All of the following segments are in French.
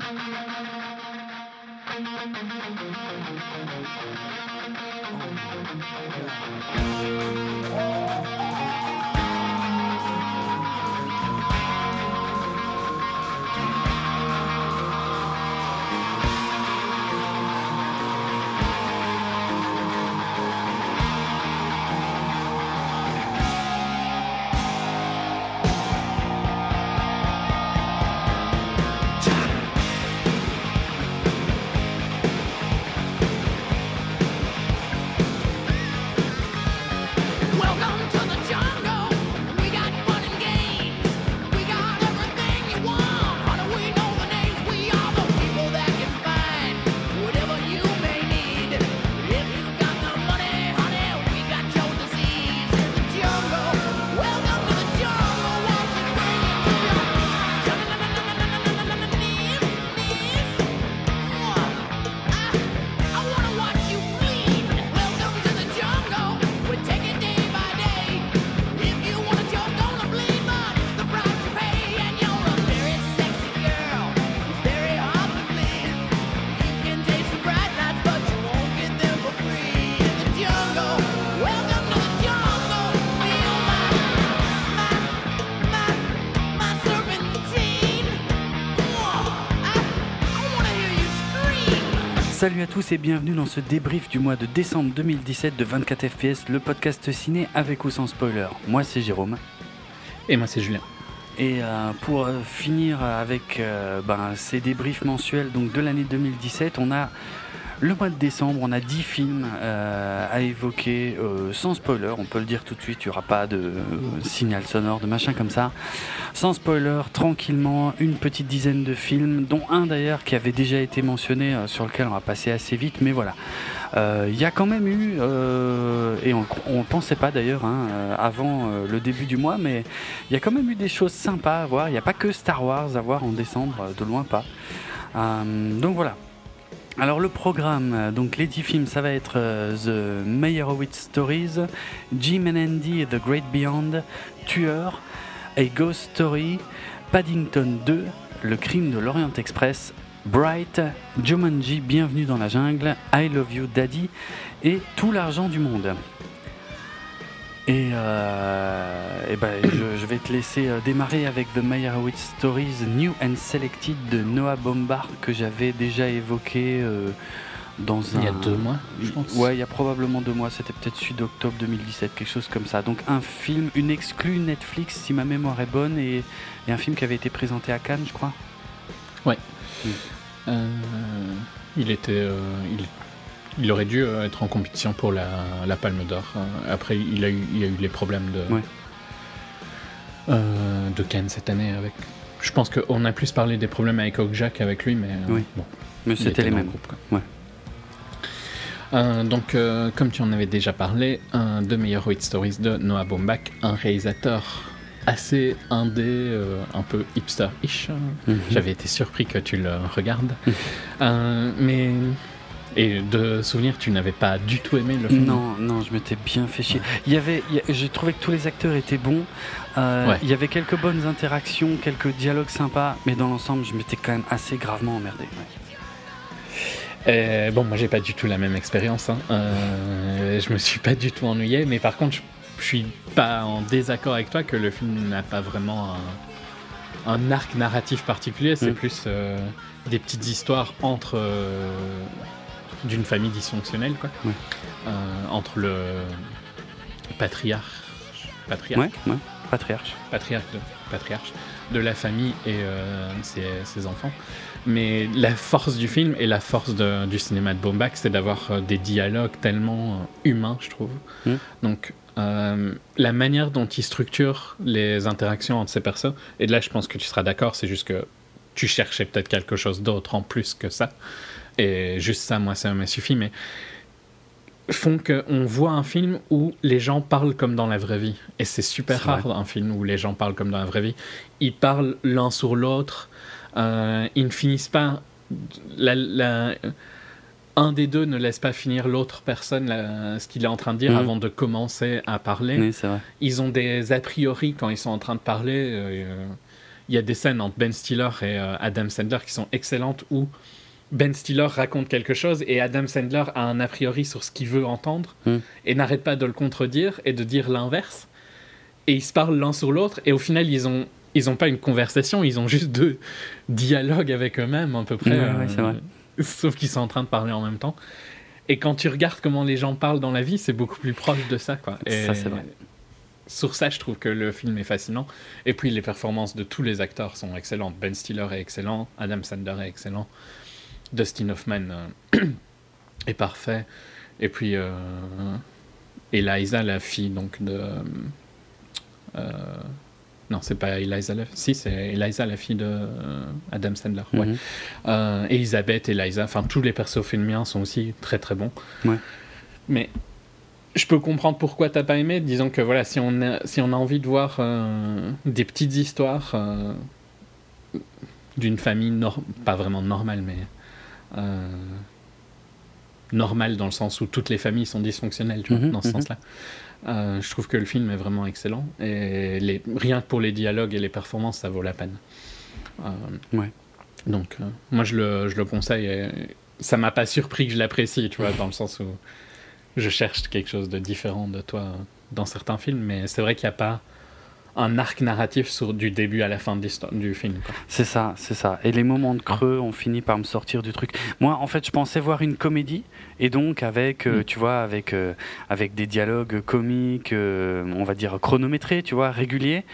Salut tous et bienvenue dans ce débrief du mois de décembre 2017 de 24 FPS, le podcast ciné avec ou sans spoiler. Moi c'est Jérôme. Et moi c'est Julien. Et euh, pour euh, finir avec euh, ben, ces débriefs mensuels donc, de l'année 2017, on a le mois de décembre, on a 10 films euh, à évoquer euh, sans spoiler, on peut le dire tout de suite, il n'y aura pas de euh, signal sonore, de machin comme ça. Sans spoiler, tranquillement, une petite dizaine de films, dont un d'ailleurs qui avait déjà été mentionné, sur lequel on va passer assez vite, mais voilà. Il y a quand même eu, et on ne pensait pas d'ailleurs hein, avant le début du mois, mais il y a quand même eu des choses sympas à voir. Il n'y a pas que Star Wars à voir en décembre, de loin pas. donc voilà, alors le programme, euh, donc les 10 films, ça va être euh, The Meyerowitz Stories, Jim and Andy The Great Beyond, Tueur, A Ghost Story, Paddington 2, Le Crime de l'Orient Express, Bright, Jumanji, Bienvenue dans la jungle, I Love You Daddy et Tout l'argent du monde. Et, euh, ben, je, vais te laisser euh, démarrer avec The Meyerowitz Stories New and Selected de Noah Bombard que j'avais déjà évoqué euh, dans un. Il y a deux mois, je pense. Ouais, il y a probablement deux mois. C'était peut-être celui d'octobre 2017, quelque chose comme ça. Donc un film, une exclue Netflix, si ma mémoire est bonne, et, un film qui avait été présenté à Cannes, je crois. Ouais. Mm. il était, il, il aurait dû euh, être en compétition pour la, Palme d'Or. Euh, après, il a, eu, il a eu les problèmes de, euh, de Ken cette année. Avec... Je pense qu'on a plus parlé des problèmes avec Jack avec lui, mais oui. bon. Mais c'était les mêmes. Groupes, donc, comme tu en avais déjà parlé, un de meilleurs Hit Stories de Noah Baumbach, un réalisateur assez indé, un peu hipster-ish. Mhm. J'avais été surpris que tu le regardes. Mhm. mais et de souvenir, tu n'avais pas du tout aimé le film Non, non, je m'étais bien fait chier. Il y avait, j'ai trouvé que tous les acteurs étaient bons. Euh, il y avait quelques bonnes interactions, quelques dialogues sympas, mais dans l'ensemble, je m'étais quand même assez gravement emmerdé. Euh, bon, moi, j'ai pas du tout la même expérience. Hein. Euh, je me suis pas du tout ennuyé, mais par contre, je, je suis pas en désaccord avec toi que le film n'a pas vraiment un, arc narratif particulier. C'est mm. plus des petites histoires entre d'une famille dysfonctionnelle, quoi. Euh, entre le patriarche, patriarche, patriarche, patriarche, de, patriarche de la famille et euh, ses, enfants. Mais la force du film et la force du cinéma de Baumbach, c'est d'avoir euh, des dialogues tellement humains, je trouve. Mm. Donc, la manière dont il structure les interactions entre ces personnes, et là je pense que tu seras d'accord, c'est juste que tu cherchais peut-être quelque chose d'autre en plus que ça. Et juste ça, moi, ça m'a suffi, mais font qu'on voit un film où les gens parlent comme dans la vraie vie. Et c'est super rare un film où les gens parlent comme dans la vraie vie. Ils parlent l'un sur l'autre. Euh, ils ne finissent pas. un des deux ne laisse pas finir l'autre personne ce qu'il est en train de dire mhm. avant de commencer à parler. vrai. Ils ont des a priori quand ils sont en train de parler. Euh, il y a des scènes entre Ben Stiller et euh, Adam Sandler qui sont excellentes où Ben Stiller raconte quelque chose et Adam Sandler a un a priori sur ce qu'il veut entendre Mm. et n'arrête pas de le contredire et de dire l'inverse. Et ils se parlent l'un sur l'autre et au final, ils ont. Ils ont pas une conversation, ils ont juste deux dialogues avec eux-mêmes à peu près. Ouais, ouais, c'est vrai. Sauf qu'ils sont en train de parler en même temps. Et quand tu regardes comment les gens parlent dans la vie, c'est beaucoup plus proche de ça. Quoi. Et Ça, c'est vrai. Sur ça, je trouve que le film est fascinant. Et puis, les performances de tous les acteurs sont excellentes. Ben Stiller est excellent, Adam Sandler est excellent, Dustin Hoffman euh, est parfait. Et puis, euh, Eliza, la fille donc de. euh, non, c'est pas Eliza la Si, c'est Eliza, la fille de Adam Sandler. Ouais. Mhm. Elisabeth, Eliza, enfin tous les persos féminins sont aussi très très bons. Ouais. Mais je peux comprendre pourquoi t'as pas aimé. Disons que voilà, si on a, si on a envie de voir euh, des petites histoires euh, d'une famille pas vraiment normale, mais euh, normale dans le sens où toutes les familles sont dysfonctionnelles, tu vois, Mhm, dans ce mhm. sens-là. Euh, je trouve que le film est vraiment excellent et les, rien que pour les dialogues et les performances, ça vaut la peine. Euh, Ouais. donc, euh, moi, je le, je le conseille. Et ça m'a pas surpris que je l'apprécie, tu vois, dans le sens où je cherche quelque chose de différent de toi dans certains films, mais c'est vrai qu'il n'y a pas un arc narratif sur, du début à la fin de du film. C'est ça, c'est ça. Et les moments de creux ont fini par me sortir du truc. Moi, en fait, je pensais voir une comédie, et donc avec, euh, Mm. tu vois, avec, euh, avec des dialogues comiques, euh, on va dire chronométrés, tu vois, réguliers.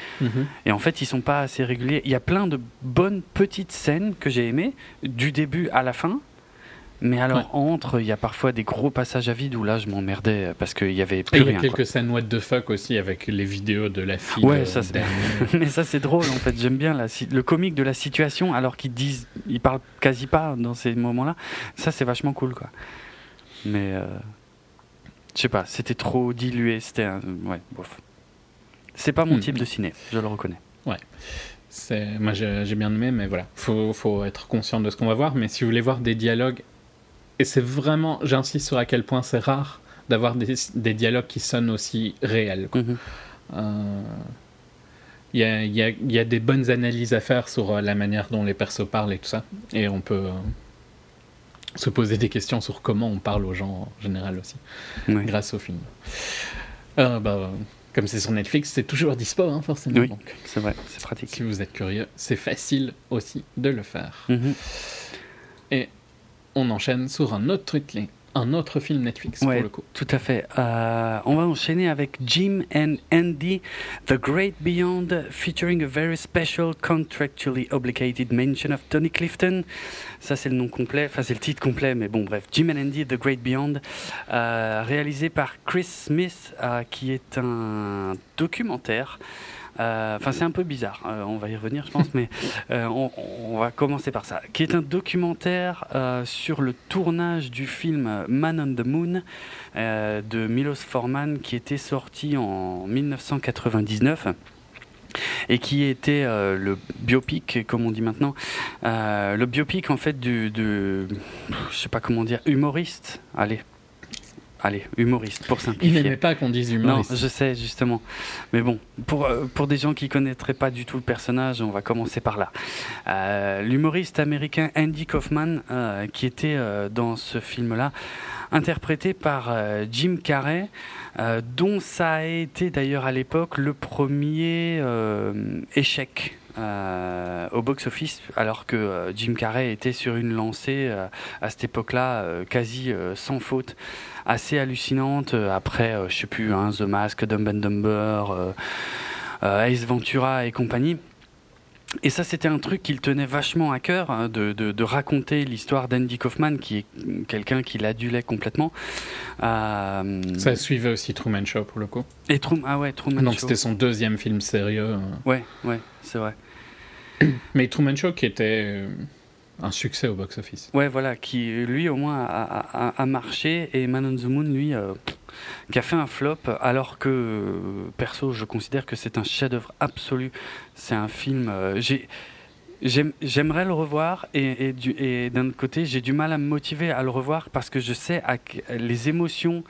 Et en fait, ils sont pas assez réguliers. Il y a plein de bonnes petites scènes que j'ai aimées, du début à la fin. Mais alors, Ouais. entre, il y a parfois des gros passages à vide où là, je m'emmerdais parce qu'il y avait Et plus il y a rien. quelques quoi. scènes what the fuck aussi avec les vidéos de la fille. Ouais, de ça, c'est-. Mais ça, c'est drôle en fait. J'aime bien la, le comique de la situation alors qu'ils disent, ils parlent quasi pas dans ces moments-là. Ça, c'est vachement cool quoi. Mais euh, je sais pas, c'était trop dilué. C'était un, ouais, bof. C'est pas mon Hmm. type de ciné, je le reconnais. C'est- Moi, j'ai j'ai bien aimé, mais voilà. Faut, faut être conscient de ce qu'on va voir. Mais si vous voulez voir des dialogues, et c'est vraiment, j'insiste sur à quel point c'est rare d'avoir des, des dialogues qui sonnent aussi réels. Mhm. Euh, Il y, a, il y a- il y a des bonnes analyses à faire sur euh, la manière dont les persos parlent et tout ça. Et on peut euh, se poser des questions sur comment on parle aux gens en général aussi, Ouais. grâce au film. Euh, bah, comme c'est sur Netflix, c'est toujours dispo, hein, forcément. Oui. Donc, C'est vrai, c'est pratique. si vous êtes curieux, c'est facile aussi de le faire. Mhm. On enchaîne sur un autre truc, un autre film Netflix Ouais. pour le coup. Tout à fait. Euh, on va enchaîner avec Jim and Andy, The Great Beyond, featuring a very special contractually obligated mention of Tony Clifton. Ça, c'est le nom complet, enfin, c'est le titre complet, mais bon, bref. Jim and Andy, The Great Beyond, euh, réalisé par Chris Smith, euh, qui est un documentaire. Euh, Enfin, c'est un peu bizarre. euh, on va y revenir, je pense, mais euh, on, va commencer par ça. Qui est un documentaire sur le tournage du film Man on the Moon de Milos Forman, qui était sorti en 1999 et qui était le biopic, comme on dit maintenant, le biopic en fait du, du- je sais pas comment dire, humoriste. Allez, allez, humoriste pour Il simplifier. n'aimait pas qu'on dise Non, humoriste. je sais justement. Mais bon, pour, euh, pour des gens qui connaîtraient pas du tout le personnage, on va commencer par là. Euh, L'humoriste américain Andy Kaufman, euh, qui était euh, dans ce film-là, interprété par Jim Carrey, dont ça a été d'ailleurs à l'époque le premier échec. euh, au box-office, alors que euh, Jim Carrey était sur une lancée euh, à cette époque-là quasi sans faute assez hallucinante euh, après, euh, je sais plus, hein, The Mask, Dumb and Dumber, euh, Ace Ventura et compagnie. Et ça, c'était un truc qu'il tenait vachement à cœur, hein, de, de- de raconter l'histoire d'Andy Kaufman, qui est quelqu'un qui l'adulait complètement. Euh, Ça suivait aussi Truman Show pour le coup. et ah ouais, Truman Donc c'était son deuxième film sérieux. euh. Ouais, ouais, c'est vrai. Mais Truman Show qui était un succès au box-office. Ouais, voilà, qui lui au moins a, marché et Man on the Moon, lui, euh, qui a fait un flop, alors que perso, je considère que c'est un chef-d'œuvre absolu. C'est un film. euh, j'ai j'aime- J'aimerais le revoir et, et, du- et d'un côté, j'ai du mal à me motiver à le revoir parce que je sais à les émotions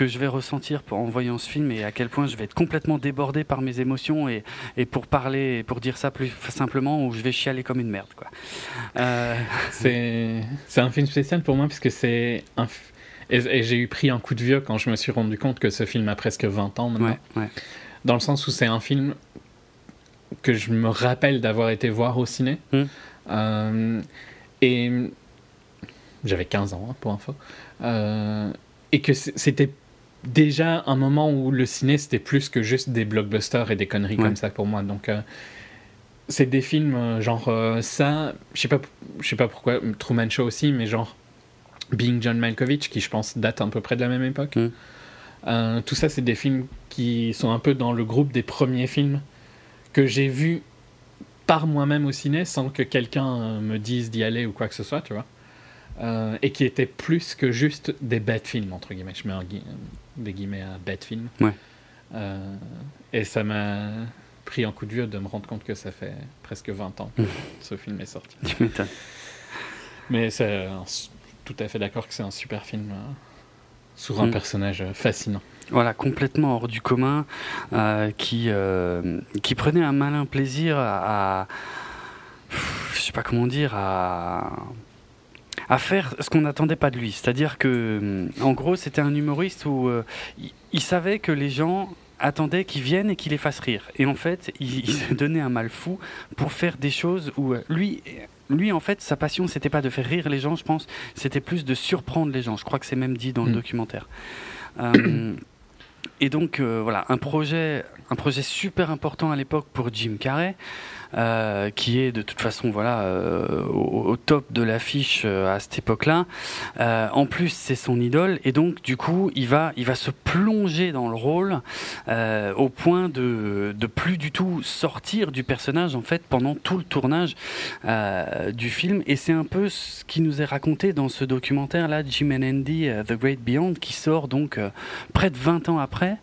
que je vais ressentir en voyant ce film et à quel point je vais être complètement débordé par mes émotions et, et pour parler, pour dire ça plus simplement, où je vais chialer comme une merde. Quoi. Euh... C'est un film spécial pour moi parce que c'est un. Et, j'ai eu pris un coup de vieux quand je me suis rendu compte que ce film a presque 20 ans maintenant. Ouais, ouais. Dans le sens où c'est un film que je me rappelle d'avoir été voir au ciné. Mm. Euh, et j'avais 15 ans, hein, pour info. Euh, et que c'était déjà un moment où le ciné, c'était plus que juste des blockbusters et des conneries Ouais. comme ça pour moi. Donc, euh, c'est des films euh, genre euh, ça, je sais pas, je sais pas pourquoi, Truman Show aussi, mais genre Being John Malkovich, qui je pense date à peu près de la même époque. Mm. Euh, tout ça, c'est des films qui sont un peu dans le groupe des premiers films que j'ai vus par moi-même au ciné sans que quelqu'un me dise d'y aller ou quoi que ce soit, tu vois. Euh, et qui étaient plus que juste des bêtes films, entre guillemets. Je mets un des guillemets à bêtes films. Ouais. Euh, et ça m'a pris un coup de vieux de me rendre compte que ça fait presque 20 ans que ce film est sorti. Mais c'est tout à fait d'accord que c'est un super film euh, sur un Mm. personnage euh, fascinant. Voilà, complètement hors du commun, euh, qui, qui prenait un malin plaisir à, à- je sais pas comment dire, à, à faire ce qu'on n'attendait pas de lui. C'est-à-dire que, hum, en gros, c'était un humoriste où euh, il, il savait que les gens attendaient qu'il vienne et qu'il les fasse rire. Et en fait, il, il se donnait un mal fou pour faire des choses où euh, lui, lui en fait, sa passion, c'était pas de faire rire les gens, je pense, c'était plus de surprendre les gens. Je crois que c'est même dit dans le Mm. documentaire. Euh, et donc euh, voilà, un projet, un projet super important à l'époque pour Jim Carrey, euh, qui est de toute façon voilà euh, au, top de l'affiche euh, à cette époque-là. En plus, c'est son idole, et donc du coup, il va, il va se plonger dans le rôle au point de, de plus du tout sortir du personnage en fait pendant tout le tournage du film. Et c'est un peu ce qui nous est raconté dans ce documentaire là, Jim and Andy, The Great Beyond, qui sort donc près de 20 ans après.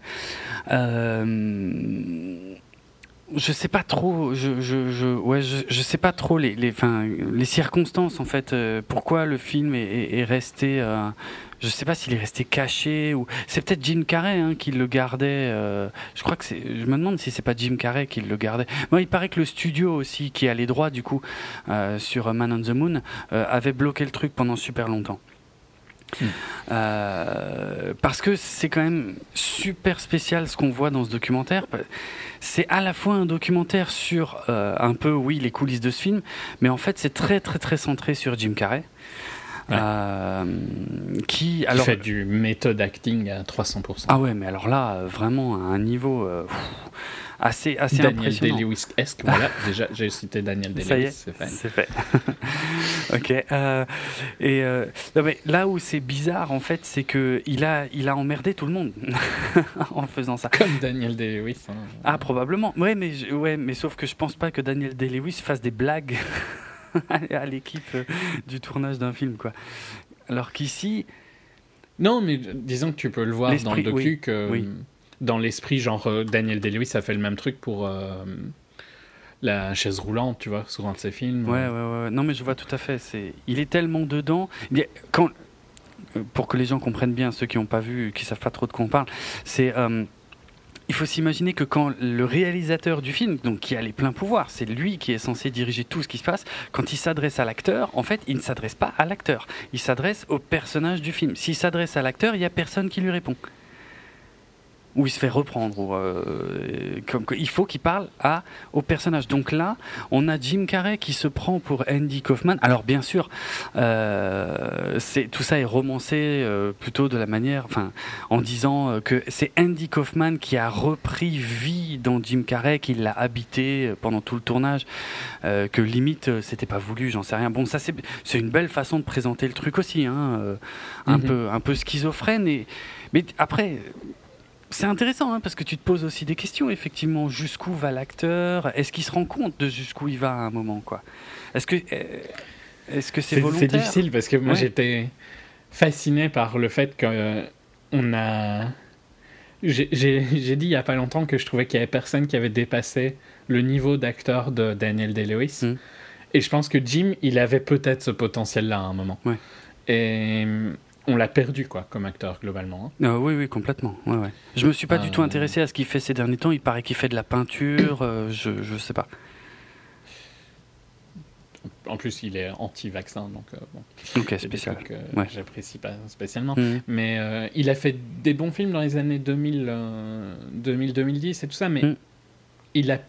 Je sais pas trop, je, je, je, sais pas trop les, enfin, les circonstances en fait, euh, pourquoi le film est resté, euh, je sais pas s'il est resté caché ou c'est peut-être Jim Carrey hein, qui le gardait. euh, je crois que c'est, je me demande si c'est pas Jim Carrey qui le gardait. Moi, il paraît que le studio aussi, qui a les droits du coup euh, sur Man on the Moon, euh, avait bloqué le truc pendant super longtemps. Euh, parce que c'est quand même super spécial ce qu'on voit dans ce documentaire. C'est à la fois un documentaire sur euh, un peu, oui, les coulisses de ce film, mais en fait c'est très très très centré sur Jim Carrey. Ouais. Euh, qui Qui alors fait du méthode acting à 300%. ah ouais mais alors là vraiment à un niveau pff, assez assez Daniel impressionnant Day-Lewis-esque, voilà, déjà j'ai cité Daniel Ça y Day-Lewis, est, c'est fait. c'est fait. ok. euh, et euh, non, mais là où c'est bizarre, en fait, c'est que il a, il a emmerdé tout le monde en faisant ça. Comme Daniel Day-Lewis. hein. Ah, probablement. Ouais, mais je- ouais, mais sauf que je pense pas que Daniel Day-Lewis fasse des blagues à l'équipe euh, du tournage d'un film, quoi. Alors qu'ici, Non, mais disons que tu peux le voir dans le docu oui, que oui. Dans l'esprit, genre euh, Daniel Day-Lewis a fait le même truc pour euh, la chaise roulante, tu vois, un de ses films. Ouais, ouais, ouais. Non, mais je vois tout à fait. C'est, il est tellement dedans. Quand, euh, pour que les gens comprennent bien, ceux qui n'ont pas vu, qui savent pas trop de quoi on parle, c'est, il faut s'imaginer que quand le réalisateur du film, donc qui a les pleins pouvoirs, c'est lui qui est censé diriger tout ce qui se passe. Quand il s'adresse à l'acteur, en fait, il ne s'adresse pas à l'acteur. Il s'adresse au personnage du film. S'il s'adresse à l'acteur, il y a personne qui lui répond. Ou il se fait reprendre. Euh, comme, il faut qu'il parle à, au personnage. Donc là, on a Jim Carrey qui se prend pour Andy Kaufman. Alors bien sûr, euh, tout ça est romancé euh, plutôt de la manière, enfin, en disant que c'est Andy Kaufman qui a repris vie dans Jim Carrey, qui l'a habité pendant tout le tournage, que limite c'était pas voulu, j'en sais rien. Bon, ça c'est une belle façon de présenter le truc aussi, hein, un Mhm. peu un peu schizophrène et mais après. C'est intéressant hein, parce que tu te poses aussi des questions effectivement jusqu'où va l'acteur? Est-ce qu'il se rend compte de jusqu'où il va à un moment quoi? Est-ce que euh, est-ce que c'est volontaire c'est difficile parce que moi Ouais. j'étais fasciné par le fait qu'on a. J'ai dit il y a pas longtemps que je trouvais qu'il y avait personne qui avait dépassé le niveau d'acteur de Daniel Day-Lewis. Mm. Et je pense que Jim, il avait peut-être ce potentiel-là à un moment. Ouais. Et on l'a perdu quoi comme acteur globalement. hein. Euh, oui, oui, complètement. Ouais, ouais. Je me suis pas du tout Euh. intéressé à ce qu'il fait ces derniers temps. Il paraît qu'il fait de la peinture. euh, je, je sais pas. En plus, il est anti-vaccin, donc euh, bon, Ok, spécial. Ouais. j'apprécie pas spécialement. Mhm. Mais il a fait des bons films dans les années 2000, euh, 2000 2010 et tout ça, mais Mm. il, a,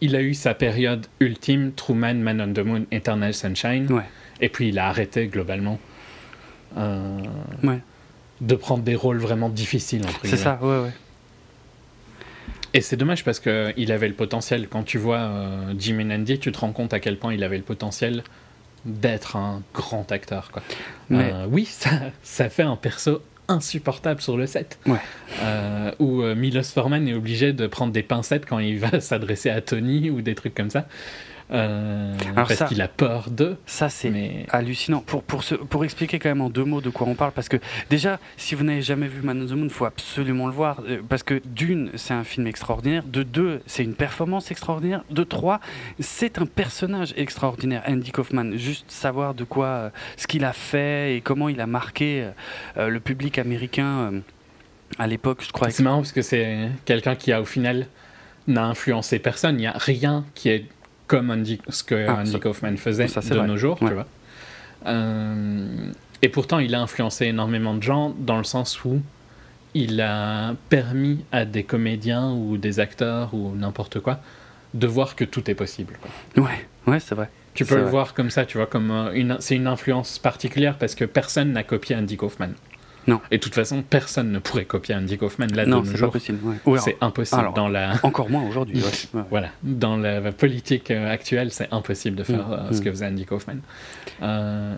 il a eu sa période ultime, Truman, Man on the Moon, Eternal Sunshine, Ouais. et puis il a arrêté globalement Ouais. de prendre des rôles vraiment difficiles. C'est ça, ouais, ouais. Et c'est dommage parce qu'il avait le potentiel. Quand tu vois euh, Jim tu te rends compte à quel point il avait le potentiel d'être un grand acteur. Quoi. Mais- Euh, oui, ça, ça fait un perso insupportable sur le set. Ouais. Euh, où euh, Milos Forman est obligé de prendre des pincettes quand il va s'adresser à Tony ou des trucs comme ça. Euh, Alors parce qu'il a peur d'eux. Ça, c'est Mais hallucinant. Pour, pour, se- pour expliquer quand même en deux mots de quoi on parle, parce que déjà, si vous n'avez jamais vu Man on the Moon, il faut absolument le voir, euh, parce que d'une, c'est un film extraordinaire, de deux, c'est une performance extraordinaire, de trois, c'est un personnage extraordinaire, Andy Kaufman. Juste savoir de quoi, euh, ce qu'il a fait et comment il a marqué le public américain à l'époque, je crois. c'est marrant parce que c'est quelqu'un qui a au final n'a influencé personne. Il n'y a rien qui est comme Andy, ce que Ah, Andy ça- Kaufman faisait ça, de vrai. nos jours, Ouais. tu vois. Euh, et pourtant, il a influencé énormément de gens dans le sens où il a permis à des comédiens ou des acteurs ou n'importe quoi de voir que tout est possible. quoi. Ouais, ouais, c'est vrai. Tu peux le vrai. voir comme ça, tu vois, comme euh, une, c'est une influence particulière parce que personne n'a copié Andy Kaufman. Non. Et de toute façon, personne ne pourrait copier Andy Kaufman là non, de nos c'est jours. possible. ouais. C'est impossible alors- dans la Encore moins aujourd'hui. ouais. Voilà dans la politique euh, actuelle, c'est impossible de faire Mm, euh, ce mm. que faisait Andy Kaufman. Euh,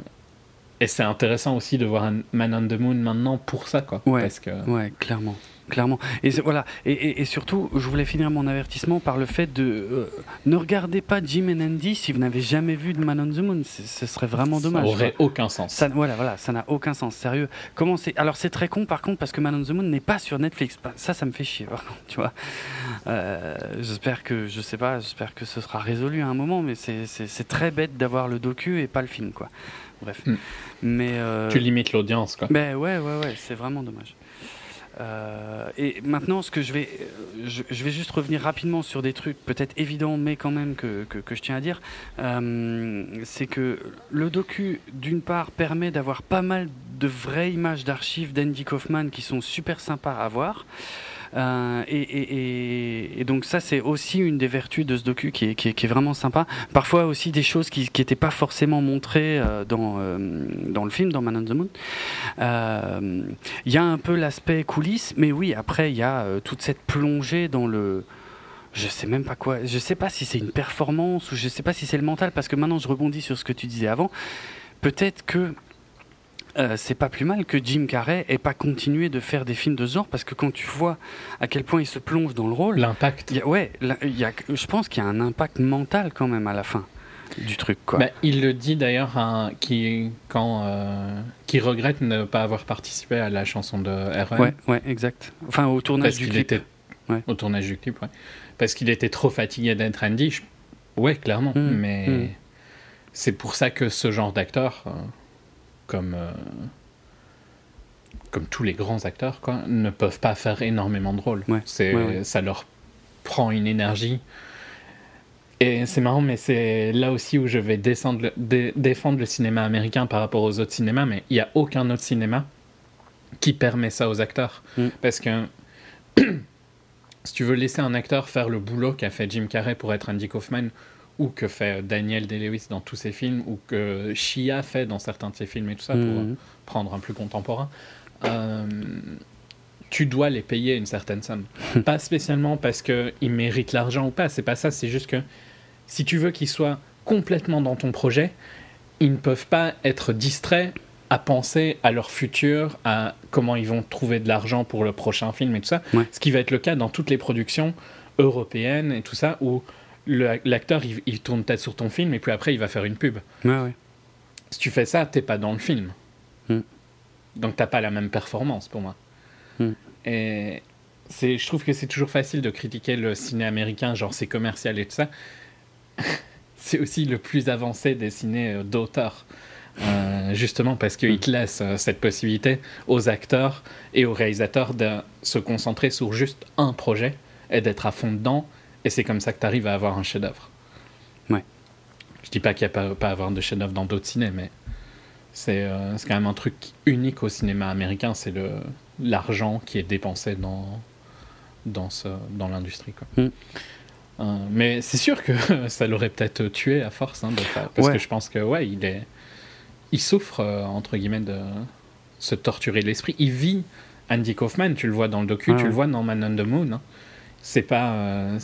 et c'est intéressant aussi de voir Man on the Moon maintenant pour ça, quoi. Ouais. Parce que Ouais, clairement. Clairement. Et voilà. Et, et- et surtout, je voulais finir mon avertissement par le fait de euh, ne regardez pas Jim and Andy si vous n'avez jamais vu de Man on the Moon. Ce serait vraiment dommage. ça aurait aucun sens. Ça, voilà, voilà, ça n'a aucun sens, sérieux. Comment Alors c'est très con par contre parce que Man on the Moon n'est pas sur Netflix. Bah, Ça, ça me fait chier, par contre, tu vois. Euh, j'espère que, je sais pas, j'espère que ce sera résolu à un moment, mais c'est très bête d'avoir le docu et pas le film, quoi. Bref. Hmm. Mais euh, Tu limites l'audience, quoi. ben ouais, ouais, ouais, c'est vraiment dommage. Euh, et maintenant, ce que je vais, euh, je, vais juste revenir rapidement sur des trucs peut-être évidents, mais quand même que, que, que je tiens à dire. Euh, c'est que le docu, d'une part, permet d'avoir pas mal de vraies images d'archives d'Andy Kaufman qui sont super sympas à voir. Euh, et, donc ça c'est aussi une des vertus de ce docu qui est, vraiment sympa. Parfois aussi des choses qui n'étaient pas forcément montrées euh, dans, euh, dans le film, dans Man on the Moon. Il y a un peu l'aspect coulisses, mais oui, après il y a toute cette plongée dans le... Je sais même pas quoi. Je sais pas si c'est une performance ou je sais pas si c'est le mental, parce que maintenant je rebondis sur ce que tu disais avant. Peut-être que euh, c'est pas plus mal que Jim Carrey ait pas continué de faire des films de ce genre, parce que quand tu vois à quel point il se plonge dans le rôle, L'impact. y a- ouais, y a, je pense qu'il y a un impact mental quand même à la fin du truc, quoi. Bah, il le dit d'ailleurs hein, qui, quand, euh, qui regrette ne pas avoir participé à la chanson de Aaron. ouais, ouais, exact. Enfin, au tournage parce du clip. était Ouais. au tournage du clip, ouais. Parce qu'il était trop fatigué d'être Andy. je- Ouais, clairement. Mm, Mais mm. c'est pour ça que ce genre d'acteur, euh, comme euh, comme tous les grands acteurs, quoi, ne peuvent pas faire énormément de rôles. Ouais, C'est ouais, ouais. ça leur prend une énergie. Et c'est marrant, mais c'est là aussi où je vais descendre le- dé- défendre le cinéma américain par rapport aux autres cinémas, mais il n'y a aucun autre cinéma qui permet ça aux acteurs. Mm. Parce que si tu veux laisser un acteur faire le boulot qu'a fait Jim Carrey pour être Andy Kaufman, ou que fait Daniel Day-Lewis dans tous ses films, ou que Shia fait dans certains de ses films et tout ça, pour Mhm. prendre un plus contemporain, euh, tu dois les payer une certaine somme. pas spécialement parce qu'ils méritent l'argent ou pas, c'est pas ça, c'est juste que si tu veux qu'ils soient complètement dans ton projet, ils ne peuvent pas être distraits à penser à leur futur, à comment ils vont trouver de l'argent pour le prochain film et tout ça. Ouais. Ce qui va être le cas dans toutes les productions européennes et tout ça, où l'acteur il, il tourne peut-être sur ton film et puis après il va faire une pub. Ouais. Si tu fais ça, t'es pas dans le film. Mm. Donc t'as pas la même performance pour moi. Mm. Et je trouve que c'est toujours facile de critiquer le ciné américain, genre c'est commercial et tout ça. c'est aussi le plus avancé des ciné euh, d'auteur. Euh, justement parce qu'il Mm. te laisse euh, cette possibilité aux acteurs et aux réalisateurs de se concentrer sur juste un projet et d'être à fond dedans. Et c'est comme ça que tu arrives à avoir un chef-d'œuvre. Ouais. Je dis pas qu'il n'y a pas, pas à avoir de chef-d'œuvre dans d'autres ciné, mais c'est euh, quand même un truc unique au cinéma américain. C'est l'argent qui est dépensé dans dans ce dans l'industrie. Mm. Euh, mais c'est sûr que ça l'aurait peut-être tué à force hein, de faire. Parce Ouais. que je pense que, ouais, il est. Il souffre, euh, entre guillemets, de se torturer l'esprit. Il vit Andy Kaufman, tu le vois dans le docu, Ah tu ouais. le vois dans Man on the Moon. hein. C'est pas. euh,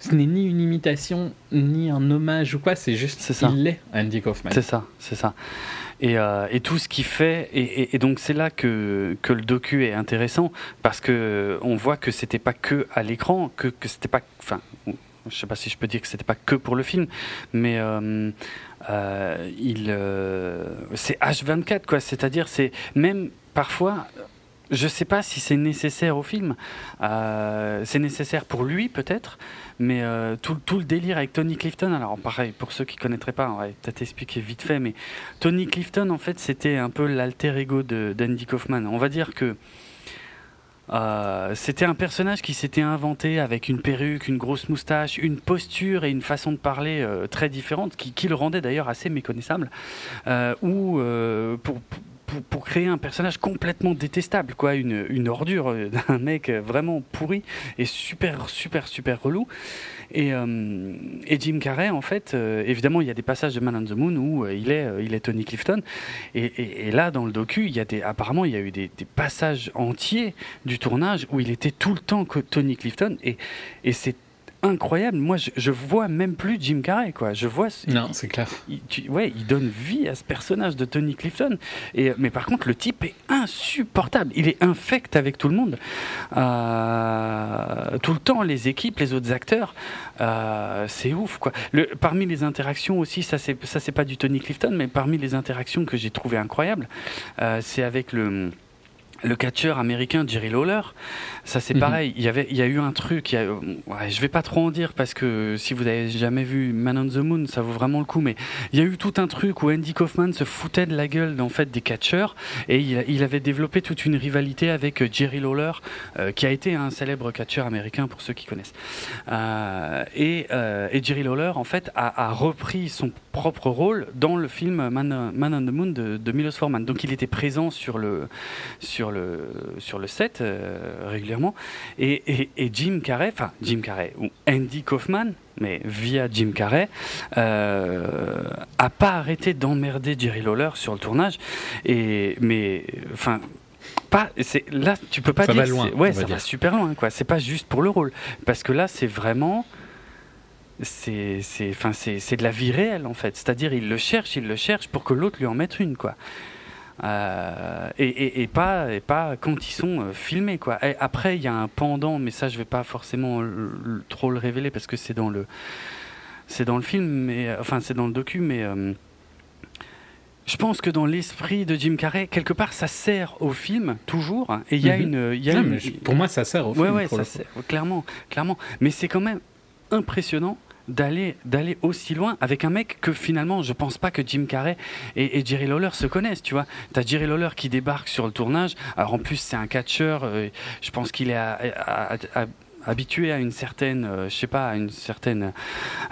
ce n'est ni une imitation, ni un hommage ou quoi, c'est juste. C'est ça. Il est Andy Kaufman. C'est ça, c'est ça. Et, euh, et tout ce qu'il fait, et, et- et donc c'est là que, que le docu est intéressant parce que on voit que c'était pas que à l'écran, que, que c'était pas, enfin, je sais pas si je peux dire que c'était pas que pour le film, mais euh, euh, il, euh, c'est H24 quoi. C'est-à-dire c'est même parfois. Je sais pas si c'est nécessaire au film. Euh, c'est nécessaire pour lui peut-être, mais euh, tout, le délire avec Tony Clifton. Alors pareil, pour ceux qui connaîtraient pas, on va peut-être vite fait, mais Tony Clifton en fait c'était un peu l'alter ego d'Andy Kaufman. On va dire que euh, c'était un personnage qui s'était inventé avec une perruque, une grosse moustache, une posture et une façon de parler très différente, qui, le rendait d'ailleurs assez méconnaissable, euh, pour, pour, créer un personnage complètement détestable, quoi, une, une ordure euh, d'un mec euh, vraiment pourri et super, super, super relou. Et, euh, et Jim Carrey, en fait, évidemment, il y a des passages de Man on the Moon où il, est, il est Tony Clifton. Et, et- là, dans le docu, y a des, apparemment, il y a eu des, des passages entiers du tournage où il était tout le temps Tony Clifton. Et, et c'est incroyable. Moi, je, je vois même plus Jim Carrey, quoi. Je vois. Non, c'est clair. il, tu- ouais, il donne vie à ce personnage de Tony Clifton. Et, mais par contre, le type est insupportable. Il est infect avec tout le monde. Euh, tout le temps, les équipes, les autres acteurs, euh, c'est ouf. Quoi. Le, parmi les interactions aussi, ça c'est, ça c'est pas du Tony Clifton, mais parmi les interactions que j'ai trouvé incroyables, euh, c'est avec le le catcheur américain Jerry Lawler, ça c'est Mhm. pareil. Il y avait, il y a eu un truc. il y a- ouais, je vais pas trop en dire parce que si vous avez jamais vu Man on the Moon, ça vaut vraiment le coup. Mais il y a eu tout un truc où Andy Kaufman se foutait de la gueule en fait des catcheurs et il, il avait développé toute une rivalité avec euh, Jerry Lawler, euh, qui a été un célèbre catcheur américain pour ceux qui connaissent. Euh, et, euh, et Jerry Lawler en fait a, a repris son propre rôle dans le film Man, Man on the Moon de, de Milos Forman. Donc il était présent sur le sur le sur le set euh, et, et, et Jim Carrey, enfin Jim Carrey ou Andy Kaufman, mais via Jim Carrey, euh, a pas arrêté d'emmerder Jerry Lawler sur le tournage. Et mais enfin pas c'est là tu peux pas Ça dire va loin, ouais va ça dire. va super loin quoi. C'est pas juste pour le rôle. Parce que là c'est vraiment c'est c'est enfin c'est c'est de la vie réelle en fait. C'est-à-dire il le cherche il le cherche pour que l'autre lui en mette une quoi euh, et, et, et pas et pas quand ils sont euh, filmés quoi. Et après il y a un pendant, mais ça je vais pas forcément le- le- trop le révéler parce que c'est dans le c'est dans le film, mais euh, enfin c'est dans le docu, mais euh, je pense que dans l'esprit de Jim Carrey quelque part ça sert au film toujours. et il y a Mhm. une il y a Non, une- mais je- pour moi, ça sert au Ouais, film. ouais, ça clairement, clairement. Mais c'est quand même impressionnant d'aller aussi loin avec un mec que finalement je pense pas que Jim Carrey et, Jerry Lawler se connaissent tu vois. T'as Jerry Lawler qui débarque sur le tournage. Alors en plus c'est un catcheur euh, je pense qu'il est à- habitué à une certaine euh, je sais pas à une certaine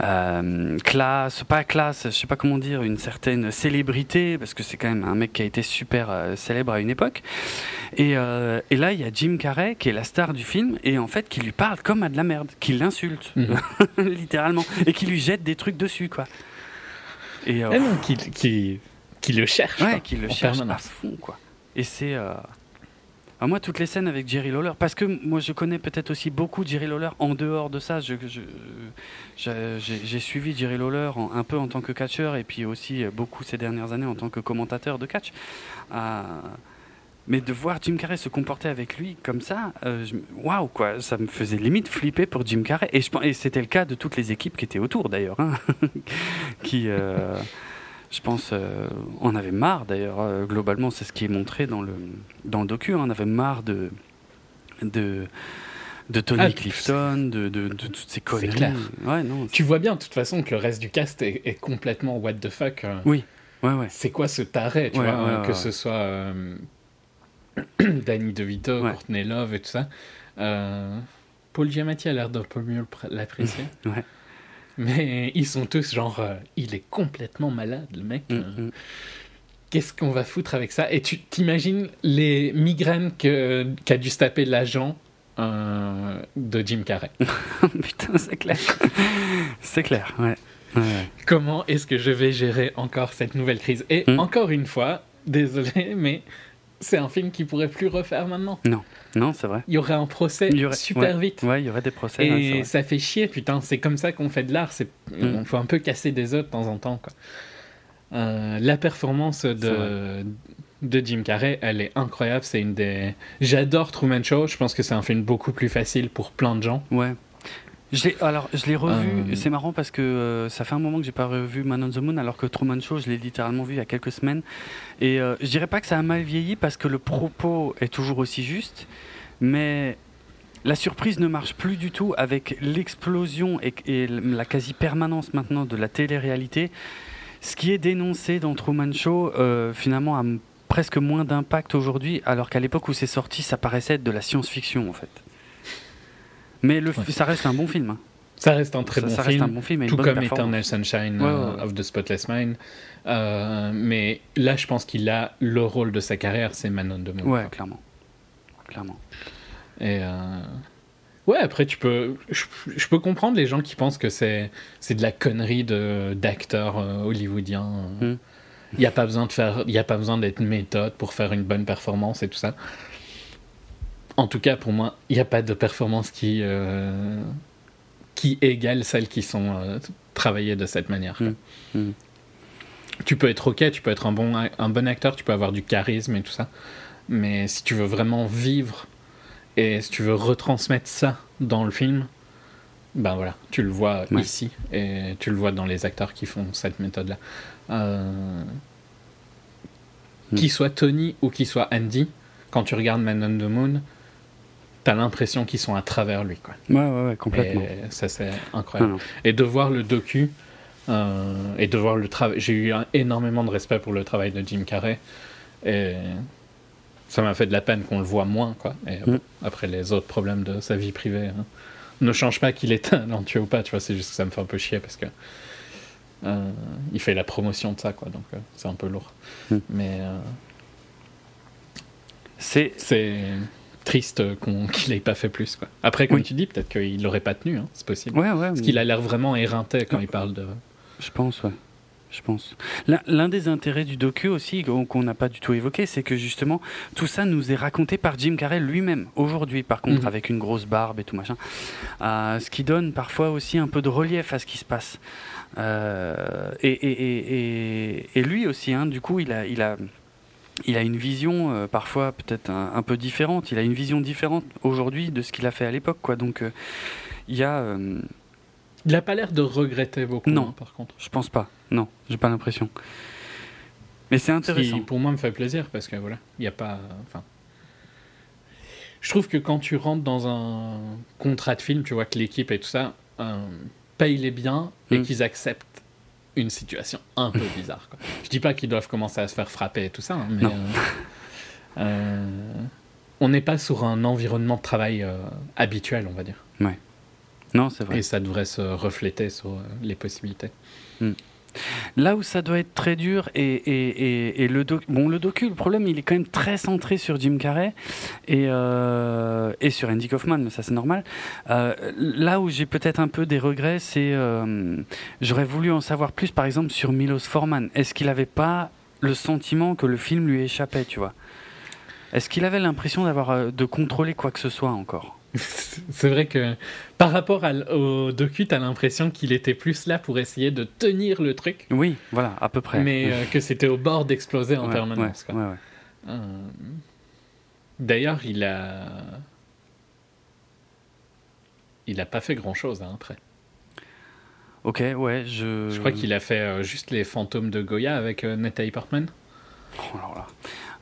euh, classe pas classe je sais pas comment dire une certaine célébrité parce que c'est quand même un mec qui a été super euh, célèbre à une époque et, et là, il y a Jim Carrey, qui est la star du film, et en fait, qui lui parle comme à de la merde, qui l'insulte, Mhm. littéralement, et qui lui jette des trucs dessus, quoi. Et euh, Eh non, qui, qui, qui le cherche. ouais, quoi, qui le en cherche à fond, quoi. Et c'est. Euh, ah, moi, toutes les scènes avec Jerry Lawler, parce que moi, je connais peut-être aussi beaucoup Jerry Lawler en dehors de ça. J'ai, suivi Jerry Lawler un peu en tant que catcheur, et puis aussi euh, beaucoup ces dernières années en tant que commentateur de catch. Euh, mais de voir Jim Carrey se comporter avec lui comme ça, euh, waouh quoi, ça me faisait limite flipper pour Jim Carrey. Et c'était le cas de toutes les équipes qui étaient autour d'ailleurs, hein, qui, euh, je pense, euh, en avaient marre d'ailleurs. euh, globalement, c'est ce qui est montré dans le dans le docu. hein, on avait marre de de De Tony Ah, Clifton, de, de, de toutes ces conneries. clair. Ouais, non. Tu vois bien, de toute façon, que le reste du cast est, est complètement what the fuck. euh. Oui, ouais, ouais. C'est quoi ce taré, tu Ouais, vois, ouais, ouais, que ce soit euh, Danny DeVito. Courtney Love et tout ça. Euh, Paul Giamatti a l'air d'un peu mieux l'apprécier. Ouais. Mais ils sont tous genre, euh, il est complètement malade, le mec. Mm, euh, mm. Qu'est-ce qu'on va foutre avec ça? Et tu t'imagines les migraines que- qu'a dû se taper l'agent euh, de Jim Carrey? Putain, c'est clair. c'est clair, ouais. Comment est-ce que je vais gérer encore cette nouvelle crise? Et Mm. encore une fois, désolé, mais c'est un film qui pourrait plus refaire maintenant. Non, c'est vrai. Il y aurait un procès aurait- super vite. Ouais, il y aurait des procès. Et ça fait chier, putain. C'est comme ça qu'on fait de l'art. C'est, Mm. on faut un peu casser des œufs de temps en temps, quoi. Euh, la performance de, de Jim Carrey, elle est incroyable. C'est une des. J'adore Truman Show. Je pense que c'est un film beaucoup plus facile pour plein de gens. Ouais. Alors, je l'ai revu, Euh, c'est marrant parce que euh, ça fait un moment que j'ai pas revu Man on the Moon, alors que Truman Show, je l'ai littéralement vu il y a quelques semaines. Et euh, je dirais pas que ça a mal vieilli parce que le propos est toujours aussi juste, mais la surprise ne marche plus du tout avec l'explosion et, et la quasi-permanence maintenant de la télé-réalité. Ce qui est dénoncé dans Truman Show, euh, finalement, a presque moins d'impact aujourd'hui, alors qu'à l'époque où c'est sorti, ça paraissait être de la science-fiction en fait. Mais le, f- Ouais. ça reste un bon film. hein. Ça reste un très ça, bon ça film. reste un bon film et une Tout comme. Eternal Sunshine Ouais, euh, ouais, of the Spotless Mind. Euh, mais là, je pense qu'il a le rôle de sa carrière, c'est Man on the Moon. Ouais, clairement. Clairement. Et euh, ouais, après, tu peux, je, je peux comprendre les gens qui pensent que c'est c'est de la connerie de d'acteurs euh, hollywoodiens. Mm. Il n'y a pas besoin de faire, il a pas besoin d'être méthode pour faire une bonne performance et tout ça. En tout cas, pour moi, il n'y a pas de performance qui euh, qui égale celles qui sont euh, travaillées de cette manière. quoi. Mm. Mm. Tu peux être ok, tu peux être un bon un bon acteur, tu peux avoir du charisme et tout ça. Mais si tu veux vraiment vivre et si tu veux retransmettre ça dans le film, ben voilà, tu le vois Ouais. ici et tu le vois dans les acteurs qui font cette méthode-là. Euh, Mm. Qu'il soit Tony ou qu'il soit Andy, quand tu regardes Man on the Moon, t'as l'impression qu'ils sont à travers lui. Quoi. Ouais, ouais, ouais, complètement. Et ça, c'est incroyable. Et de voir le docu, euh, et de voir le travail. J'ai eu un- énormément de respect pour le travail de Jim Carrey. Et ça m'a fait de la peine qu'on le voit moins, quoi. Et bon, après, les autres problèmes de sa vie privée hein, ne changent pas qu'il est talentueux ou pas, tu vois. C'est juste que ça me fait un peu chier parce que. euh, il fait la promotion de ça, quoi. Donc, euh, c'est un peu lourd. Mm. Mais C'est c'est triste qu'on- qu'il ait pas fait plus, quoi. Après, comme Oui. tu dis, peut-être qu'il l'aurait pas tenu, hein, c'est possible. ouais, ouais. Parce qu'il a l'air vraiment éreinté quand il parle de. Je pense, ouais. Je pense. L'un- L'un des intérêts du docu aussi, qu'on n'a pas du tout évoqué, c'est que justement, tout ça nous est raconté par Jim Carrey lui-même, aujourd'hui, par contre, Mhm. avec une grosse barbe et tout machin. Euh, ce qui donne parfois aussi un peu de relief à ce qui se passe. Euh, et, et, et, et, et lui aussi, hein, du coup, il a. Il a il a une vision euh, parfois peut-être un, un peu différente. Il a une vision différente aujourd'hui de ce qu'il a fait à l'époque, quoi. Donc euh, il y a, euh, Il a pas l'air de regretter beaucoup, Non. hein, par contre. je pense pas. Non, j'ai pas l'impression. Mais c'est Ce intéressant. qui, pour moi, me fait plaisir parce que voilà, il n'y a pas. Enfin. Je trouve que quand tu rentres dans un contrat de film, tu vois que l'équipe et tout ça paye les biens et Mm. qu'ils acceptent une situation un peu bizarre. Quoi. Je dis pas qu'ils doivent commencer à se faire frapper et tout ça, hein, mais euh, euh, on n'est pas sur un environnement de travail euh, habituel, on va dire. Non, c'est vrai. Et ça devrait se refléter sur les possibilités. Là où ça doit être très dur, et, le, docu, le problème, il est quand même très centré sur Jim Carrey et, euh, sur Andy Kaufman, mais ça c'est normal. Euh, là où j'ai peut-être un peu des regrets, c'est euh, j'aurais voulu en savoir plus, par exemple, sur Milos Forman. Est-ce qu'il n'avait pas le sentiment que le film lui échappait, tu vois? Est-ce qu'il avait l'impression d'avoir de contrôler quoi que ce soit encore? C'est vrai que par rapport à au docu, t'as l'impression qu'il était plus là pour essayer de tenir le truc, Oui, voilà, à peu près. mais euh, que c'était au bord d'exploser en Ouais, permanence. ouais, ouais. Euh, D'ailleurs, il a. Il a pas fait grand chose après. Ok, ouais, je. Je crois qu'il a fait euh, juste les fantômes de Goya avec Natalie Portman. Oh, alors là.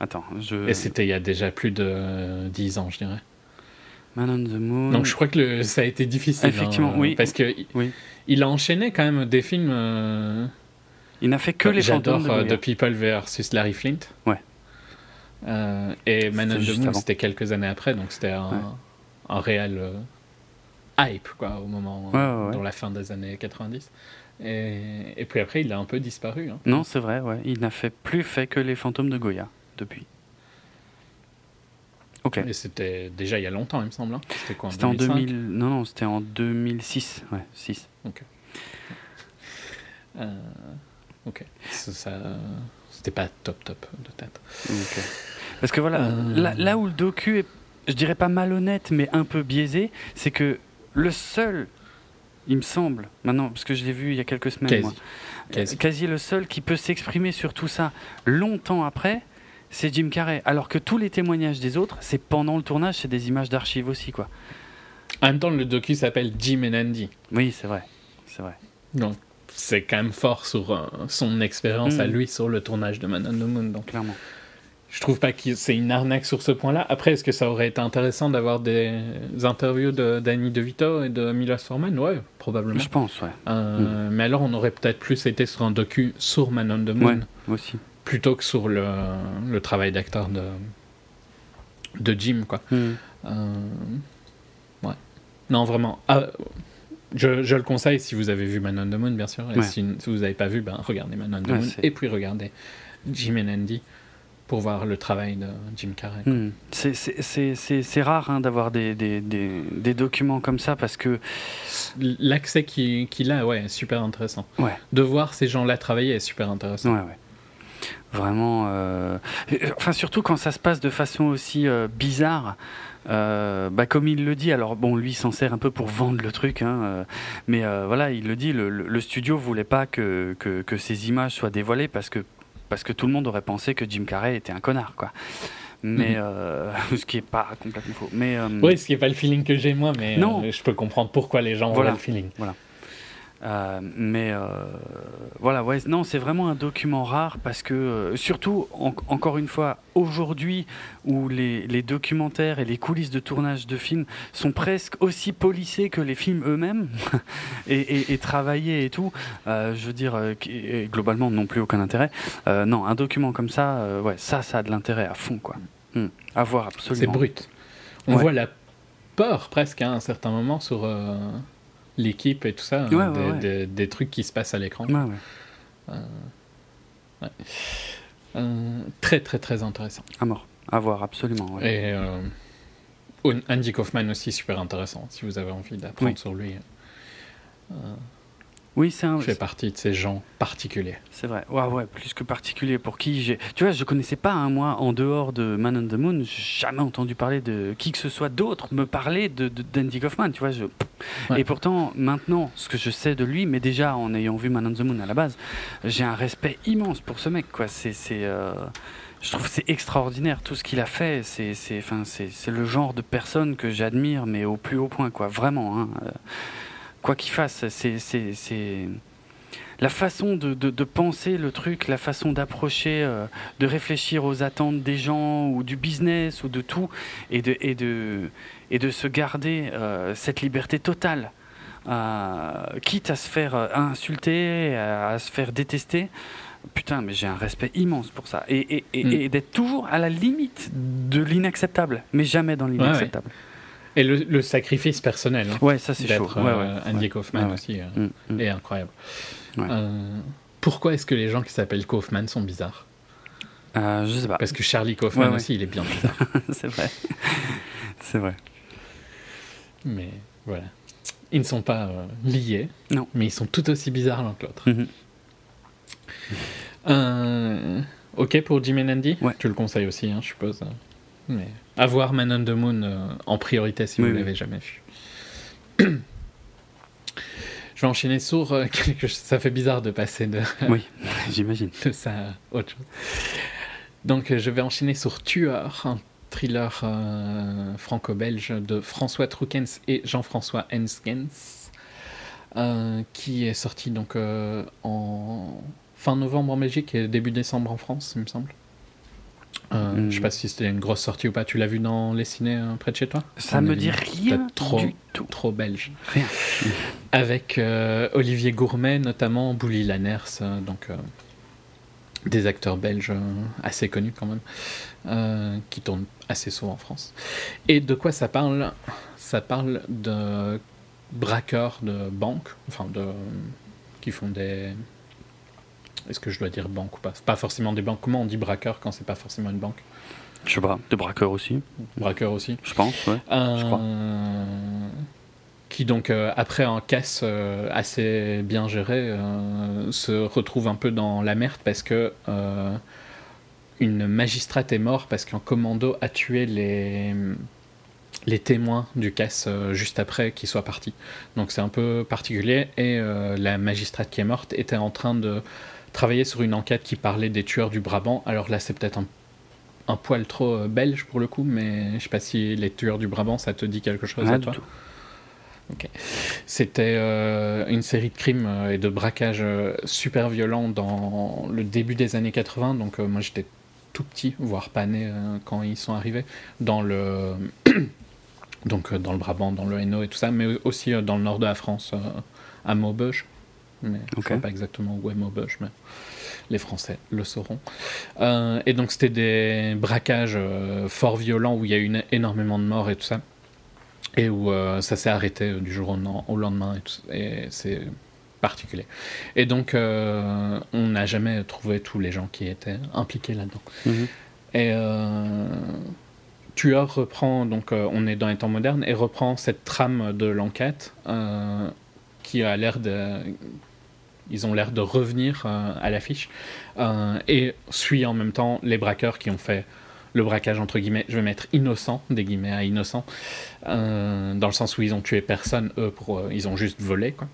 Attends, je. Et c'était il y a déjà plus de euh, 10 ans, je dirais. Man on the Moon. Donc je crois que le- ça a été difficile. Effectivement, hein, oui. Parce que Oui. il a enchaîné quand même des films. euh, Il n'a fait que les J'adore fantômes de euh. The People versus Larry Flint. Ouais. Euh, et Man on the Moon, c'était quelques années après, donc c'était un, Ouais. un réel euh, hype quoi, au moment, Ouais, ouais, ouais. dans la fin des années 90. Et, et puis après, il a un peu disparu. hein. Non, c'est vrai, ouais. Il n'a fait plus fait que les fantômes de Goya depuis. Ok. Et c'était déjà il y a longtemps, il me semble. hein. C'était quoi C'était en 2005? 2000. Non, non, c'était en 2006. Ouais, 6. Euh, ok. Ça, ça- c'était pas top top de tête. Ok. Parce que voilà, Euh. là, là où le docu est, je dirais pas malhonnête, mais un peu biaisé, c'est que le seul, il me semble, maintenant, parce que je l'ai vu il y a quelques semaines, Quasi. moi, Quasi. quasi le seul qui peut s'exprimer sur tout ça longtemps après, c'est Jim Carrey. Alors que tous les témoignages des autres, c'est pendant le tournage, c'est des images d'archives aussi, quoi. En même temps, le docu s'appelle Jim and Andy. Oui, c'est vrai, c'est vrai. Donc, c'est quand même fort sur euh, son expérience à Mhm. lui sur le tournage de Man on the Moon. Donc, Clairement. je trouve pas que c'est une arnaque sur ce point-là. Après, est-ce que ça aurait été intéressant d'avoir des interviews de Danny DeVito et de Milos Forman? Ouais, probablement. Je pense, ouais. Euh, Mais alors, on aurait peut-être plus été sur un docu sur Man on the Moon Ouais, aussi. Plutôt que sur le, le travail d'acteur de, de Jim, quoi. Mhm. Euh, Ouais. Non, vraiment. Ah, je, je le conseille si vous avez vu Man on the Moon, bien sûr. Et Ouais. si, si vous n'avez pas vu, ben, regardez Man on the Ouais, Moon. Et puis regardez Jim and Andy pour voir le travail de Jim Carrey. Hmm. C'est- rare hein, d'avoir des, des, des, des documents comme ça parce que L'accès qu'il qu'il a, ouais, est super intéressant. Ouais. De voir ces gens-là travailler est super intéressant. Ouais, ouais. Vraiment. euh, Enfin, surtout quand ça se passe de façon aussi euh, bizarre. euh, bah, comme il le dit, alors bon, lui s'en sert un peu pour vendre le truc, hein, euh, mais euh, voilà, il le dit, le, le- studio voulait pas que, que, que ces images soient dévoilées parce que, parce que tout le monde aurait pensé que Jim Carrey était un connard, quoi. Mais Mhm. euh, ce qui est pas complètement faux. Mais euh, Oui, ce qui n'est pas le feeling que j'ai moi, mais Non. euh, je peux comprendre pourquoi les gens Voilà. ont le feeling. Euh, mais euh, voilà, ouais, non, c'est vraiment un document rare parce que, euh, surtout, en- encore une fois, aujourd'hui, où les, les documentaires et les coulisses de tournage de films sont presque aussi polissés que les films eux-mêmes et, et- et travaillés et tout, je veux dire, globalement, non plus aucun intérêt. Non, un document comme ça, ouais, ça, ça a de l'intérêt à fond, quoi. Hmm. À voir, C'est absolument. brut. On Ouais. voit la peur presque hein, à un certain moment sur l'équipe et tout ça, hein, Ouais, des, ouais. des- des trucs qui se passent à l'écran. Ouais. Euh, très très très intéressant. À mort. À voir, absolument. Et euh, Andy Kaufman aussi super intéressant si vous avez envie d'apprendre Oui. sur lui. Oui, c'est un. Il fait partie de ces gens particuliers. C'est vrai. Ouais, ouais, plus que particulier. Pour qui j'ai. Tu vois, je connaissais pas, un moi, en dehors de Man on the Moon, jamais entendu parler de qui que ce soit d'autre me parler de, d'Andy Kaufman. Tu vois, je... Ouais. Et pourtant, maintenant, ce que je sais de lui, mais déjà en ayant vu Man on the Moon à la base, j'ai un respect immense pour ce mec, quoi. C'est. c'est euh, Je trouve que c'est extraordinaire tout ce qu'il a fait. C'est, c'est, enfin, c'est, c'est le genre de personne que j'admire, mais au plus haut point, quoi. Vraiment. hein. Quoi qu'il fasse, c'est, la façon de, de- de penser le truc, la façon d'approcher, euh, de réfléchir aux attentes des gens ou du business ou de tout, et de, et de, et de se garder euh, cette liberté totale, euh, quitte à se faire insulter, à, à se faire détester. Putain, mais j'ai un respect immense pour ça. Et, et- et- Mm. et d'être toujours à la limite de l'inacceptable, mais jamais dans l'inacceptable. Et le, le sacrifice personnel hein, Ouais, ça c'est chaud. d'être Ouais, ouais, Andy. Kaufman aussi euh, Mm, mm. est incroyable. Euh, pourquoi est-ce que les gens qui s'appellent Kaufman sont bizarres? Euh, je sais pas. Parce que Charlie Kaufman Ouais, ouais. aussi, il est bien bizarre. c'est vrai. c'est vrai. Mais voilà. Ils ne sont pas euh, liés, Non. mais ils sont tout aussi bizarres l'un que l'autre. Mhm. Euh, ok pour Jim and Andy Ouais. Tu le conseilles aussi, hein, je suppose. Mais à voir Man on the Moon euh, en priorité si Oui, vous oui. l'avez jamais vu. je vais enchaîner sur euh, quelque chose. Ça fait bizarre de passer de, Oui, j'imagine. de ça à autre chose. Donc euh, je vais enchaîner sur Tueur, un thriller euh, franco-belge de François Troukens et Jean-François Henskens, qui est sorti donc en fin novembre en Belgique et début décembre en France, il me semble. Euh, Mm. Je sais pas si c'était une grosse sortie ou pas. Tu l'as vu dans les ciné euh, près de chez toi Ça On me dit rien trop, du tout. trop belge. Rien. Avec euh, Olivier Gourmet, notamment Bouli Lanners, euh, donc euh, des acteurs belges assez connus quand même, qui tournent assez souvent en France. Et de quoi ça parle? Ça parle de braqueurs de banques, enfin de qui font des. Est-ce que je dois dire banque ou pas? Pas forcément des banques. Comment on dit braqueur quand c'est pas forcément une banque? Je sais pas, de braqueurs aussi, Braqueur aussi. je pense, ouais. Je crois. Euh, qui donc euh, après en caisse euh, assez bien gérée euh, se retrouve un peu dans la merde parce que une magistrate est morte parce qu'un commando a tué les les témoins du caisse euh, juste après qu'ils soient partis. Donc c'est un peu particulier et euh, la magistrate qui est morte était en train de travailler sur une enquête qui parlait des tueurs du Brabant. Alors là c'est peut-être un un poil trop euh, belge pour le coup, mais je sais pas si les tueurs du Brabant, ça te dit quelque chose à du toi. tout. C'était euh, une série de crimes euh, et de braquages euh, super violents dans le début des années 80. Donc moi j'étais tout petit, voire pas né quand ils sont arrivés dans le donc dans le Brabant, dans le Hainaut et tout ça, mais aussi dans le nord de la France, à Maubeuge. Mais je Ok. sais pas exactement où est Maubeuge, mais les Français le sauront. Euh, et donc c'était des braquages euh, fort violents où il y a eu une- énormément de morts et tout ça. Et où euh, ça s'est arrêté du jour au, lendemain et, tout- et c'est particulier. Et donc on n'a jamais trouvé tous les gens qui étaient impliqués là-dedans. Mhm. Et Tueur reprend, donc euh, on est dans les temps modernes, et reprend cette trame de l'enquête euh, qui a l'air de. Ils ont l'air de revenir euh, à l'affiche euh, et suit en même temps les braqueurs qui ont fait le braquage entre guillemets, je vais mettre innocent, des guillemets à innocent, euh, dans le sens où ils ont tué personne, eux, pour, ils ont juste volé, quoi.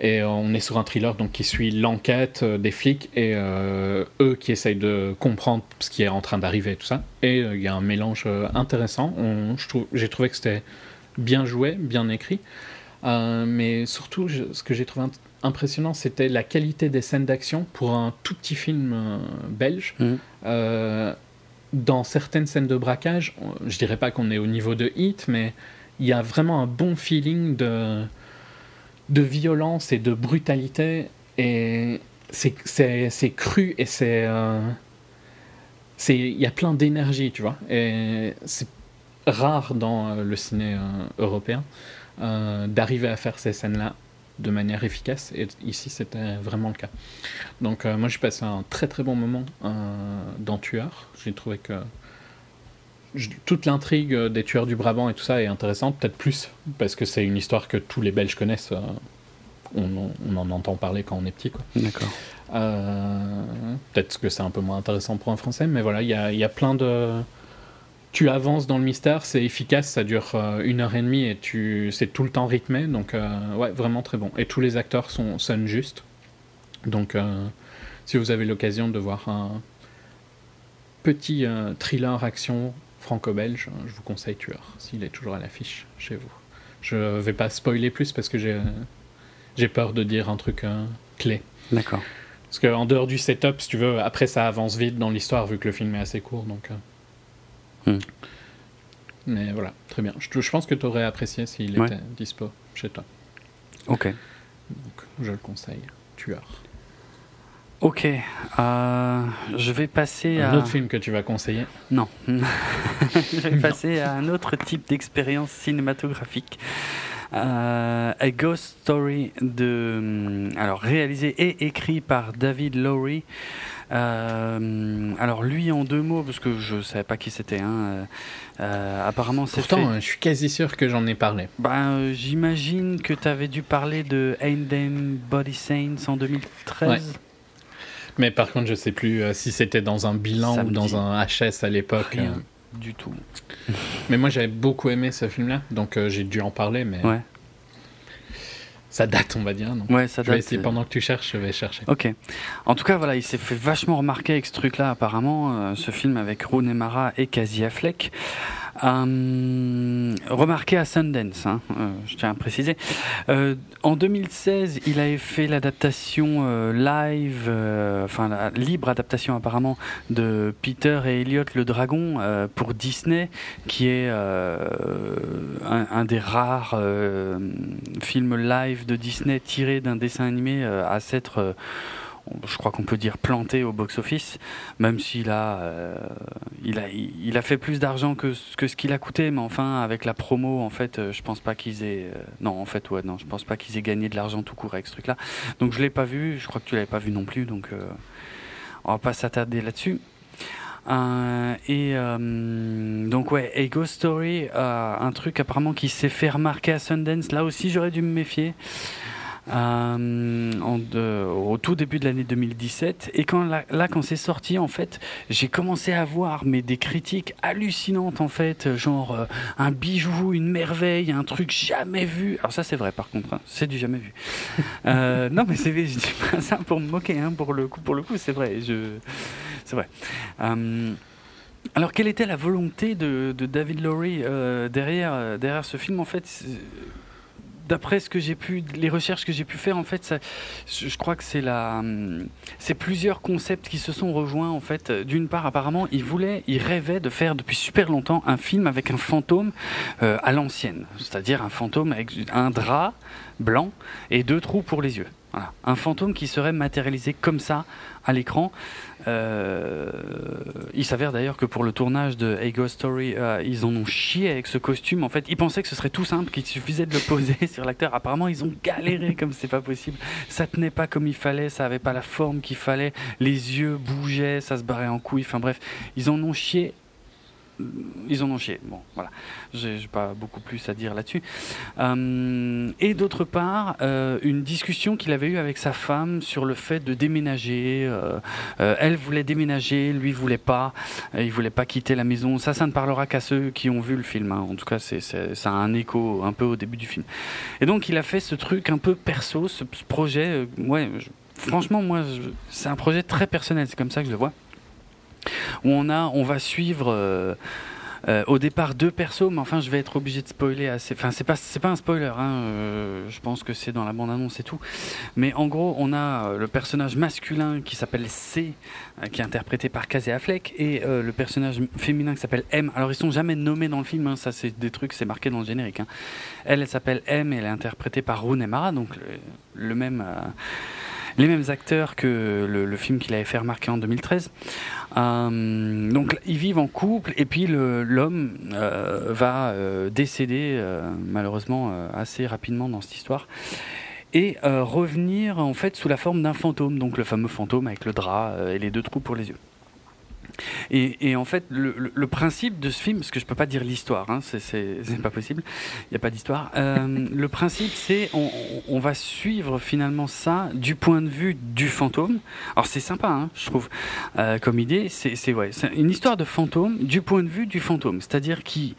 Et on est sur un thriller donc qui suit l'enquête des flics et eux qui essayent de comprendre ce qui est en train d'arriver et tout ça. Et il y a un mélange intéressant. J'ai trouvé que c'était bien joué, bien écrit. Euh, mais surtout, je- ce que j'ai trouvé impressionnant, c'était la qualité des scènes d'action pour un tout petit film euh, belge. Mhm. Euh, dans certaines scènes de braquage, je dirais pas qu'on est au niveau de Hit, mais il y a vraiment un bon feeling de, de violence et de brutalité. Et c'est- cru et c'est. Il y a plein d'énergie, tu vois. Et c'est rare dans le ciné européen euh, d'arriver à faire ces scènes-là de manière efficace. Et ici, c'était vraiment le cas. Donc, euh, moi, j'ai passé un très très bon moment euh, dans Tueur. J'ai trouvé que je- toute l'intrigue des tueurs du Brabant et tout ça est intéressante, peut-être plus parce que c'est une histoire que tous les Belges connaissent. on, en- on en entend parler quand on est petit. D'accord. Euh, Peut-être que c'est un peu moins intéressant pour un Français, mais voilà, il y a, il y a plein de. Tu avances dans le mystère, c'est efficace, ça dure euh, une heure et demie et tu, c'est tout le temps rythmé, donc euh, ouais, vraiment très bon. Et tous les acteurs sont, sonnent juste. Donc, euh, si vous avez l'occasion de voir un petit thriller action franco-belge, je vous conseille Tueur, s'il est toujours à l'affiche chez vous. Je vais pas spoiler plus parce que j'ai, j'ai peur de dire un truc clé. D'accord. Parce qu'en dehors du setup, si tu veux, après ça avance vite dans l'histoire vu que le film est assez court. Donc. Hmm. Mais voilà, très bien. Je, je pense que tu aurais apprécié s'il Ouais. était dispo chez toi. Ok. Donc je le conseille. Tueur. Ok. euh, je vais passer Un à. autre film que tu vas conseiller. Non. je vais passer à un autre type d'expérience cinématographique. Euh, A Ghost Story de hum, alors réalisé et écrit par David Lowry. Euh, alors lui en deux mots parce que je savais pas qui c'était. Hein, euh, euh, apparemment c'est. Pourtant, je suis quasi sûr que j'en ai parlé. Ben, euh, j'imagine que tu avais dû parler de Ain't Body Saints en 2013. Ouais. Mais par contre, je sais plus si c'était dans un bilan ou dans un HS à l'époque. Rien du tout. Mais moi, j'avais beaucoup aimé ce film-là, donc j'ai dû en parler, mais Ouais. Ça date, on va dire. Donc. Ouais, ça Je vais date. essayer euh, pendant que tu cherches, je vais chercher. Ok. En tout cas, voilà, il s'est fait vachement remarquer avec ce truc-là, apparemment, euh, ce film avec Rooney Mara et Casey Affleck. Euh, remarqué à Sundance, hein, euh, je tiens à préciser. Euh, en 2016, il avait fait l'adaptation live, enfin la libre adaptation apparemment de Peter et Elliot le dragon pour Disney, qui est un, un des rares films live de Disney tirés d'un dessin animé à s'être je crois qu'on peut dire planté au box-office, même s'il a, euh, il a, il a fait plus d'argent que, que ce qu'il a coûté, mais enfin avec la promo, en fait, euh, je pense pas qu'ils aient, euh, non, en fait, ouais, non, je pense pas qu'ils aient gagné de l'argent tout court avec ce truc-là. Donc je l'ai pas vu, je crois que tu l'avais pas vu non plus, donc euh, on va pas s'attarder là-dessus. Et donc ouais, A Ghost Story, un truc apparemment qui s'est fait remarquer à Sundance. Là aussi, j'aurais dû me méfier. Euh, en de- au tout début de l'année 2017 et quand là, là, quand c'est sorti en fait j'ai commencé à voir mais des critiques hallucinantes en fait genre euh, un bijou une merveille un truc jamais vu. Alors ça c'est vrai par contre hein, c'est du jamais vu. Euh, non mais c'est je dis pas ça pour me moquer hein, pour le coup pour le coup c'est vrai je c'est vrai. Alors, quelle était la volonté de, de David Lowry derrière, derrière ce film En fait, d'après ce que j'ai pu, les recherches que j'ai pu faire, en fait, ça- je crois que c'est la, hum, c'est plusieurs concepts qui se sont rejoints. En fait, d'une part, apparemment, il voulait, il rêvait de faire depuis super longtemps un film avec un fantôme euh, à l'ancienne, c'est-à-dire un fantôme avec un drap blanc et deux trous pour les yeux. Un fantôme qui serait matérialisé comme ça à l'écran. Euh, il s'avère d'ailleurs que pour le tournage de A Ghost Story, euh, ils en ont chié avec ce costume. En fait, ils pensaient que ce serait tout simple, qu'il suffisait de le poser sur l'acteur. Apparemment, ils ont galéré comme c'est pas possible. Ça tenait pas comme il fallait, ça avait pas la forme qu'il fallait. Les yeux bougeaient, ça se barrait en couilles. Enfin bref, ils en ont chié. Ils en ont chié. Bon, voilà. J'ai pas beaucoup plus à dire là-dessus. Euh, et d'autre part, euh, une discussion qu'il avait eue avec sa femme sur le fait de déménager. Euh, elle voulait déménager, lui voulait pas. Il voulait pas quitter la maison. Ça, ça ne parlera qu'à ceux qui ont vu le film. hein. En tout cas, c'est, ça a un écho un peu au début du film. Et donc, il a fait ce truc un peu perso, ce, projet. ouais, franchement, moi, c'est un projet très personnel. C'est comme ça que je le vois. Où on a, on va suivre. euh, euh, au départ deux persos, mais enfin je vais être obligé de spoiler assez. Enfin c'est pas un spoiler, hein, euh, je pense que c'est dans la bande annonce et tout. Mais en gros on a le personnage masculin qui s'appelle C, qui est interprété par Casey Affleck, et le personnage féminin qui s'appelle M. Alors ils sont jamais nommés dans le film, hein, ça c'est des trucs, c'est marqué dans le générique. hein. Elle, elle s'appelle M, et elle est interprétée par Rooney Mara, donc le, même. les mêmes acteurs que le, le film qu'il avait fait remarquer en 2013. Euh, donc ils vivent en couple et puis l'homme euh, va euh, décéder malheureusement assez rapidement dans cette histoire et revenir en fait sous la forme d'un fantôme, donc le fameux fantôme avec le drap et les deux trous pour les yeux. Et, et en fait, le, le- le principe de ce film, parce que je peux pas dire l'histoire, hein, c'est- pas possible, il n'y a pas d'histoire. Euh, le principe, c'est on, va suivre finalement ça du point de vue du fantôme. Alors c'est sympa, hein, je trouve, euh, comme idée. C'est c'est- ouais, c'est une histoire de fantôme du point de vue du fantôme, c'est-à-dire qui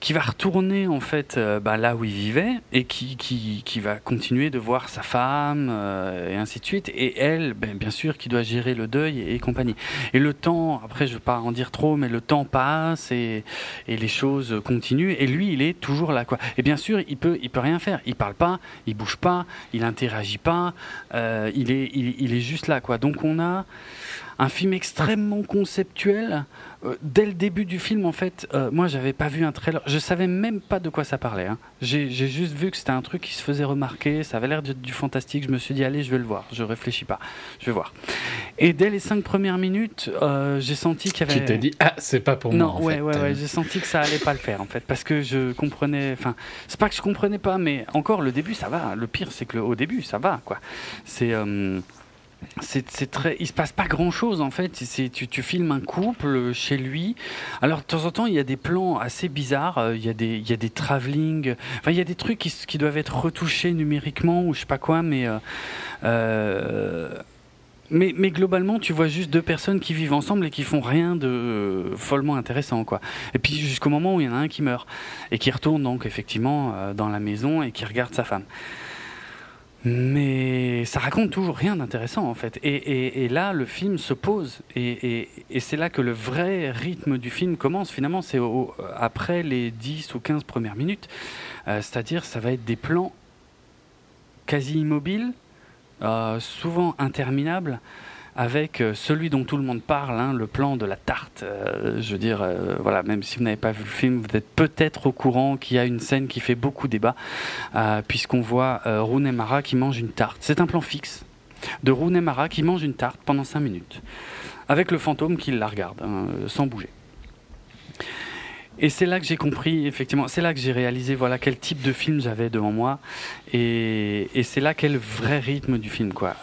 qui va retourner en fait euh, bah, là où il vivait et qui, qui, qui va continuer de voir sa femme euh, et ainsi de suite. Et elle ben, bien sûr qui doit gérer le deuil et, compagnie. Et le temps après je ne veux pas en dire trop mais le temps passe et, et les choses continuent. Et lui il est toujours là quoi. Et bien sûr il peut il peut rien faire. Il parle pas il bouge pas il interagit pas euh, il est il est juste là quoi. Donc on a un film extrêmement conceptuel. Euh, dès le début du film, en fait, euh, moi, j'avais pas vu un trailer. Je savais même pas de quoi ça parlait. hein. J'ai juste vu que c'était un truc qui se faisait remarquer. Ça avait l'air d'être du fantastique. Je me suis dit, allez, je vais le voir. Je réfléchis pas. Je vais voir. Et dès les cinq premières minutes, euh, j'ai senti qu'il y avait. Tu t'es dit, ah, c'est pas pour non, moi. en ouais, fait. ouais, ouais, j'ai senti que ça allait pas le faire en fait, parce que je comprenais. Enfin, c'est pas que je comprenais pas, mais encore le début, ça va. Le pire, c'est que le- au début, ça va, quoi. C'est. euh, c'est très, il se passe pas grand chose en fait. Tu, filmes un couple chez lui. Alors de temps en temps il y a des plans assez bizarres. euh, Il y a des il y a des travelling. Enfin il y a des trucs qui, doivent être retouchés numériquement ou je sais pas quoi. Mais euh, euh, mais, mais globalement, tu vois juste deux personnes qui vivent ensemble et qui font rien de follement intéressant, quoi. Et puis jusqu'au moment où il y en a un qui meurt et qui retourne donc effectivement dans la maison et qui regarde sa femme. Mais ça raconte toujours rien d'intéressant en fait. Et, là, le film se pose, et, c'est là que le vrai rythme du film commence. Finalement, c'est après les 10 ou 15 premières minutes. Euh, C'est-à-dire, ça va être des plans quasi immobiles, euh, souvent interminables, avec euh, celui dont tout le monde parle, hein, le plan de la tarte. Euh, je veux dire, euh, voilà, même si vous n'avez pas vu le film, vous êtes peut-être au courant qu'il y a une scène qui fait beaucoup débat, puisqu'on voit Rooney Mara qui mange une tarte. C'est un plan fixe de Rooney Mara qui mange une tarte pendant 5 minutes, avec le fantôme qui la regarde, hein, sans bouger. Et c'est là que j'ai compris, effectivement, c'est là que j'ai réalisé voilà quel type de film j'avais devant moi, et, et c'est là quel vrai rythme du film, quoi.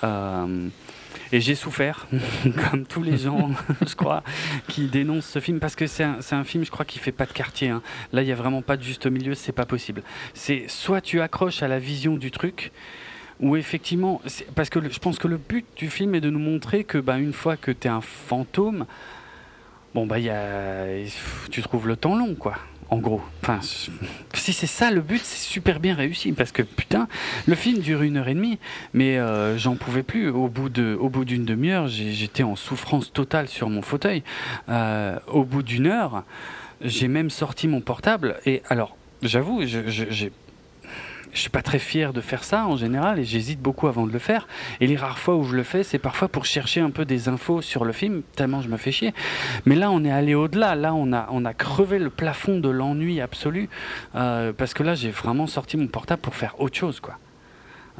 Et j'ai souffert, comme tous les gens, je crois, qui dénoncent ce film, parce que c'est un, film, je crois, qui fait pas de quartier. hein. Là, il y a vraiment pas de juste milieu, c'est pas possible. C'est soit tu accroches à la vision du truc, ou effectivement, parce que je pense que le but du film est de nous montrer que, bah, une fois que tu es un fantôme, bon bah tu trouves le temps long, quoi. En gros, si c'est ça le but, c'est super bien réussi parce que putain, le film dure une heure et demie, mais euh, j'en pouvais plus. Au bout de, bout d'une demi-heure, j'étais en souffrance totale sur mon fauteuil. Euh, au bout d'une heure, j'ai même sorti mon portable et alors, j'avoue, j'ai- je suis pas très fier de faire ça en général et j'hésite beaucoup avant de le faire. Et les rares fois où je le fais, c'est parfois pour chercher un peu des infos sur le film, tellement je me fais chier. Mais là, on est allé au-delà. Là, on a, on a crevé le plafond de l'ennui absolu. euh, parce que là, j'ai vraiment sorti mon portable pour faire autre chose, quoi.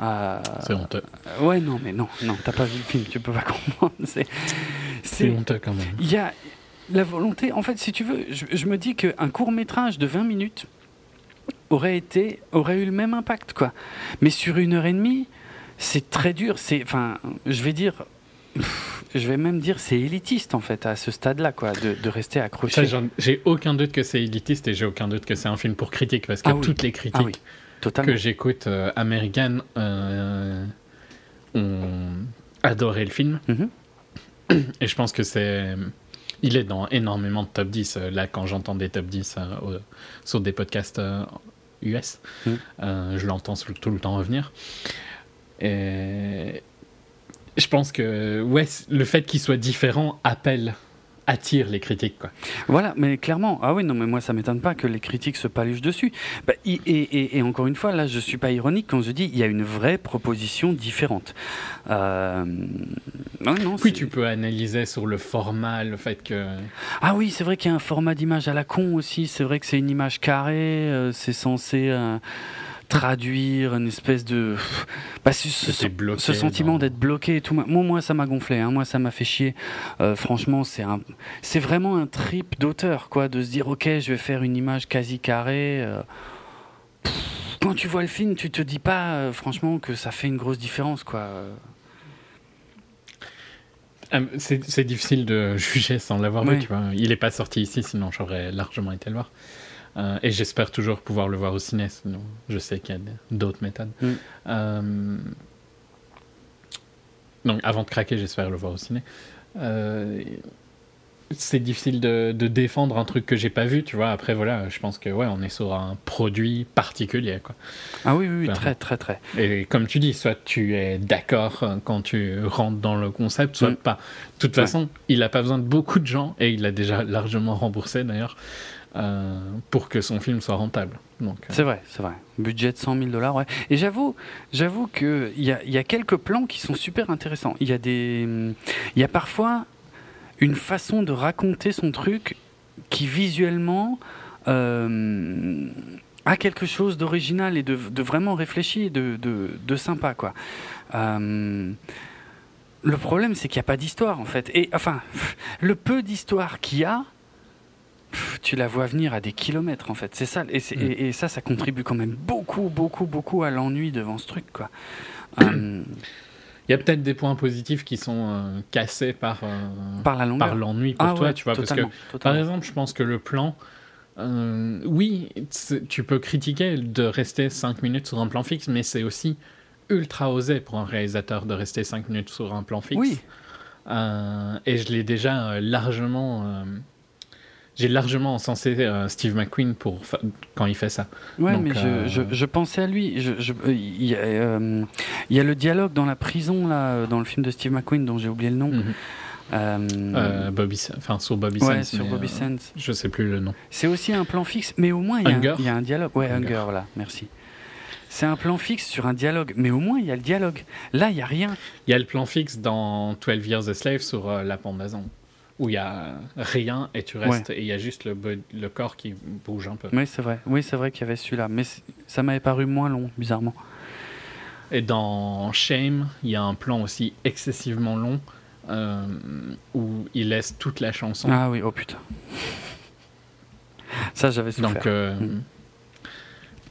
Euh, C'est honteux. ouais, non, mais non, non, t'as pas vu le film, tu peux pas comprendre. C'est, honteux quand même. il y a la volonté. En fait, si tu veux, je, je me dis qu'un court métrage de 20 minutes aurait été, aurait eu le même impact, quoi. Mais sur une heure et demie, c'est très dur. C'est, enfin, je vais dire, je vais même dire, c'est élitiste en fait à ce stade-là, quoi, de, de rester accroché. J'ai aucun doute que c'est élitiste et j'ai aucun doute que c'est un film pour critique parce que Ah oui. toutes les critiques Ah oui, que j'écoute euh, américaines euh, ont adoré le film. Mhm. Et je pense que c'est. Il est dans énormément de top 10. euh, Là, quand j'entends des top 10 euh, sur des podcasts US, Mhm. euh, je l'entends tout le temps revenir. Et je pense que ouais, le fait qu'il soit différent appelle, attire les critiques. Quoi. Voilà, mais clairement, ah oui, non, mais moi ça m'étonne pas que les critiques se paluchent dessus. Bah, et, et- et encore une fois, là, je suis pas ironique quand je dis il y a une vraie proposition différente. Euh, non, non, c'est- Oui, tu peux analyser sur le format, le fait que. Ah oui, c'est vrai qu'il y a un format d'image à la con aussi. C'est vrai que c'est une image carrée. euh, c'est censé euh, traduire une espèce de. Bah, ce, ce- bloqué sentiment d'être bloqué et tout. Moi, moi, ça m'a gonflé. hein. Moi, ça m'a fait chier. Euh, franchement, c'est un, c'est vraiment un trip d'auteur, quoi, de se dire, ok, je vais faire une image quasi carrée. euh, pff, Quand tu vois le film, tu te dis pas, euh, franchement, que ça fait une grosse différence, quoi. Ah, C'est c'est difficile de juger sans l'avoir Ouais. vu, tu vois. Il n'est pas sorti ici, sinon j'aurais largement été le voir. Euh, et j'espère toujours pouvoir le voir au ciné, sinon je sais qu'il y a d'autres méthodes. Mm. Euh, Donc avant de craquer, j'espère le voir au ciné. Euh, C'est difficile de, de défendre un truc que j'ai pas vu, tu vois. Après, voilà, je pense que ouais, on est sur un produit particulier, quoi. Ah oui, oui, très, très, très. Et comme tu dis, soit tu es d'accord quand tu rentres dans le concept, soit Mm. pas. De toute Ouais. façon, il n'a pas besoin de beaucoup de gens, et il a déjà largement remboursé d'ailleurs, euh, pour que son film soit rentable. Euh, C'est vrai, c'est vrai. Budget de 100 000 dollars, ouais. Et j'avoue, j'avoue qu'il y a, y a quelques plans qui sont super intéressants. Il y a des, il y a parfois une façon de raconter son truc qui visuellement euh, a quelque chose d'original et de, vraiment réfléchi, de, de, sympa, quoi. Le problème, c'est qu'il n'y a pas d'histoire, en fait. Et enfin, le peu d'histoire qu'il y a, tu la vois venir à des kilomètres en fait. C'est ça, et, Mm. et- et ça, ça contribue quand même beaucoup, beaucoup, beaucoup à l'ennui devant ce truc, quoi. Euh, il y a peut-être des points positifs qui sont euh, cassés par, euh, par la longueur. par l'ennui pour ah toi, ouais, tu vois. Parce que, totalement, par exemple, je pense que le plan. euh, oui, tu peux critiquer de rester 5 minutes sur un plan fixe, mais c'est aussi ultra osé pour un réalisateur de rester 5 minutes sur un plan fixe. Oui, Euh, et je l'ai déjà largement j'ai largement encensé euh, Steve McQueen pour fa- quand il fait ça. Ouais, Donc, mais je, euh, je, je pensais à lui. Je, euh, il, y a, euh, il y a le dialogue dans la prison, là, dans le film de Steve McQueen, dont j'ai oublié le nom. Mhm. Bobby, enfin sur Bobby ouais, Sands, sur Bobby Sands. je sais plus le nom. C'est aussi un plan fixe, mais au moins il y, a un- Hunger il y a un dialogue. Ouais, Hunger. Hunger, voilà, merci. C'est un plan fixe sur un dialogue, mais au moins il y a le dialogue. Là, il y a rien. Il y a le plan fixe dans 12 Years a Slave sur la pendaison, où il y a rien et tu restes, et il y a juste le, le corps qui bouge un peu. Oui, c'est vrai. Oui, c'est vrai qu'il y avait celui-là, mais ça m'avait paru moins long, bizarrement. Et dans Shame, il y a un plan aussi excessivement long euh, où il laisse toute la chanson. Ah oui, oh putain. Ça, j'avais souffert. Donc, euh, Mm.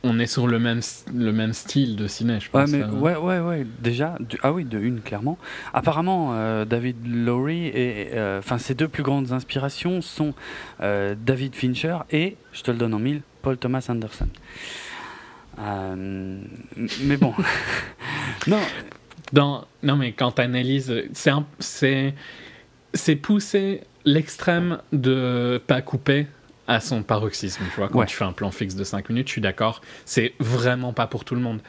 On est sur le même, le même style de ciné, je Ouais, pense. mais euh. ouais, ouais, ouais. Déjà, de- ah oui, de une clairement. Apparemment, euh, David Lowry et euh, enfin ses deux plus grandes inspirations sont euh, David Fincher et, je te le donne en mille, Paul Thomas Anderson. Mais bon, non, Dans, non, mais quand tu analyses, c'est pousser l'extrême de pas couper à son paroxysme. Tu vois, quand Ouais. tu fais un plan fixe de 5 minutes, je suis d'accord, c'est vraiment pas pour tout le monde.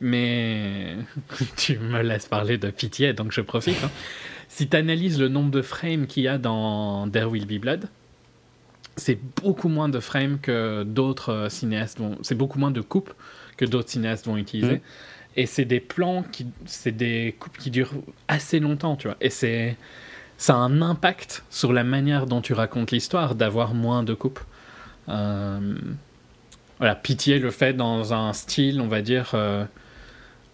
Mais tu me laisses parler de pitié, donc je profite. hein. Si tu analyses le nombre de frames qu'il y a dans There Will Be Blood, c'est beaucoup moins de frames que d'autres euh, cinéastes vont. C'est beaucoup moins de coupes que d'autres cinéastes vont utiliser. Mhm. Et c'est des plans qui. C'est des coupes qui durent assez longtemps, tu vois. Et c'est. Ça a un impact sur la manière dont tu racontes l'histoire d'avoir moins de coupes. Euh, Voilà, Pitié le fait dans un style, on va dire, euh,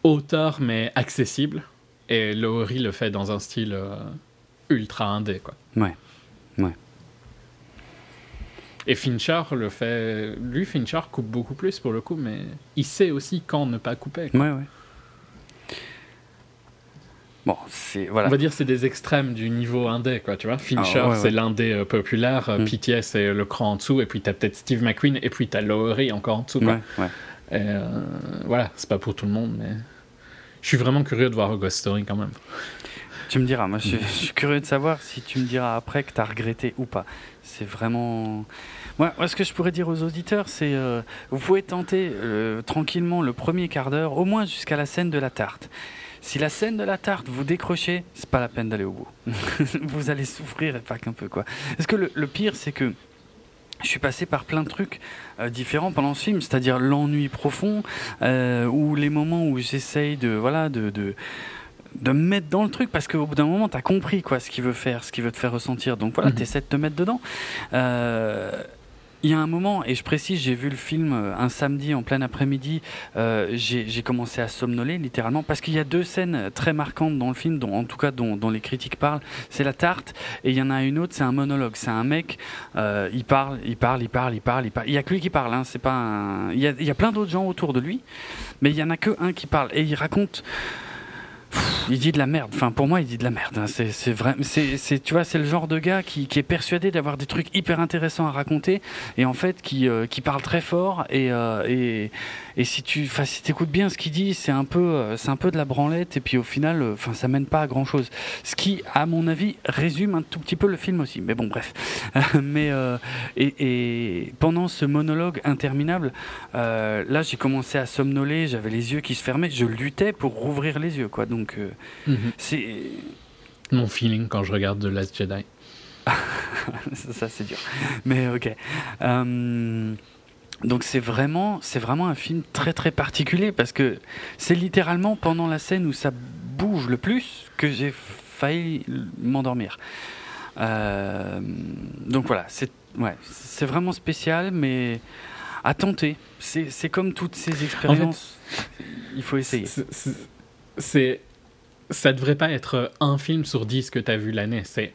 auteur mais accessible. Et Lowery le fait dans un style euh, ultra indé, quoi. Ouais, ouais. Et Fincher le fait. Lui, Fincher coupe beaucoup plus pour le coup, mais il sait aussi quand ne pas couper. quoi. ouais, ouais. Bon, c'est voilà. On va dire c'est des extrêmes du niveau indé, quoi, tu vois. Fincher, Ah, ouais, c'est l'indé euh, populaire, euh, Mm. Pitié, c'est le cran en dessous, et puis t'as peut-être Steve McQueen, et puis t'as Lowery encore en dessous, quoi. Ouais. Et, euh, voilà, c'est pas pour tout le monde, mais. Je suis vraiment curieux de voir Ghost Story quand même. Tu me diras, moi je suis, je suis curieux de savoir si tu me diras après que tu as regretté ou pas. C'est vraiment. Moi, moi, ce que je pourrais dire aux auditeurs, c'est euh, vous pouvez tenter euh, tranquillement le premier quart d'heure, au moins jusqu'à la scène de la tarte. Si la scène de la tarte vous décrochez, c'est pas la peine d'aller au bout. vous allez souffrir et pas qu'un peu quoi. Parce que le, le pire, c'est que je suis passé par plein de trucs euh, différents pendant ce film, c'est-à-dire l'ennui profond, euh, ou les moments où j'essaye de voilà de, de de me mettre dans le truc parce qu'au bout d'un moment t'as compris quoi ce qu'il veut faire ce qu'il veut te faire ressentir donc voilà Mhm. t'essaies de te mettre dedans Euh, il y a un moment, et je précise, j'ai vu le film euh, un samedi en plein après-midi, euh, j'ai commencé à somnoler littéralement, parce qu'il y a deux scènes très marquantes dans le film, dont, en tout cas dont, dont les critiques parlent. C'est la tarte, et il y en a une autre, c'est un monologue. C'est un mec, euh, il parle, il parle, il parle, il parle, il parle. Il y a que lui qui parle, hein, c'est pas un- il, y a, il y a plein d'autres gens autour de lui, mais il y en a que un qui parle, et il raconte il dit de la merde. Enfin, pour moi, il dit de la merde. hein. C'est, c'est vrai. C'est, c'est, tu vois, c'est le genre de gars qui, qui est persuadé d'avoir des trucs hyper intéressants à raconter et en fait qui, euh, qui parle très fort et, euh, et, et si tu, enfin, si t'écoutes bien ce qu'il dit, c'est un peu, euh, c'est un peu de la branlette et puis au final, euh, enfin, ça mène pas à grand chose. Ce qui, à mon avis, résume un tout petit peu le film aussi. Mais bon, bref. Mais euh, et, et pendant ce monologue interminable, euh, là, j'ai commencé à somnoler. J'avais les yeux qui se fermaient. Je luttais pour rouvrir les yeux, quoi. Donc euh, c'est Mon feeling quand je regarde The Last Jedi. ça, ça, c'est dur. Mais ok. Euh, donc c'est vraiment, c'est vraiment un film très très particulier parce que c'est littéralement pendant la scène où ça bouge le plus que j'ai failli m'endormir. Euh, donc voilà, c'est ouais, c'est vraiment spécial, mais à tenter. C'est c'est comme toutes ces expériences, il faut essayer. C'est-. Ça devrait pas être un film sur 10 que t'as vu l'année. C'est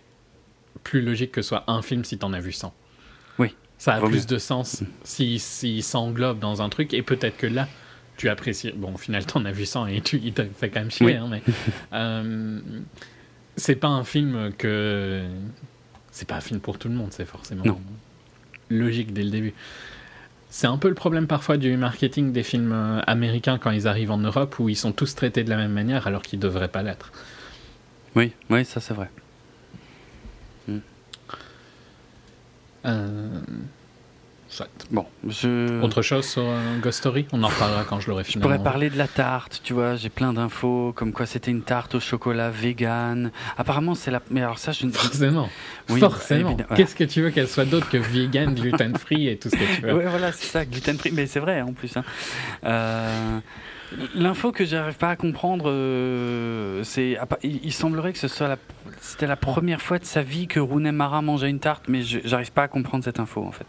plus logique que ce soit un film si t'en as vu 100. Ça a Vaut plus mieux. de sens s'il si, s'englobe dans un truc et peut-être que là, tu apprécies. Bon, au final, t'en as vu 100 et tu, il te fait quand même chier, Oui. hein, mais. euh, c'est pas un film que. C'est pas un film pour tout le monde, c'est forcément Non. logique dès le début. C'est un peu le problème parfois du marketing des films euh, américains quand ils arrivent en Europe où ils sont tous traités de la même manière alors qu'ils devraient pas l'être. Oui, oui, ça c'est vrai. Euh, soit. Bon, je. Autre chose sur euh, Ghost Story? On en reparlera quand je l'aurai Je finalement. pourrais parler de la tarte, tu vois, j'ai plein d'infos, comme quoi c'était une tarte au chocolat vegan. Apparemment, c'est la. Mais alors, ça, je ne. Forcément. Oui, Forcément. évidemment. Qu'est-ce que tu veux qu'elle soit d'autre que vegan, gluten free et tout ce que tu veux? Ouais, voilà, c'est ça, gluten free. Mais c'est vrai en plus. hein. Euh, L'info que j'arrive pas à comprendre, euh, c'est ah, pas- il, semblerait que ce soit la, c'était la première fois de sa vie que Rooney Mara mangeait une tarte, mais je- j'arrive pas à comprendre cette info en fait.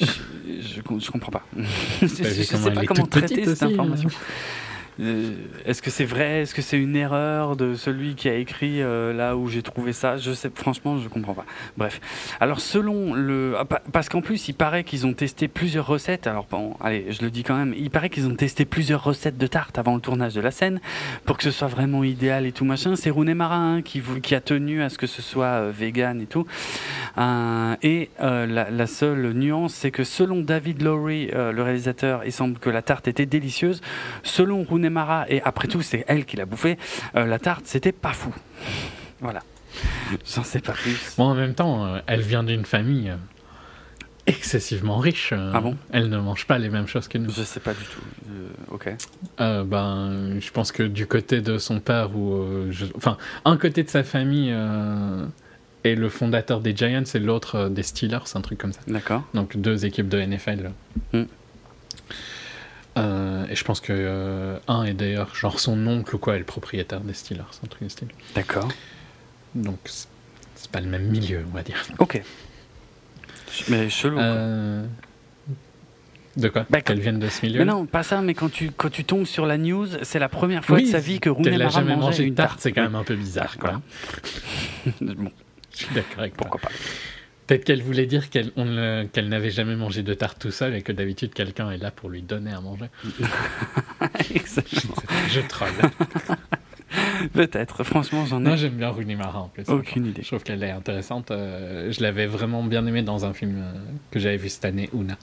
Je, je, je comprends pas. je, je vu sais pas comment traiter cette aussi, information. Euh, Est-ce que c'est vrai? Est-ce que c'est une erreur de celui qui a écrit euh, là où j'ai trouvé ça? Je sais, franchement, je comprends pas. Bref. Alors, selon le. ah, pa- Parce qu'en plus, il paraît qu'ils ont testé plusieurs recettes. Alors, bon, allez, je le dis quand même. Il paraît qu'ils ont testé plusieurs recettes de tarte avant le tournage de la scène pour que ce soit vraiment idéal et tout machin. C'est Rooney Mara hein, qui, a tenu à ce que ce soit euh, vegan et tout. Euh, et la, seule nuance, c'est que selon David Lowry, le réalisateur, il semble que la tarte était délicieuse. Selon Et après tout, c'est elle qui l'a bouffé, euh, la tarte, c'était pas fou. Voilà. J'en sais pas plus. Bon, en même temps, euh, elle vient d'une famille euh, excessivement riche. Ah bon? Elle ne mange pas les mêmes choses que nous. Je sais pas du tout. Euh, ok. Euh, ben, je pense que du côté de son père, ou euh, je- enfin, un côté de sa famille est le fondateur des Giants et l'autre des Steelers, un truc comme ça. D'accord. Donc deux équipes de NFL. Mm. Euh, et je pense que euh, un est d'ailleurs genre son oncle ou quoi est le propriétaire des Steelers, un truc du style. D'accord. Donc c'est pas le même milieu, on va dire. Ok. Mais chelou. Euh, De quoi Bah, Qu'elle vienne de ce milieu Mais non, pas ça, mais quand tu, quand tu tombes sur la news, c'est la première fois Oui, de sa vie que Rooney n'a Mara jamais mangé une tarte, tarte. c'est quand même un peu bizarre. Quoi. Bon, Je suis d'accord avec toi. pourquoi pas. Peut-être qu'elle voulait dire qu'elle n'avait jamais mangé de tarte tout seul et que d'habitude quelqu'un est là pour lui donner à manger. Exactement. Je troll. Peut-être, franchement, j'en Moi ai j'aime bien Rooney Mara en plus. aucune idée. Je trouve qu'elle est intéressante. euh, je l'avais vraiment bien aimée dans un film euh, que j'avais vu cette année, Una.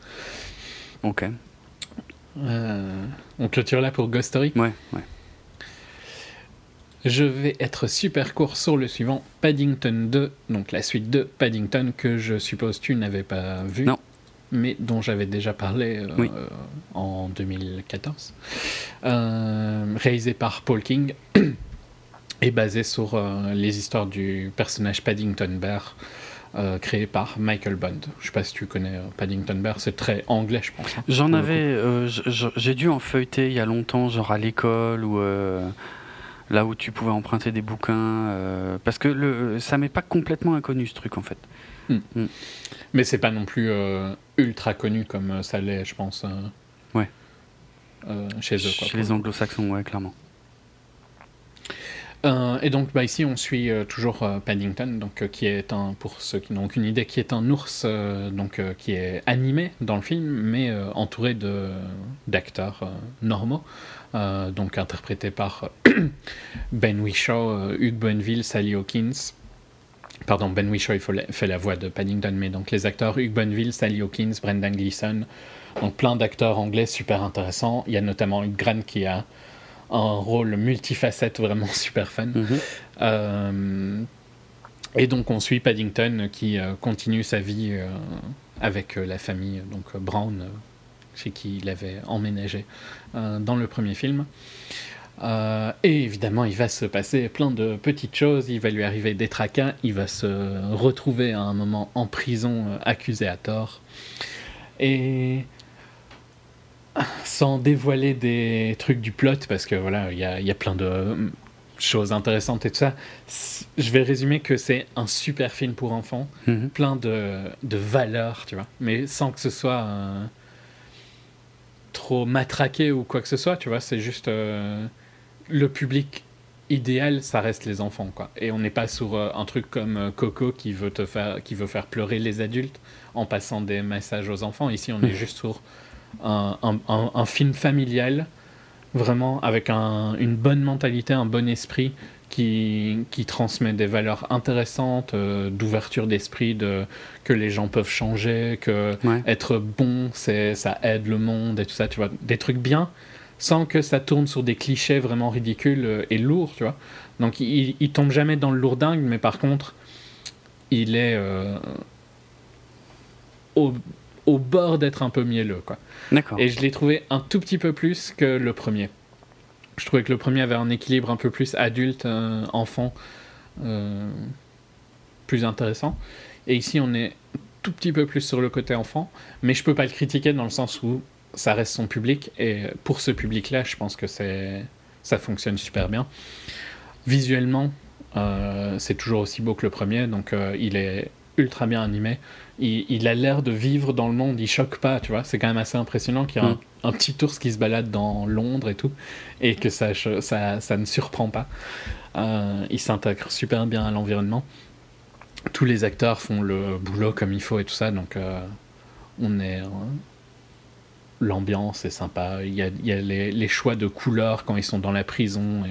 Ok. Euh, on clôture là pour Ghost Story? Ouais, ouais. Je vais être super court sur le suivant, Paddington 2, donc la suite de Paddington que je suppose tu n'avais pas vu. Non. Mais dont j'avais déjà parlé euh, Oui. euh, en 2014. Euh, réalisé par Paul King et basé sur euh, les histoires du personnage Paddington Bear euh, créé par Michael Bond. Je sais pas si tu connais euh, Paddington Bear, c'est très anglais je pense. hein, J'en avais, euh, j'ai dû en feuilleter il y a longtemps, genre à l'école ou là où tu pouvais emprunter des bouquins, euh, parce que le, ça m'est pas complètement inconnu ce truc en fait. Mais c'est pas non plus euh, ultra connu comme euh, ça l'est, je pense. euh, Ouais. chez eux. Quoi, Chez les le anglo-saxons, ouais, clairement. Et donc bah, ici on suit toujours Paddington, donc, qui est un, pour ceux qui n'ont aucune idée, qui est un ours donc, qui est animé dans le film, mais entouré de, d'acteurs normaux, euh, donc interprétés par Ben Whishaw, euh, Hugh Bonneville, Sally Hawkins. Pardon, Ben Whishaw il faut la- fait la voix de Paddington, mais donc les acteurs Hugh Bonneville, Sally Hawkins, Brendan Gleeson, donc plein d'acteurs anglais super intéressants. Il y a notamment Hugh Grant qui a un rôle multifacette vraiment super fun. Mhm. Euh, et donc on suit Paddington qui euh, continue sa vie euh, avec euh, la famille donc euh, Brown, euh, chez qui il avait emménagé euh, dans le premier film. Euh, et évidemment, il va se passer plein de petites choses. Il va lui arriver des tracas. Il va se retrouver à un moment en prison, euh, accusé à tort. Et sans dévoiler des trucs du plot, parce que voilà, il y a, il y a plein de euh, choses intéressantes et tout ça. Je vais résumer que c'est un super film pour enfants, Mhm. plein de, de valeurs, tu vois, mais sans que ce soit euh, trop matraqué ou quoi que ce soit, tu vois. C'est juste euh, le public idéal, ça reste les enfants, quoi. Et on n'est pas sur euh, un truc comme euh, Coco qui veut te faire, qui veut faire pleurer les adultes en passant des messages aux enfants. Ici, on est juste sur un, un- un- un film familial, vraiment avec un- une bonne mentalité, un bon esprit qui, qui transmet des valeurs intéressantes, euh, d'ouverture d'esprit, de, que les gens peuvent changer, que Ouais. être bon, c'est, ça aide le monde et tout ça, tu vois. Des trucs bien, sans que ça tourne sur des clichés vraiment ridicules euh, et lourds, tu vois. Donc il, il tombe jamais dans le lourdingue, mais par contre, il est... euh, au, au bord d'être un peu mielleux, quoi. D'accord. Et je l'ai trouvé un tout petit peu plus que le premier. Je trouvais que le premier avait un équilibre un peu plus adulte, euh, enfant, euh, plus intéressant. Et ici, on est tout petit peu plus sur le côté enfant, mais je peux pas le critiquer dans le sens où ça reste son public et pour ce public-là, je pense que c'est ça fonctionne super bien. Visuellement, euh, c'est toujours aussi beau que le premier, donc euh, il est ultra bien animé. Il, il a l'air de vivre dans le monde, il choque pas, tu vois. C'est quand même assez impressionnant qu'il y a un, Mm. un petit ours qui se balade dans Londres et tout, et que ça, ça, ça ne surprend pas. Euh, il s'intègre super bien à l'environnement. Tous les acteurs font le boulot comme il faut et tout ça, donc euh, on est. euh, L'ambiance est sympa. Il y a, il y a les, choix de couleurs quand ils sont dans la prison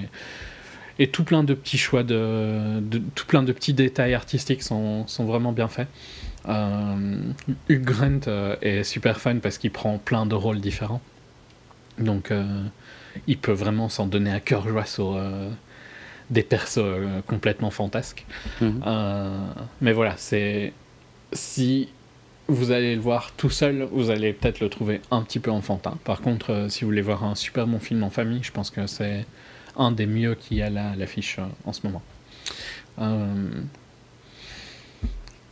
et, tout plein de petits choix de, tout plein de petits détails artistiques sont, sont vraiment bien faits. Euh, Hugh Grant euh, est super fun parce qu'il prend plein de rôles différents. Donc il peut vraiment s'en donner à cœur joie sur des persos euh, complètement fantasques. Mhm. Euh, mais voilà, c'est si vous allez le voir tout seul, vous allez peut-être le trouver un petit peu enfantin. Par contre, euh, si vous voulez voir un super bon film en famille, je pense que c'est un des mieux qu'il y a là à l'affiche en ce moment.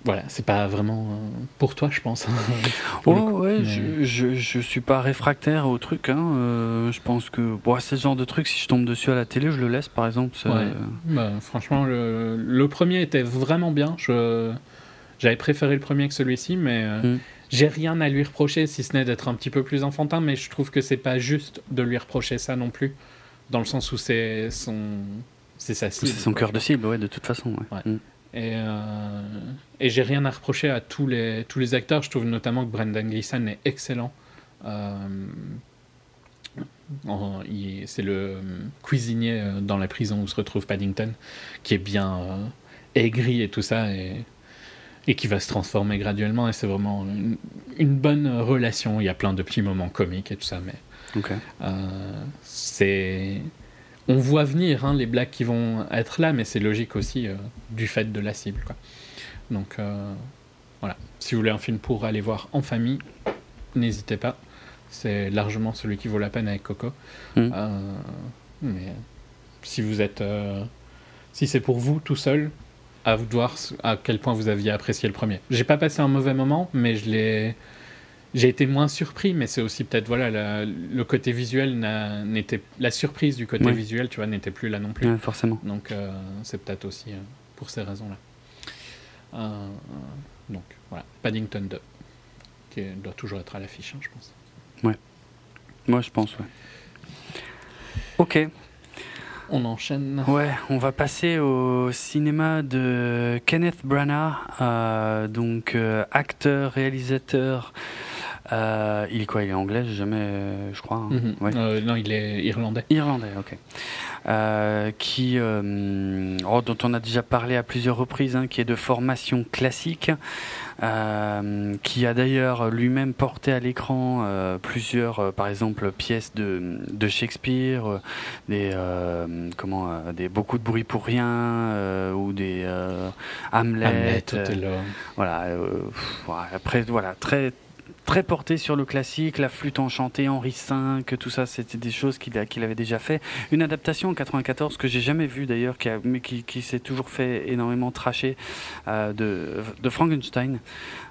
Voilà, c'est pas vraiment euh, pour toi, je pense. Le Oh, ouais, mais- je, je, je suis pas réfractaire au truc. Hein. euh, je pense que bon, c'est ce genre de truc, si je tombe dessus à la télé, je le laisse par exemple. c'est- Ouais. Bah, franchement, le, le premier était vraiment bien. Je, j'avais préféré le premier que celui-ci, mais euh, Mm. j'ai rien à lui reprocher, si ce n'est d'être un petit peu plus enfantin. Mais je trouve que c'est pas juste de lui reprocher ça non plus, dans le sens où c'est son, c'est sa C'est cible. son quoi. cœur de cible, ouais, de toute façon. ouais. Ouais. Mm. Et, euh, et j'ai rien à reprocher à tous les, tous les acteurs. Je trouve notamment que Brendan Gleeson est excellent. Euh, c'est le euh, cuisinier dans la prison où se retrouve Paddington, qui est bien aigri et tout ça, et, et qui va se transformer graduellement. Et c'est vraiment une, une bonne relation. Il y a plein de petits moments comiques et tout ça, mais euh, c'est. On voit venir hein, les blagues qui vont être là, mais c'est logique aussi euh, du fait de la cible. Quoi. Donc euh, voilà. Si vous voulez un film pour aller voir en famille, n'hésitez pas. C'est largement celui qui vaut la peine avec Coco. Mm. Euh, mais si vous êtes. si c'est pour vous tout seul, à vous de voir à quel point vous aviez apprécié le premier. J'ai pas passé un mauvais moment, mais je l'ai. J'ai été moins surpris, mais c'est aussi peut-être voilà la- le côté visuel n'était la surprise du côté Oui. visuel, tu vois, n'était plus là non plus. Ouais, forcément. Donc euh, c'est peut-être aussi euh, pour ces raisons-là. Euh, donc voilà, Paddington 2, qui doit toujours être à l'affiche, hein, je pense. Moi, je pense, ouais. Ok. On enchaîne. Ouais, on va passer au cinéma de Kenneth Branagh, donc acteur, réalisateur. Euh, il est quoi Il est anglais, jamais, je crois. hein. Mhm. Ouais. Euh, non, il est irlandais. Irlandais, ok. Euh, qui, oh, dont on a déjà parlé à plusieurs reprises, hein, qui est de formation classique, qui a d'ailleurs lui-même porté à l'écran plusieurs, par exemple, pièces de, de Shakespeare, des, comment, des beaucoup de bruit pour rien, ou des Hamlet. Hamlet, voilà. après, voilà, très très porté sur le classique, la flûte enchantée, Henri V, tout ça, c'était des choses qu'il avait déjà fait. Une adaptation en 94 que j'ai jamais vue d'ailleurs, mais qui, s'est toujours fait énormément tracher euh, de, Frankenstein.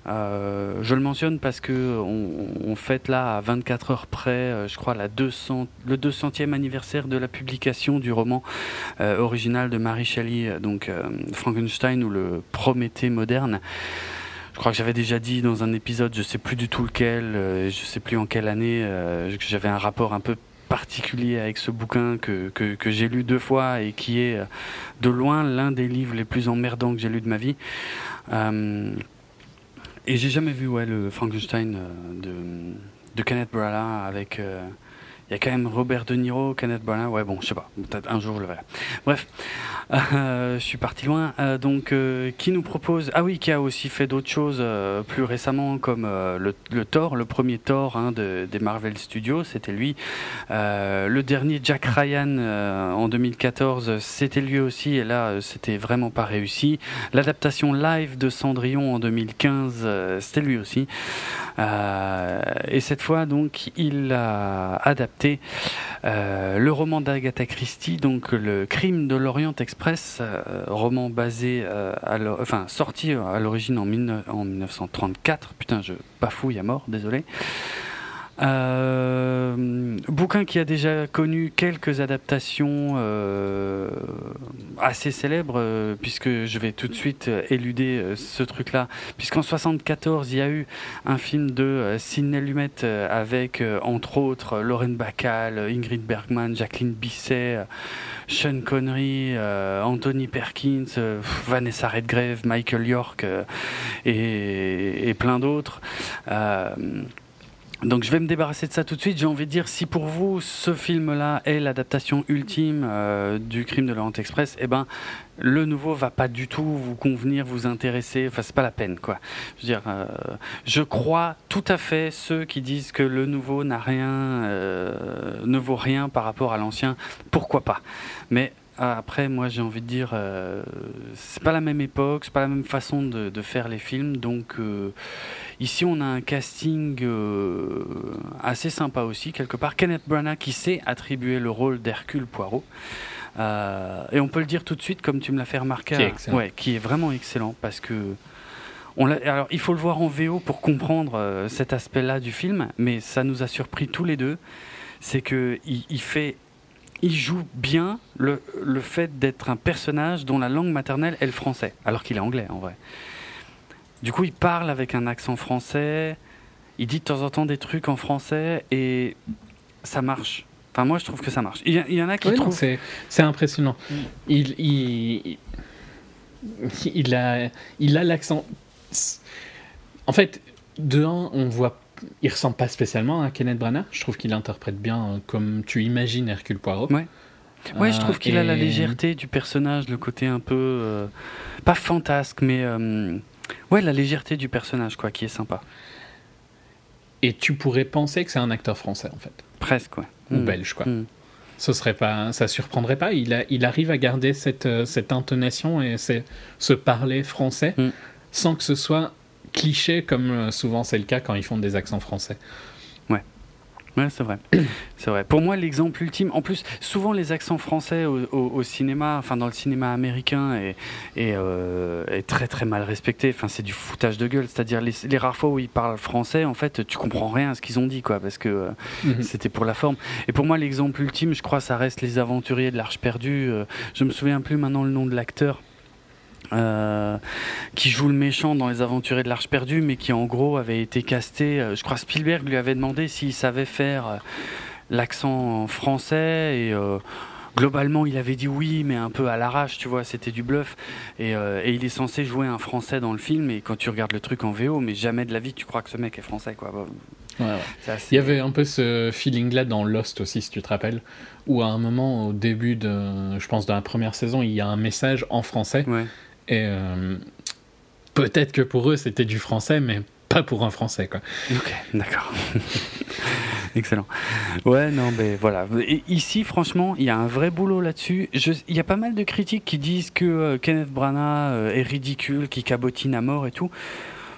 Euh, je le mentionne parce que on, fête là à 24 heures près, euh, je crois, la 200, le 200e anniversaire de la publication du roman original de Mary Shelley, donc Frankenstein ou le Prométhée moderne. Je crois que j'avais déjà dit dans un épisode, je sais plus du tout lequel, euh, je sais plus en quelle année, euh, que j'avais un rapport un peu particulier avec ce bouquin que, que, j'ai lu deux fois et qui est euh, de loin l'un des livres les plus emmerdants que j'ai lu de ma vie. Et j'ai jamais vu ouais, le Frankenstein de, de Kenneth Branagh avec. Il y a quand même Robert De Niro, Kenneth Branagh. Ouais, bon, je sais pas. Peut-être un jour je le verrai. Bref, euh, je suis parti loin. Euh, donc, euh, qui nous propose Ah oui, qui a aussi fait d'autres choses plus récemment, comme le, Thor, le premier Thor hein, de, des Marvel Studios, c'était lui. le dernier Jack Ryan en 2014, c'était lui aussi. Et là, c'était vraiment pas réussi. L'adaptation live de Cendrillon en 2015, c'était lui aussi. et cette fois, donc, il a adapté euh, le roman d'Agatha Christie, donc le Crime de l'Orient Express, euh, roman basé, euh, à enfin sorti à l'origine en, en 1934. Putain, je bafouille à mort, désolé. Euh, bouquin qui a déjà connu quelques adaptations euh, assez célèbres, euh, puisque je vais tout de suite éluder ce truc-là, puisqu'en 74 il y a eu un film de Sidney Lumet avec entre autres Lauren Bacall, Ingrid Bergman, Jacqueline Bisset, Sean Connery, Anthony Perkins, Vanessa Redgrave, Michael York et plein d'autres. Donc je vais me débarrasser de ça tout de suite. J'ai envie de dire, si pour vous ce film-là est l'adaptation ultime euh, du crime de l'Orient Express, eh ben le nouveau va pas du tout vous convenir, vous intéresser. Enfin, c'est pas la peine, quoi. Je veux dire, euh, je crois tout à fait ceux qui disent que le nouveau n'a rien, euh, ne vaut rien par rapport à l'ancien. Pourquoi pas? Mais après, moi, j'ai envie de dire, c'est pas la même époque, c'est pas la même façon de, de faire les films, donc Ici, on a un casting euh, assez sympa aussi, quelque part. Kenneth Branagh qui sait attribuer le rôle d'Hercule Poirot. Euh, et on peut le dire tout de suite, comme tu me l'as fait remarquer, qui est, ouais, qui est vraiment excellent parce que. On alors, il faut le voir en VO pour comprendre euh, cet aspect-là du film, mais ça nous a surpris tous les deux. C'est que il, fait il joue bien le, le fait d'être un personnage dont la langue maternelle est le français, alors qu'il est anglais en vrai. Du coup, il parle avec un accent français, il dit de temps en temps des trucs en français et ça marche. Enfin, moi, je trouve que ça marche. Il y, en a qui trouvent. C'est impressionnant. Mm. Il, il, il, a il a l'accent. En fait, de un, on voit. Il ressemble pas spécialement à Kenneth Branagh. Je trouve qu'il interprète bien comme tu imagines Hercule Poirot. Ouais. Ouais, je trouve euh, qu'il a la légèreté du personnage, le côté un peu. Euh, pas fantasque, mais. Euh, Ouais, la légèreté du personnage, quoi, qui est sympa. Et tu pourrais penser que c'est un acteur français, en fait. Presque, ouais. Ou hmm. belge, quoi. Hmm. Ce serait pas, ça surprendrait pas. Il, a, il arrive à garder cette, euh, cette intonation et ce parler français hmm. sans que ce soit cliché comme euh, souvent c'est le cas quand ils font des accents français. Ouais, c'est vrai. C'est vrai. Pour moi, l'exemple ultime, en plus, souvent les accents français au, cinéma, enfin dans le cinéma américain, est, euh, est, très très mal respecté. Enfin, c'est du foutage de gueule. C'est-à-dire les, rares fois où ils parlent français, en fait, tu comprends rien à ce qu'ils ont dit, quoi, parce que euh, mhm. c'était pour la forme. Et pour moi, l'exemple ultime, je crois, ça reste les aventuriers de l'Arche perdue. Euh, je me souviens plus maintenant le nom de l'acteur. Euh, qui joue le méchant dans Les Aventuriers de l'Arche perdue, mais qui en gros avait été casté. Euh, je crois Spielberg lui avait demandé s'il savait faire euh, l'accent français et globalement il avait dit oui, mais un peu à l'arrache, tu vois, c'était du bluff. Et, et, il est censé jouer un français dans le film, et quand tu regardes le truc en VO, mais jamais de la vie tu crois que ce mec est français, quoi. Il y avait un peu ce feeling-là dans Lost aussi, si tu te rappelles, où à un moment, au début de, je pense, de la première saison, il y a un message en français. Ouais et euh, peut-être que pour eux, c'était du français, mais pas pour un français, quoi. Ok, d'accord. Excellent. Ouais, non, mais voilà. ici, franchement, il y a un vrai boulot là-dessus. Il y a pas mal de critiques qui disent que euh, Kenneth Branagh euh, est ridicule, qui cabotine à mort et tout.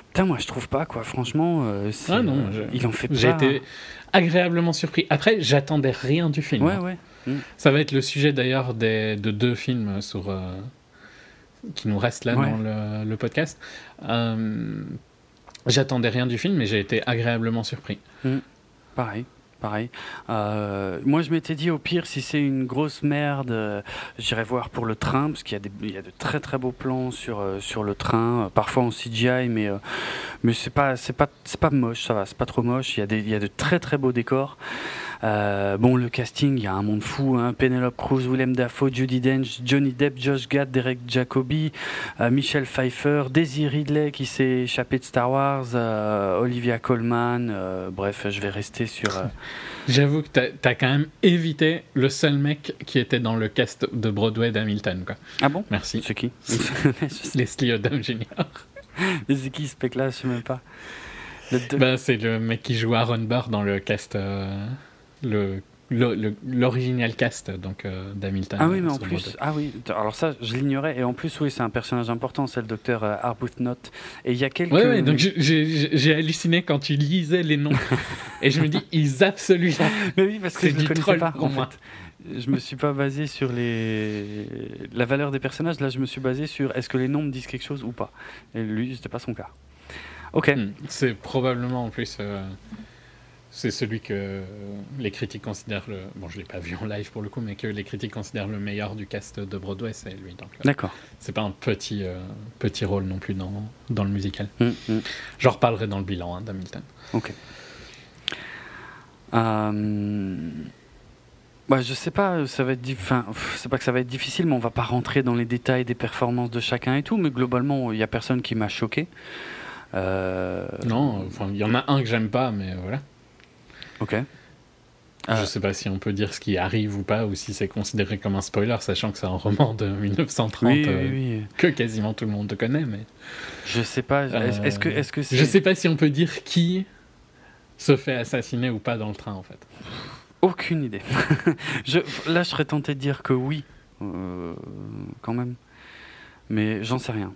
Putain, moi, je trouve pas, quoi. Franchement, ah non, il en fait pas. J'ai été agréablement surpris. Après, j'attendais rien du film. Ouais, ouais. Mm. Ça va être le sujet d'ailleurs de deux films sur qui nous reste là dans le, podcast. Euh, j'attendais rien du film, mais j'ai été agréablement surpris. Mm. Pareil. Pareil. Euh, moi, je m'étais dit, au pire, si c'est une grosse merde, euh, j'irai voir pour le train, parce qu'il y, y, a de très très beaux plans sur, sur le train, parfois en CGI, mais, mais c'est pas, pas, pas moche, ça va, c'est pas trop moche. Il y, a des, il y a de très très beaux décors. Euh, bon, le casting, il y a un monde fou. Hein. Penelope Cruz, Willem Dafoe, Judy Dench, Johnny Depp, Josh Gad, Derek Jacobi, euh, Michelle Pfeiffer, Daisy Ridley qui s'est échappé de Star Wars, euh, Olivia Colman. bref, je vais rester sur. J'avoue que t'as as quand même évité le seul mec qui était dans le cast de Broadway d'Hamilton. Quoi. Ah bon? Merci. C'est qui? Leslie Odom Jr. Mais c'est qui ce mec-là? Je sais même pas. Bah, c'est le mec qui joue Aaron Burr dans le cast, euh, le l'original cast donc euh, d'Hamilton. Ah oui, mais en plus, ah oui, alors ça, je l'ignorais et en plus, oui, c'est un personnage important, c'est le docteur euh, Arbuthnot. Et il y a quelques. Oui, ouais, donc j'ai halluciné quand tu lisais les noms et je me dis, ils absolument. Mais oui, parce que je ne connaissais pas en fait. Je me suis pas basé sur les la valeur des personnages. Là, je me suis basé sur est-ce que les noms me disent quelque chose ou pas. Et lui, c'était pas son cas. Ok. Hmm. C'est probablement en plus. Euh, c'est celui que les critiques considèrent le. Bon, je l'ai pas vu en live pour le coup, mais que les critiques considèrent le meilleur du cast de Broadway, c'est lui. Euh, D'accord. C'est pas un petit, euh, petit rôle non plus dans, dans le musical. Hmm, hmm. J'en reparlerai dans le bilan hein, d'Hamilton. Ok. Euh... Bah, je sais pas, ça va être, enfin, c'est pas que ça va être difficile, mais on va pas rentrer dans les détails des performances de chacun et tout. Mais globalement, il y a personne qui m'a choqué. Euh, non, il y en a un que j'aime pas, mais voilà. Ok. Je euh. sais pas si on peut dire ce qui arrive ou pas, ou si c'est considéré comme un spoiler, sachant que c'est un roman de 1930 euh, que quasiment tout le monde connaît. Mais je sais pas. Est-ce que, est-ce que je sais pas si on peut dire qui se fait assassiner ou pas dans le train, en fait. Aucune idée. je, là, je serais tenté de dire que oui, quand même, mais j'en sais rien.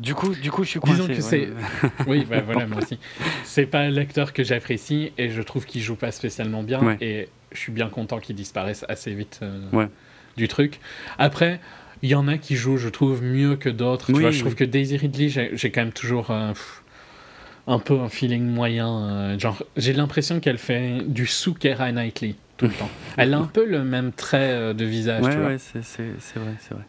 Du coup, du coup, je suis coincé. Disons que c'est. oui, bah, voilà, moi aussi. C'est pas l'acteur que j'apprécie et je trouve qu'il joue pas spécialement bien. Et je suis bien content qu'il disparaisse assez vite euh, du truc. Après, il y en a qui jouent, je trouve, mieux que d'autres. tu vois, je trouve que Daisy Ridley, j'ai quand même toujours un peu un feeling moyen. Euh, genre, j'ai l'impression qu'elle fait du sous Keira Knightley tout le temps. Elle a un peu le même trait euh, de visage. Ouais, ouais, c'est vrai, c'est vrai.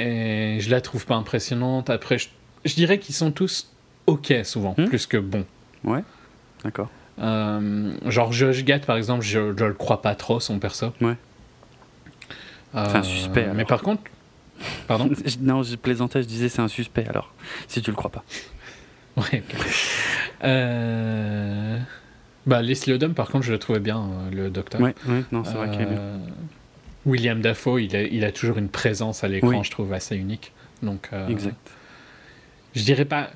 Et je la trouve pas impressionnante. Après, je, dirais qu'ils sont tous ok souvent, hmm. plus que bons. Ouais, d'accord. Euh, genre Josh Gad, par exemple, je, je le crois pas trop, son perso. Ouais. c'est un euh, suspect. Mais par contre. Pardon Non, je plaisantais, je disais c'est un suspect alors, si tu le crois pas. Ouais, euh... Bah, Leslie Odom, par contre, je le trouvais bien, le docteur. Ouais, ouais non, c'est vrai qu'il est bien. William Dafoe, il a, il a toujours une présence à l'écran, je trouve, assez unique. Donc, euh, exact. Je dirais pas.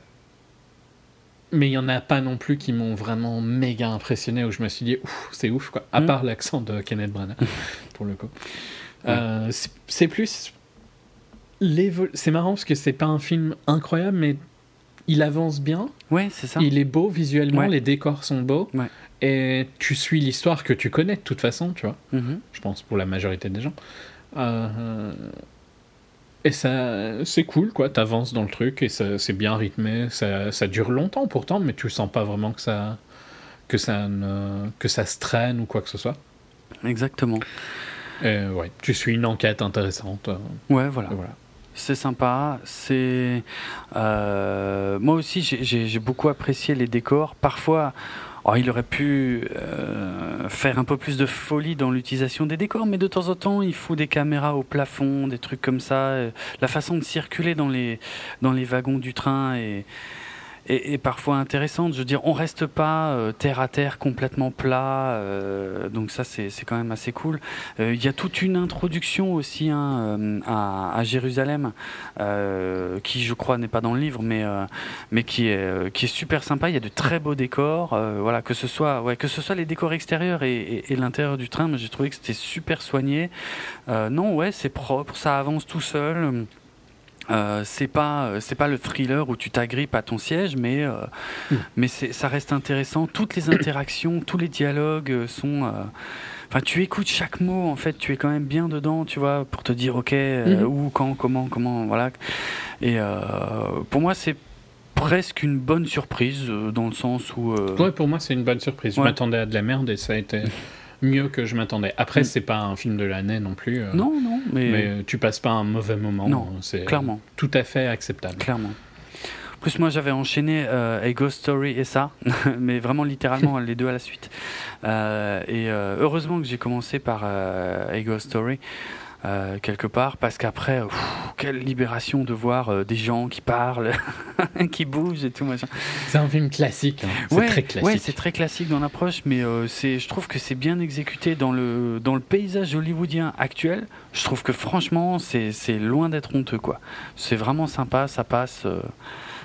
Mais il y en a pas non plus qui m'ont vraiment méga impressionné, où je me suis dit, c'est ouf, quoi. À hmm. part l'accent de Kenneth Branagh, pour le coup. Euh, c'est plus. C'est marrant parce que c'est pas un film incroyable, mais il avance bien. Ouais, c'est ça. Il est beau visuellement, les décors sont beaux. Ouais et tu suis l'histoire que tu connais de toute façon, tu vois. Mhm. Je pense pour la majorité des gens. Euh, et ça, c'est cool, quoi. T'avances dans le truc et c'est bien rythmé. Ça, ça, dure longtemps pourtant, mais tu sens pas vraiment que ça, que ça, ne, que ça se traîne ou quoi que ce soit. Exactement. Et ouais, tu suis une enquête intéressante. Ouais, voilà. voilà. C'est sympa. C'est euh, moi aussi j'ai beaucoup apprécié les décors. Parfois, Oh, il aurait pu euh, faire un peu plus de folie dans l'utilisation des décors, mais de temps en temps, il faut des caméras au plafond, des trucs comme ça. La façon de circuler dans les, dans les wagons du train et et, parfois intéressante. Je veux dire, on reste pas euh, terre à terre complètement plat, euh, donc ça c'est quand même assez cool. Euh, il y a toute une introduction aussi hein, à, Jérusalem, qui je crois n'est pas dans le livre, mais mais qui est qui est super sympa. Il y a de très beaux décors, voilà que ce soit que ce soit les décors extérieurs et, et, l'intérieur du train, j'ai trouvé que c'était super soigné. non ouais c'est propre, ça avance tout seul. Euh, c'est pas euh, c'est pas le thriller où tu t'agrippes à ton siège mais euh, mm. mais ça reste intéressant. Toutes les interactions tous les dialogues sont enfin tu écoutes chaque mot en fait. Tu es quand même bien dedans tu vois pour te dire ok mm-hmm. où quand comment comment voilà. Et pour moi c'est presque une bonne surprise dans le sens où ouais pour moi c'est une bonne surprise. Je m'attendais à de la merde et ça a été mieux que je m'attendais. Après, mm. c'est pas un film de l'année non plus. Euh, non, non, mais... mais tu passes pas un mauvais moment. Non, c'est clairement. Tout à fait acceptable. Clairement. plus, moi, j'avais enchaîné euh, A Ghost Story et ça, mais vraiment littéralement les deux à la suite. Euh, et euh, heureusement que j'ai commencé par euh, A Ghost Story. Euh, quelque part parce qu'après quelle libération de voir euh, des gens qui parlent qui bougent et tout machin C'est un film classique. hein. C'est ouais, très classique. ouais, c'est très classique dans l'approche, mais euh, c'est, je trouve que c'est bien exécuté dans le, dans le paysage hollywoodien actuel. Je trouve que franchement, c'est, c'est loin d'être honteux, quoi. C'est vraiment sympa, ça passe,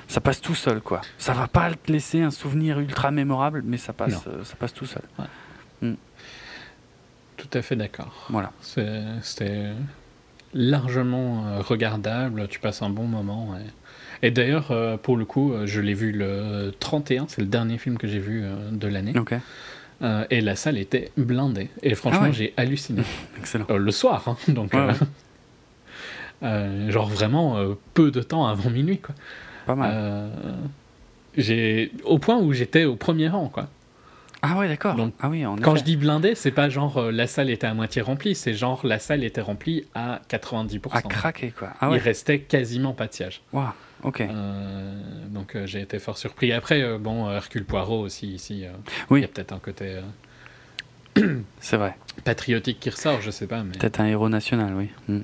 ça passe tout seul, quoi. Ça va pas te laisser un souvenir ultra mémorable, mais ça passe, euh, ça passe tout seul. Tout à fait d'accord. Voilà. C'était largement euh, regardable, tu passes un bon moment. Et, et d'ailleurs, euh, pour le coup, euh, je l'ai vu le 31, c'est le dernier film que j'ai vu de l'année. Ok, Euh, et la salle était blindée. Et franchement, Ah ouais. j'ai halluciné. excellent. Euh, le soir, hein, donc. Ouais, euh, ouais. genre vraiment peu de temps avant minuit, quoi. Pas mal. J'ai au point où j'étais au premier rang, quoi. Ah ouais, d'accord. donc, ah oui, Quand je dis blindé, c'est pas genre euh, la salle était à moitié remplie, c'est genre la salle était remplie à 90%. à craquer, quoi. Ah Il ouais. restait quasiment pas de siège. Waouh, ok. Euh, donc euh, j'ai été fort surpris. Après, bon, Hercule Poirot aussi, ici, euh, il Oui. y a peut-être un côté C'est vrai. patriotique qui ressort, je sais pas, mais Peut-être un héros national, oui. Mm.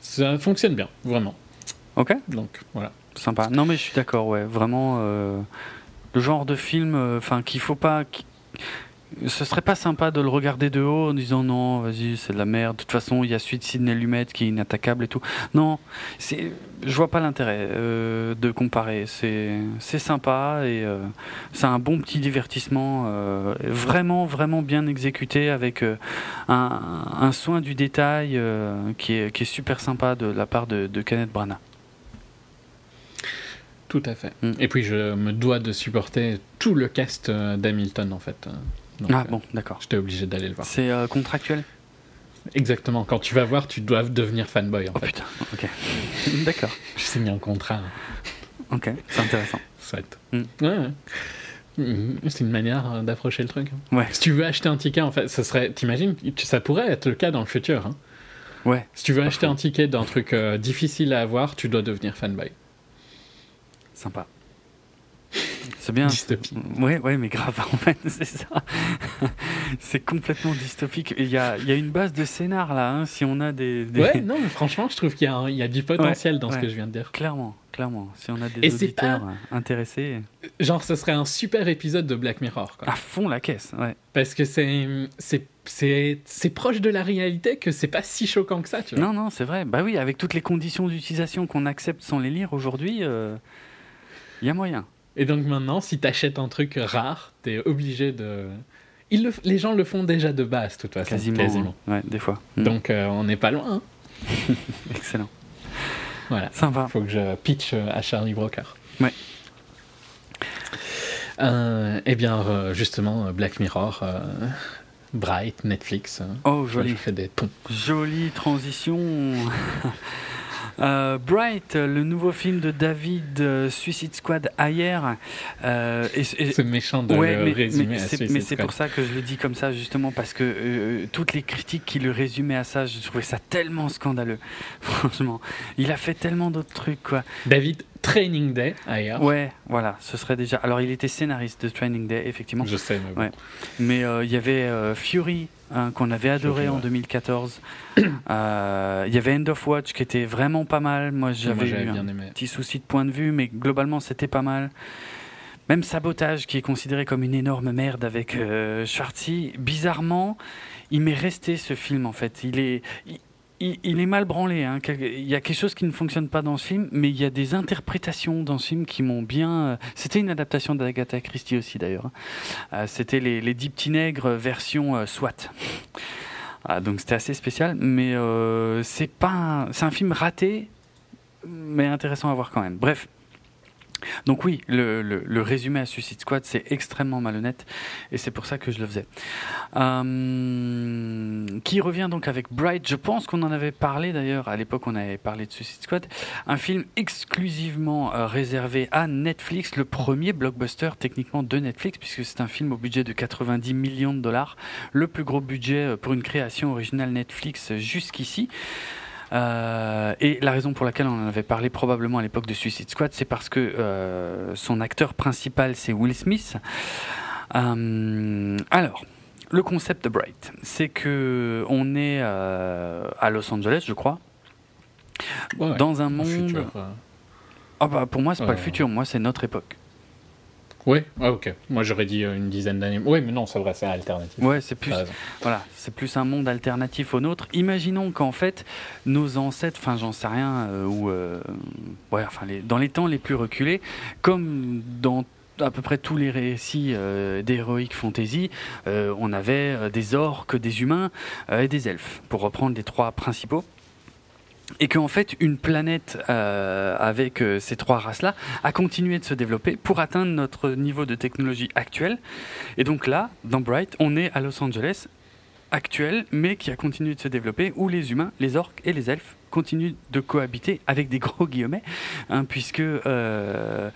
ça fonctionne bien, vraiment. Ok. Donc voilà. Sympa. Non, mais je suis d'accord, ouais. Vraiment, le genre de film, euh, enfin, qu'il faut pas. Ce serait pas sympa de le regarder de haut en disant non, vas-y, c'est de la merde. De toute façon, il y a de Sidney Lumet qui est inattaquable et tout. Non, c'est, je vois pas l'intérêt euh, de comparer. C'est, sympa et euh, c'est un bon petit divertissement, vraiment, vraiment bien exécuté avec un, soin du détail qui, est, super sympa de la part de Kenneth Branagh. Tout à fait. Mm. Et puis je me dois de supporter tout le cast euh, d'Hamilton en fait. Euh, donc, Ah euh, bon, d'accord. J'étais obligé d'aller le voir. C'est euh, contractuel? Exactement. Quand tu vas voir, tu dois devenir fanboy en Oh fait. putain, ok. D'accord, Je signe un contrat. ok, c'est intéressant. Soit. Mm. Ouais, ouais. C'est une manière d'approcher le truc. Ouais, Si tu veux acheter un ticket, en fait, ça serait. T'imagines, ça pourrait être le cas dans le futur. hein. ouais, Si tu veux acheter un ticket d'un truc euh, difficile à avoir, tu dois devenir fanboy. Sympa. C'est bien. Dystopie. Ouais, ouais, mais grave, en fait, c'est ça. c'est complètement dystopique. Il y a, y a une base de scénar là, hein, si on a des. des- Ouais, non, mais franchement, je trouve qu'il y, y a du potentiel dans ce que je viens de dire. Clairement, clairement. Si on a des Et auditeurs euh, intéressés, Genre, ce serait un super épisode de Black Mirror. Quoi. à fond la caisse, ouais. Parce que c'est, proche de la réalité que c'est pas si choquant que ça, tu vois. Non, non, c'est vrai. Bah oui, avec toutes les conditions d'utilisation qu'on accepte sans les lire aujourd'hui, il y a moyen. Et donc maintenant, si t'achètes un truc rare, t'es obligé de. Ils le... Les gens le font déjà de base, de toute façon. Quasiment. Ouais, des fois. Mm. Donc euh, on n'est pas loin. hein. Excellent. Voilà. Sympa. Faut que je pitch euh, à Charlie Broker. Ouais. Euh, eh bien, euh, justement, Black Mirror, euh, Bright, Netflix. Oh, joli. Je fais des ponts. Jolie transition. Euh, Bright, le nouveau film de David euh, Suicide Squad hier. euh, C'est méchant de ouais, le mais, résumer mais à c'est, Suicide mais c'est pour ça que je le dis comme ça, justement, parce que euh, toutes les critiques qui le résumaient à ça, je trouvais ça tellement scandaleux. Franchement, il a fait tellement d'autres trucs, quoi. David, Training Day, ailleurs. Ouais, voilà, ce serait déjà. Alors, il était scénariste de Training Day, effectivement. Je sais, mais bon. Ouais. Mais euh, il y avait euh, Fury, hein, qu'on avait adoré Fury, en ouais. 2014. Euh, Il y avait End of Watch, qui était vraiment pas mal. Moi, j'avais eu un aimé. petit souci de point de vue, mais globalement, c'était pas mal. Même Sabotage, qui est considéré comme une énorme merde avec euh, Schwarzy, bizarrement, il m'est resté ce film, en fait. Il est... il- il, est mal branlé. hein. Il y a quelque chose qui ne fonctionne pas dans ce film, mais il y a des interprétations dans ce film qui m'ont bien. euh, C'était une adaptation d'Agatha Christie aussi d'ailleurs. hein. Euh, C'était les, les version euh, SWAT. Ah, donc c'était assez spécial, mais c'est pas. C'est un film raté, mais intéressant à voir quand même. Bref. Donc oui, le, résumé à Suicide Squad, c'est extrêmement malhonnête, et c'est pour ça que je le faisais. Euh, qui revient donc avec Bright, je pense qu'on en avait parlé d'ailleurs, à l'époque on avait parlé de Suicide Squad, un film exclusivement euh, réservé à Netflix, le premier blockbuster techniquement de Netflix, puisque c'est un film au budget de 90 millions de dollars, le plus gros budget euh, pour une création originale Netflix jusqu'ici. Euh, et la raison pour laquelle on en avait parlé probablement à l'époque de Suicide Squad, c'est parce que euh, son acteur principal, c'est Will Smith. Euh, alors, le concept de Bright, c'est que on est à Los Angeles, je crois, Ouais, dans un monde. futur, Ah bah, pour moi, c'est pas le futur, moi, c'est notre époque. Oui, ah, ok. Moi j'aurais dit euh, une dizaine d'années. Oui, mais non, c'est vrai, c'est alternatif. Ouais, c'est plus, T'as raison. voilà, c'est plus un monde alternatif au nôtre. Imaginons qu'en fait, nos ancêtres, enfin, j'en sais rien, euh, ou, euh, ouais, enfin, les- dans les temps les plus reculés, comme dans à peu près tous les récits euh, d'Heroic Fantasy, on avait des orques, des humains et des elfes, pour reprendre les trois principaux. Et qu'en fait, une planète euh, avec euh, ces trois races-là a continué de se développer pour atteindre notre niveau de technologie actuel. Et donc là, dans Bright, on est à Los Angeles actuel, mais qui a continué de se développer, où les humains, les orques et les elfes continuent de cohabiter avec des gros guillemets, hein, puisque euh,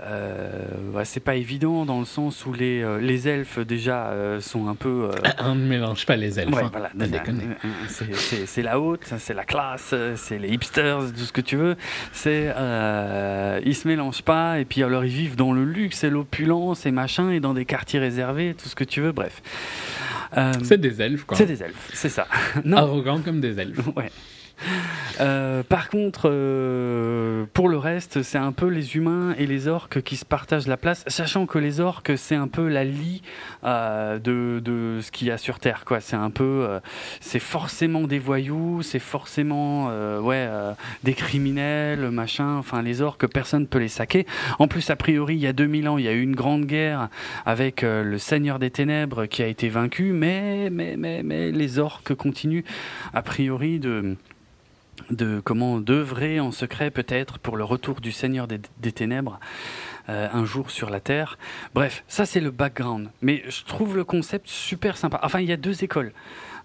euh, c'est pas évident dans le sens où les, euh, les elfes déjà euh, sont un peu... euh, On ne mélange pas les elfes. Ouais, hein. voilà, c'est- la haute, c'est la classe, c'est les hipsters, tout ce que tu veux. C'est ils se mélangent pas et puis alors ils vivent dans le luxe et l'opulence et machin et dans des quartiers réservés, tout ce que tu veux. Bref, C'est des elfes, quoi. c'est des elfes, c'est ça. non, Arrogants comme des elfes. ouais. Euh, par contre, euh, pour le reste, c'est un peu les humains et les orques qui se partagent la place, sachant que les orques, c'est un peu la lie euh, de, de ce qu'il y a sur Terre. Quoi. C'est un peu, c'est forcément des voyous, c'est forcément, ouais, des criminels, machin. Enfin, les orques, personne ne peut les saquer. En plus, a priori, il y a 2000 ans, il y a eu une grande guerre avec le Seigneur des Ténèbres qui a été vaincu, mais, mais, mais, mais les orques continuent, a priori, de de comment d'œuvrer en secret peut-être pour le retour du Seigneur des, des Ténèbres euh, un jour sur la Terre. Bref, ça c'est le background. Mais je trouve le concept super sympa. Enfin, il y a deux écoles.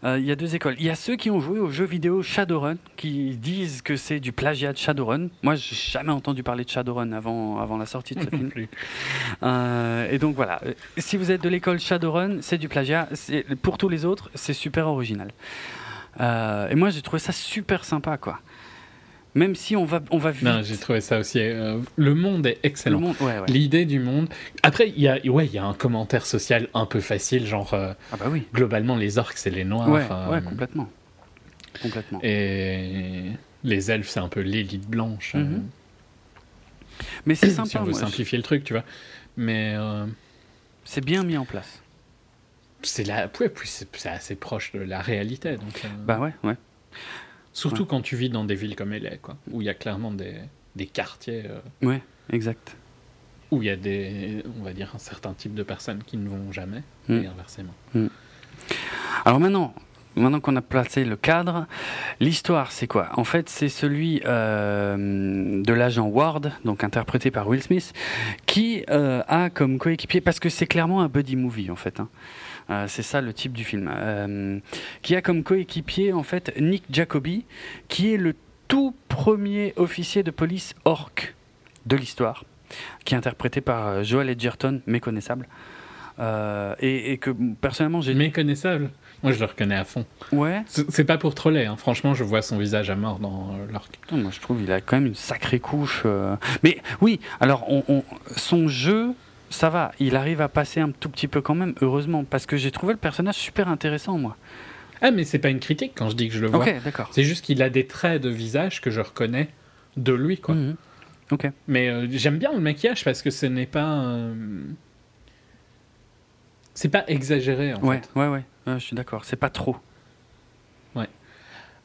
Euh, Il y a deux écoles. Il y a ceux qui ont joué au jeu vidéo Shadowrun, qui disent que c'est du plagiat de Shadowrun. Moi, j'ai jamais entendu parler de Shadowrun avant, avant la sortie de ce film. Euh, et donc voilà, si vous êtes de l'école Shadowrun, c'est du plagiat. Pour tous les autres, c'est super original. Euh, et moi, j'ai trouvé ça super sympa, quoi. Même si on va, on va vite. Non, j'ai trouvé ça aussi. euh, le monde est le excellent. monde, ouais, ouais. L'idée du monde. Après, il y a, ouais, il y a un commentaire social un peu facile, genre euh, Ah bah oui. globalement les orques c'est les noirs. Ouais, ouais, complètement, complètement. et les elfes c'est un peu l'élite blanche. Mhm. Mais c'est sympa, si on veut simplifier le truc, tu vois. Mais c'est bien mis en place. C'est la, ouais, puis c'est assez proche de la réalité. Donc, euh, Bah ouais, ouais. surtout ouais. quand tu vis dans des villes comme LA, quoi, où il y a clairement des, des quartiers euh, Ouais, exact. où il y a des, on va dire, un certain type de personnes qui ne vont jamais, Mm. et inversement. Alors maintenant, maintenant qu'on a placé le cadre, l'histoire c'est quoi? En fait, c'est celui euh, de l'agent Ward, donc interprété par Will Smith, qui euh, a comme coéquipier, parce que c'est clairement un buddy movie en fait. hein. Euh, c'est ça le type du film. Euh, qui a comme coéquipier en fait Nick Jacoby, qui est le tout premier officier de police orc de l'histoire, qui est interprété par euh, Joel Edgerton, méconnaissable. Euh, et, et que personnellement j'ai Méconnaissable. Moi, je le reconnais à fond. ouais C'est pas pour troller, hein. franchement, je vois son visage à mort dans euh. Putain, moi je trouve il a quand même une sacrée couche. euh. Mais oui, alors on, on- son jeu, ça va, il arrive à passer un tout petit peu quand même, heureusement, parce que j'ai trouvé le personnage super intéressant, moi. Ah, mais c'est pas une critique quand je dis que je le vois. Ok, d'accord. C'est juste qu'il a des traits de visage que je reconnais de lui, quoi. Mhm. Ok. Mais euh, j'aime bien le maquillage parce que ce n'est pas. euh, C'est pas exagéré, en Ouais, fait. ouais, ouais, ouais, je suis d'accord. C'est pas trop.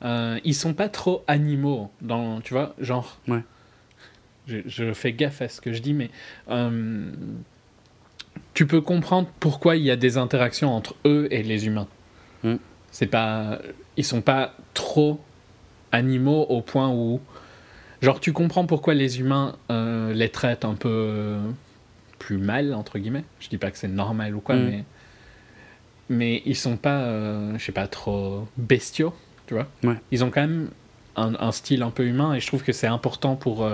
Euh, ils sont pas trop animaux, dans, tu vois, genre. Ouais. Je, je fais gaffe à ce que je dis, mais. euh, Tu peux comprendre pourquoi il y a des interactions entre eux et les humains. Mm. C'est pas. Ils sont pas trop animaux au point où. Genre, tu comprends pourquoi les humains euh, les traitent un peu euh, plus mal, entre guillemets. Je dis pas que c'est normal ou quoi, Mm. mais. Mais ils sont pas, euh, je sais pas, trop bestiaux, tu vois. Ouais. Ils ont quand même un, un style un peu humain et je trouve que c'est important pour.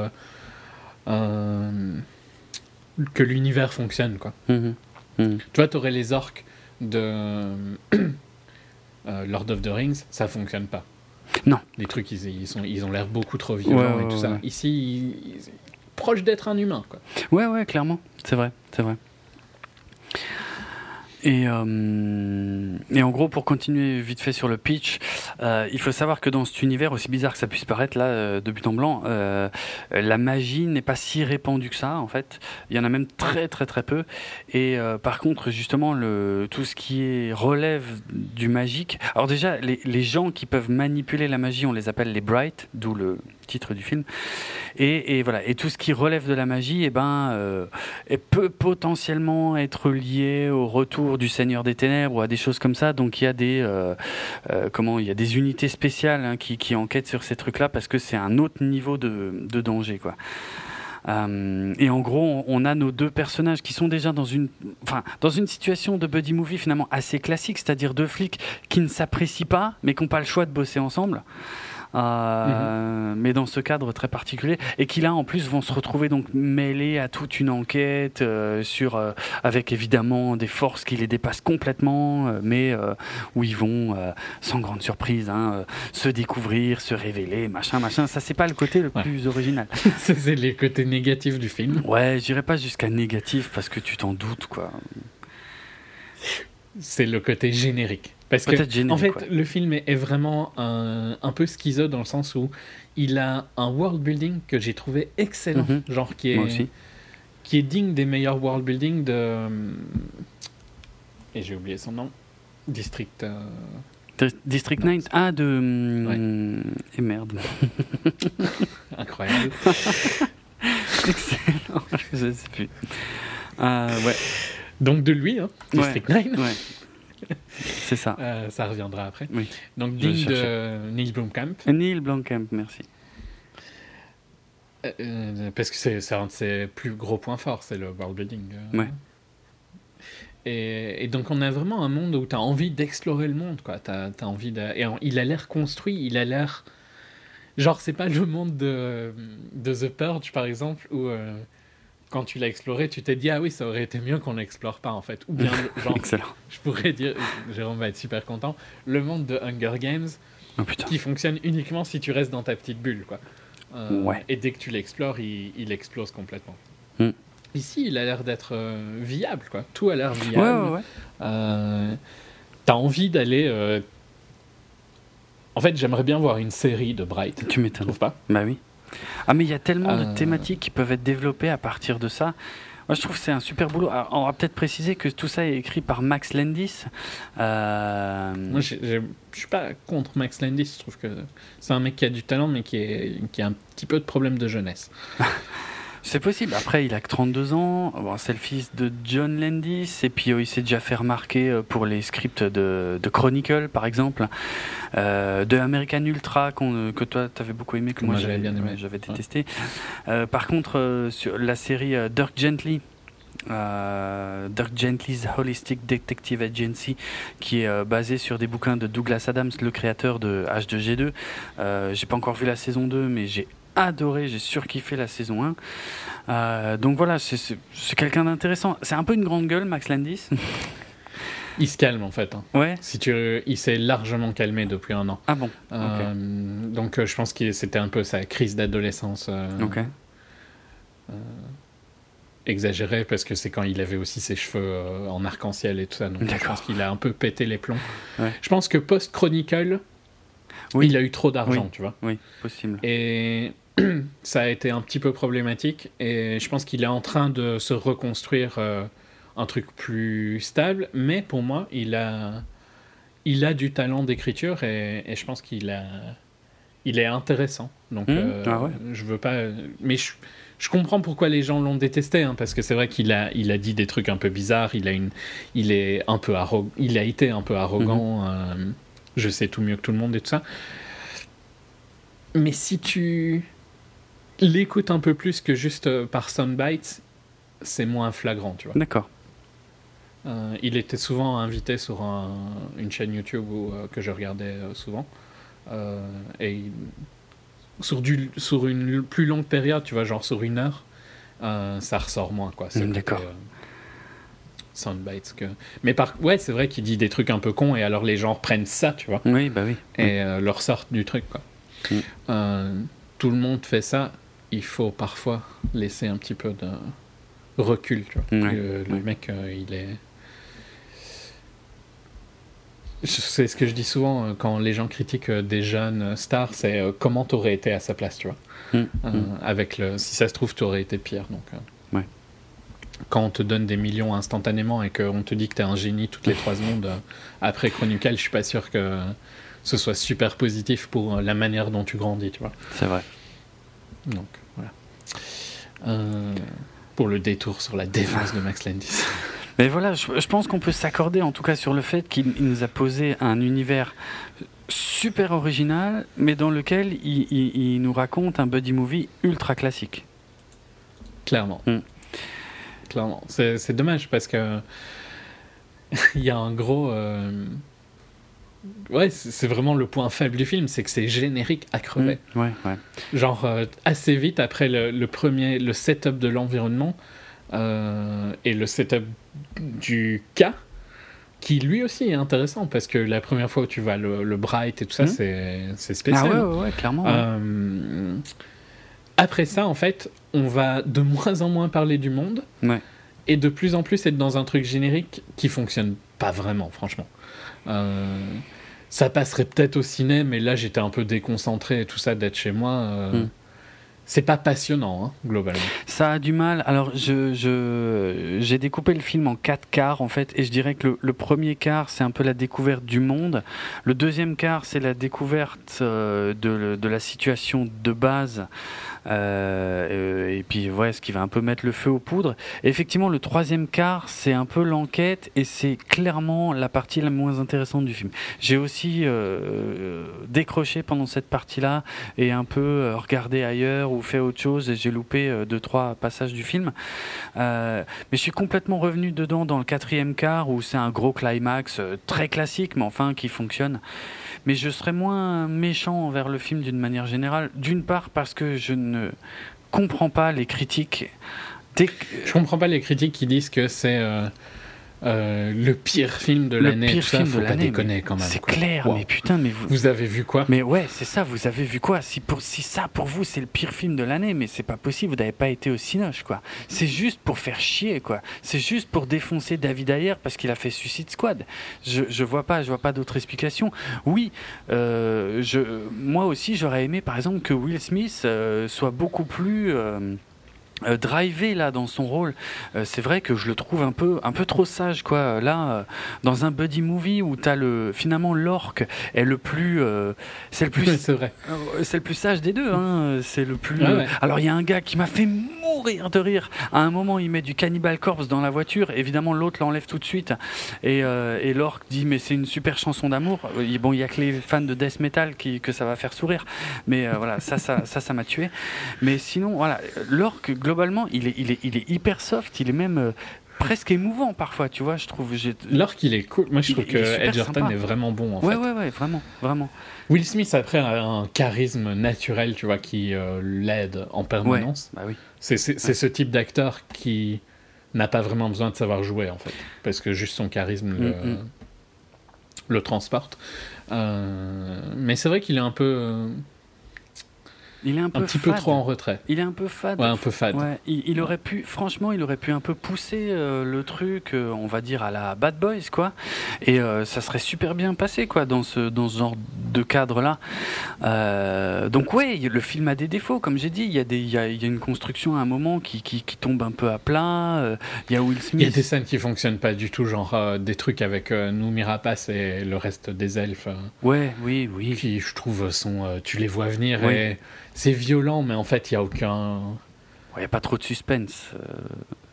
Euh, euh, que l'univers fonctionne, quoi. Mhm. Mhm. Tu vois, t'aurais les orques de euh, Lord of the Rings, ça fonctionne pas. Non. Les trucs, ils, ils sont, ils ont l'air beaucoup trop violents Ouais, et tout ouais, ça. ouais. Ici, ils- ils- proche d'être un humain, quoi. Ouais, ouais, clairement. C'est vrai, c'est vrai. Et, euh, et en gros, pour continuer vite fait sur le pitch, euh, il faut savoir que dans cet univers, aussi bizarre que ça puisse paraître là, euh, de but en blanc, euh, la magie n'est pas si répandue que ça, en fait. Il y en a même très très très peu. Et par contre, justement, tout ce qui relève du magique. Alors déjà, les, gens qui peuvent manipuler la magie, on les appelle les Bright, d'où le titre du film. Et, et voilà. Et tout ce qui relève de la magie, eh ben, et peut potentiellement être lié au retour du Seigneur des Ténèbres ou à des choses comme ça. Donc il y a des euh, euh, comment il y a des unités spéciales hein, qui, enquêtent sur ces trucs-là parce que c'est un autre niveau de, danger quoi. Euh, et en gros, on- on a nos deux personnages qui sont déjà dans une, enfin, dans une situation de buddy movie finalement assez classique, c'est-à-dire deux flics qui ne s'apprécient pas, mais qui n'ont pas le choix de bosser ensemble. Euh, mais dans ce cadre très particulier et qui là en plus vont se retrouver donc mêlés à toute une enquête euh, sur euh, avec évidemment des forces qui les dépassent complètement mais où ils vont sans grande surprise hein, se découvrir se révéler machin machin ça c'est pas le côté le Ouais. plus original c'est les côtés négatifs du film. ouais j'irai pas jusqu'à négatif parce que tu t'en doutes quoi C'est le côté générique. Parce que, en fait, ouais. le film est, est vraiment un, un peu schizo dans le sens où il a un world building que j'ai trouvé excellent. Mhm. Genre qui est, aussi qui est digne des meilleurs world building de. Et j'ai oublié son nom. District. euh, Di- District 9 ah de et merde Incroyable. excellent je sais plus Euh, ouais Donc de lui, hein, District 9. Ouais. C'est ça. Euh, ça reviendra après. Oui. Donc digne de. Neil Blomkamp. Neil Blomkamp, merci. Euh, euh, parce que c'est un de ses plus gros points forts, c'est le world building. Ouais. Et, et donc on a vraiment un monde où tu as envie d'explorer le monde, quoi. T'as, t'as envie de... Et en- il a l'air construit, il a l'air... Genre, c'est pas le monde de, de The Purge, par exemple, où euh, quand tu l'as exploré, tu t'es dit, ah oui, ça aurait été mieux qu'on l'explore pas, en fait. Ou bien, genre, Excellent. je pourrais dire, Jérôme va être super content, le monde de Hunger Games, Oh qui fonctionne uniquement si tu restes dans ta petite bulle, quoi. Euh, Ouais. Et dès que tu l'explores, il, il explose complètement. Hmm. Ici, il a l'air d'être euh, viable, quoi. Tout a l'air viable. ouais, ouais. Euh, T'as envie d'aller. En fait, j'aimerais bien voir une série de Bright. Tu Tu m'étonnes. trouves pas? Bah oui. Ah, mais il y a tellement Euh. de thématiques qui peuvent être développées à partir de ça. Moi, je trouve que c'est un super boulot. Alors, on va peut-être préciser que tout ça est écrit par Max Landis. Euh, Moi, je suis pas contre Max Landis. Je trouve que c'est un mec qui a du talent, mais qui, est, qui a un petit peu de problème de jeunesse. C'est possible. Après, il a que 32 ans. Bon, c'est le fils de John Landis. Et puis, euh, il s'est déjà fait remarquer euh, pour les scripts de, de Chronicle, par exemple. Euh, de American Ultra, que toi, t'avais beaucoup aimé, que moi, moi, j'avais j'avais bien aimé. ouais, j'avais détesté. Euh, par contre, euh, sur la série Dirk Gently, euh, Dirk Gently's Holistic Detective Agency, qui est euh, basée sur des bouquins de Douglas Adams, le créateur de H2G2. Euh, j'ai pas encore vu la saison 2, mais j'ai adoré, j'ai surkiffé la saison 1. Euh, donc voilà, c'est- quelqu'un d'intéressant. C'est un peu une grande gueule, Max Landis. Il se calme, en fait. hein. ouais. Si tu, il s'est largement calmé depuis un an. Ah bon. Euh, donc, euh, je pense que c'était un peu sa crise d'adolescence. euh, Ok. exagéré parce que c'est quand il avait aussi ses cheveux en arc-en-ciel et tout ça. Donc je pense qu'il a un peu pété les plombs. Ouais. Je pense que post-Chronicle, Oui. il a eu trop d'argent, Oui. tu vois. Oui, possible. Et ça a été un petit peu problématique. Et je pense qu'il est en train de se reconstruire euh, un truc plus stable. Mais pour moi, il a, il a du talent d'écriture et, et je pense qu'il a, il est intéressant. Donc Mmh. euh, Ah ouais. je veux pas. Mais je, je comprends pourquoi les gens l'ont détesté, hein, parce que c'est vrai qu'il a, il a dit des trucs un peu bizarres. Il a une, il est un peu arrogant. Il a été un peu arrogant. euh, je sais tout mieux que tout le monde et tout ça. Mais si tu l'écoutes un peu plus que juste euh, par soundbites, c'est moins flagrant, tu vois. D'accord. Euh, il était souvent invité sur un- une chaîne YouTube où, euh, que je regardais euh, souvent. Et sur, du, sur une plus longue période, tu vois, genre sur une heure, ça ressort moins, quoi. Mm, d'accord. soundbites. Que... Mais par... ouais, c'est vrai qu'il dit des trucs un peu cons et alors les gens reprennent ça, tu vois. Oui, bah oui. Et euh, leur sortent du truc, quoi. Mm. Tout le monde fait ça. Il faut parfois laisser un petit peu de recul, tu vois. Ouais, Le, mec, euh, il est. C'est ce que je dis souvent euh, quand les gens critiquent euh, des jeunes stars, c'est comment t'aurais été à sa place, tu vois. Mm, mm. avec le, si ça se trouve, t'aurais été pire. Donc, Ouais. Quand on te donne des millions instantanément et qu'on te dit que t'es un génie toutes les trois secondes après Chronicle, je suis pas sûr que ce soit super positif pour la manière dont tu grandis, tu vois. C'est vrai. Donc. Euh, pour le détour sur la défense de Max Landis. Mais voilà, je, je pense qu'on peut s'accorder en tout cas sur le fait qu'il il nous a posé un univers super original, mais dans lequel il, il- il nous raconte un buddy movie ultra classique. Clairement. Mm. Clairement. C'est c'est dommage parce que il y a un gros. euh, Ouais, c'est vraiment le point faible du film, c'est que c'est générique à crever. Mm. Ouais, ouais. Genre euh, assez vite après le, le premier, le setup de l'environnement euh, et le setup du cas, qui lui aussi est intéressant parce que la première fois où tu vois le, le bright et tout ça, Mhm. c'est c'est Ah spécial. ouais, ouais, ouais, clairement. Euh, après ça, en fait, on va de moins en moins parler du monde Ouais. et de plus en plus être dans un truc générique qui fonctionne pas vraiment, franchement. Euh, ça passerait peut-être au ciné, mais là j'étais un peu déconcentré et tout ça d'être chez moi. euh, Mm. C'est pas passionnant, hein, globalement. Ça a du mal. Alors, je, je, j'ai découpé le film en quatre quarts, en fait, et je dirais que le, le premier quart, c'est un peu la découverte du monde. Le deuxième quart, c'est la découverte euh, de, de la situation de base. Euh, euh, et puis, ouais, ce qui va un peu mettre le feu aux poudres. Effectivement, le troisième quart, c'est un peu l'enquête, et c'est clairement la partie la moins intéressante du film. J'ai aussi euh, décroché pendant cette partie-là et un peu regardé ailleurs ou fait autre chose et j'ai loupé deux trois passages du film mais je suis complètement revenu dedans dans le quatrième quart où c'est un gros climax très classique mais enfin qui fonctionne mais je serais moins méchant envers le film d'une manière générale. D'une part parce que je ne comprends pas les critiques. Dès que- Je comprends pas les critiques qui disent que c'est euh, euh, le pire film de le l'année. pire tout ça, film faut de pas l'année quand même. c'est clair Wow. mais putain mais vous, Vous avez vu quoi? Mais ouais, c'est ça, vous avez vu quoi? Si, pour, si ça, pour vous, c'est le pire film de l'année, mais c'est pas possible, vous n'avez pas été au Cinoche, quoi. C'est juste pour faire chier, quoi. C'est juste pour défoncer David Ayer parce qu'il a fait Suicide Squad. Je, je vois pas, je vois pas d'autre explication. Oui, euh, je, moi aussi, j'aurais aimé, par exemple, que Will Smith euh, soit beaucoup plus... euh, drivé là dans son rôle Euh, c'est vrai que je le trouve un peu un peu trop sage quoi là euh, dans un buddy movie où t'as le finalement l'orque est le plus euh, c'est le plus C'est vrai. C'est le plus sage des deux, hein. c'est le plus. Ouais. Alors il y a un gars qui m'a fait mourir de rire. À un moment, il met du Cannibal Corpse dans la voiture. Évidemment, l'autre l'enlève tout de suite. Et, et l'orque dit mais c'est une super chanson d'amour. Bon, il y a que les fans de death metal qui, que ça va faire sourire. Mais voilà, ça, ça, ça, ça m'a tué. Mais sinon, voilà, l'orque globalement, il est, il est, il est hyper soft. Il est même euh, presque émouvant parfois. Tu vois, je trouve. j'ai- L'orque, il est cool. Moi, je Il- trouve que sympa. est vraiment bon, en Ouais, fait. ouais, ouais, vraiment, vraiment. Will Smith, après, a un charisme naturel, tu vois, qui euh, l'aide en Ouais. permanence. Bah oui. C'est ce type d'acteur qui n'a pas vraiment besoin de savoir jouer, en fait. Parce que juste son charisme le, Mm, mm. le transporte. Euh, mais c'est vrai qu'il est un peu, Il est un petit peu trop en retrait. Il est un peu fade. Ouais, un peu fade. Ouais, il, il aurait pu, franchement, il aurait pu un peu pousser euh, le truc, euh, on va dire à la Bad Boys, quoi. Et euh, ça serait super bien passé, quoi, dans ce dans ce genre de cadre-là. Donc ouais, le film a des défauts, comme j'ai dit. Il y a des, il y a, il y a une construction à un moment qui, qui, qui tombe un peu à plat. Il y a Will Il y a Smith. des scènes qui fonctionnent pas du tout, genre des trucs avec Noomi Rapace et le reste des elfes. Ouais, oui, oui. qui je trouve sont tu les vois venir et c'est violent mais en fait il y a aucun Il n'y a pas trop de suspense. euh,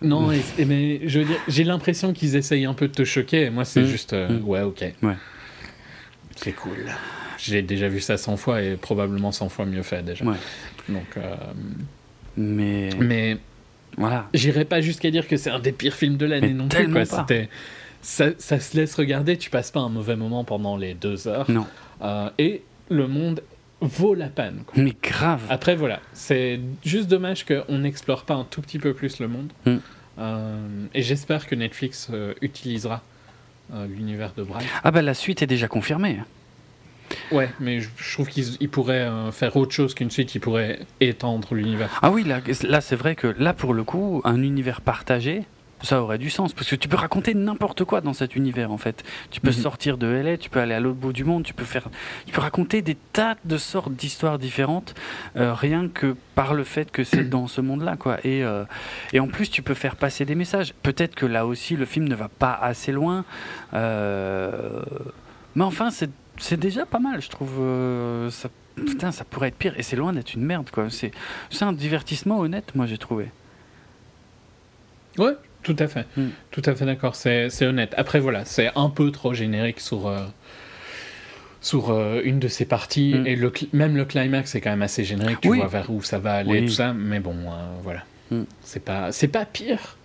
non et- et mais je veux dire j'ai l'impression qu'ils essayent un peu de te choquer et moi c'est Mm. juste euh, Mm. ouais ok Ouais. c'est cool j'ai déjà vu ça 100 fois et probablement 100 fois mieux fait déjà Ouais. donc euh, Mais mais voilà. j'irai pas jusqu'à dire que c'est un des pires films de l'année non plus quoi. pas. Ça, ça se laisse regarder tu passes pas un mauvais moment pendant les deux heures Non. Euh, et le monde vaut la peine quoi. Mais grave. Après, voilà, c'est juste dommage qu'on n'explore pas un tout petit peu plus le monde. Mm. Euh, et j'espère que Netflix euh, utilisera euh, l'univers de Bright. Ah bah la suite est déjà confirmée. Ouais, mais je, je trouve qu'ils ils pourraient faire autre chose qu'une suite, ils pourraient étendre l'univers. Ah oui, là, là c'est vrai que là pour le coup, un univers partagé, ça aurait du sens parce que tu peux raconter n'importe quoi dans cet univers en fait. Tu peux Mhm. sortir de LA, tu peux aller à l'autre bout du monde, tu peux faire, tu peux raconter des tas de sortes d'histoires différentes, euh, rien que par le fait que c'est dans ce monde-là quoi. Et euh, et en plus tu peux faire passer des messages. Peut-être que là aussi le film ne va pas assez loin, euh, mais enfin c'est c'est déjà pas mal, je trouve. euh, ça, putain, ça pourrait être pire et c'est loin d'être une merde quoi. C'est c'est un divertissement honnête, moi j'ai trouvé. Ouais, tout à fait. Mm. Tout à fait d'accord, c'est honnête. Après, voilà, c'est un peu trop générique sur, euh, sur euh, une de ces parties. Mm. Et le, même le climax est quand même assez générique. Tu Oui. vois vers où ça va aller, Oui. tout ça. Mais bon, euh, voilà. Mm. C'est pas, pas pire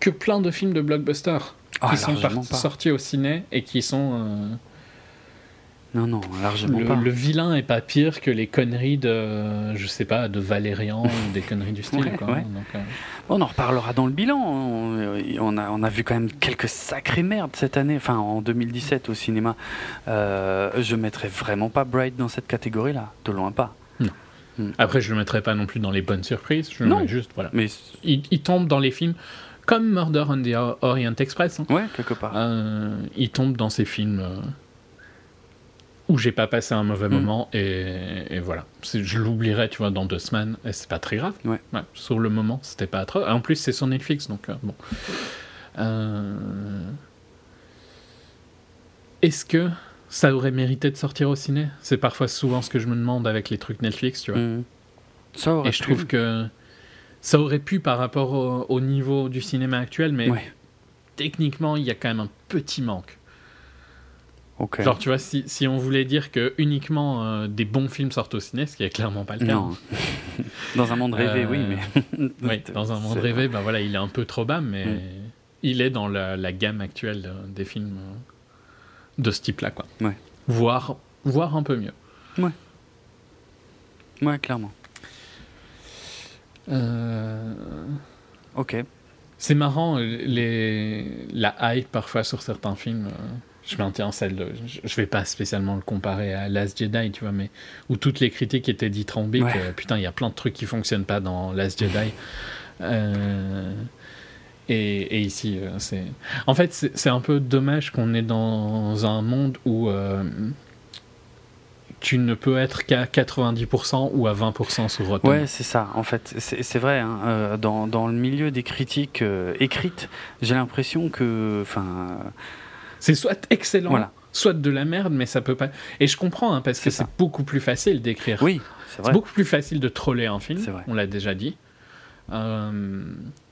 que plein de films de blockbuster Ah, qui sont sortis au ciné et qui sont. Non, non, largement le, pas. le vilain est pas pire que les conneries de, je sais pas, de Valérian ou des conneries du style. Ouais, quoi. ouais. Donc, euh, On en reparlera dans le bilan. On, a, on a vu quand même quelques sacrées merdes cette année, enfin en 2017 au cinéma. Euh, je mettrais vraiment pas Bright dans cette catégorie-là, de loin pas. Après, je le mettrai pas non plus dans les bonnes surprises. Je le Non. mets juste, voilà. Mais il, il tombe dans les films comme Murder on the Orient Express. hein. ouais, quelque part. Euh, il tombe dans ces films euh, où j'ai pas passé un mauvais Mm. moment et, et voilà. Je l'oublierai, tu vois, dans deux semaines et c'est pas très grave. Ouais. sur le moment, c'était pas atroce. En plus, c'est sur Netflix, donc euh, bon. Euh, Est-ce que ça aurait mérité de sortir au ciné? C'est parfois souvent ce que je me demande avec les trucs Netflix, tu vois. Mhm. Ça aurait Et je trouve que ça aurait pu par rapport au, au niveau du cinéma actuel, mais Ouais, techniquement, il y a quand même un petit manque. Ok. Genre, tu vois, si, si on voulait dire que uniquement euh, des bons films sortent au ciné, ce qui est clairement pas le cas. non. dans un monde rêvé, Euh, oui, mais. Oui, dans un monde rêvé, ben voilà, il est un peu trop bas, mais Mm. il est dans la, la gamme actuelle de- des films euh, de ce type-là, quoi. Ouais. Voire, voire un peu mieux. Ouais, clairement. Euh, Ok. C'est marrant, euh, les... la hype parfois sur certains films. Je maintiens celle de. Je vais pas spécialement le comparer à Last Jedi, tu vois, mais où toutes les critiques étaient dithyrambiques. Ouais. euh, putain, il y a plein de trucs qui fonctionnent pas dans Last Jedi. Euh, Et, et ici, euh, c'est. En fait, c'est un peu dommage qu'on est dans un monde où. euh, Tu ne peux être qu'à 90% ou à 20% sur Rotten. Ouais, c'est ça. En fait, c'est vrai. hein, euh, dans, dans le milieu des critiques euh, écrites, j'ai l'impression que, enfin, C'est soit excellent, Voilà. soit de la merde, mais ça peut pas. Et je comprends, hein, parce que C'est beaucoup plus facile d'écrire. oui, c'est beaucoup plus facile de troller un film, C'est vrai. on l'a déjà dit. Euh,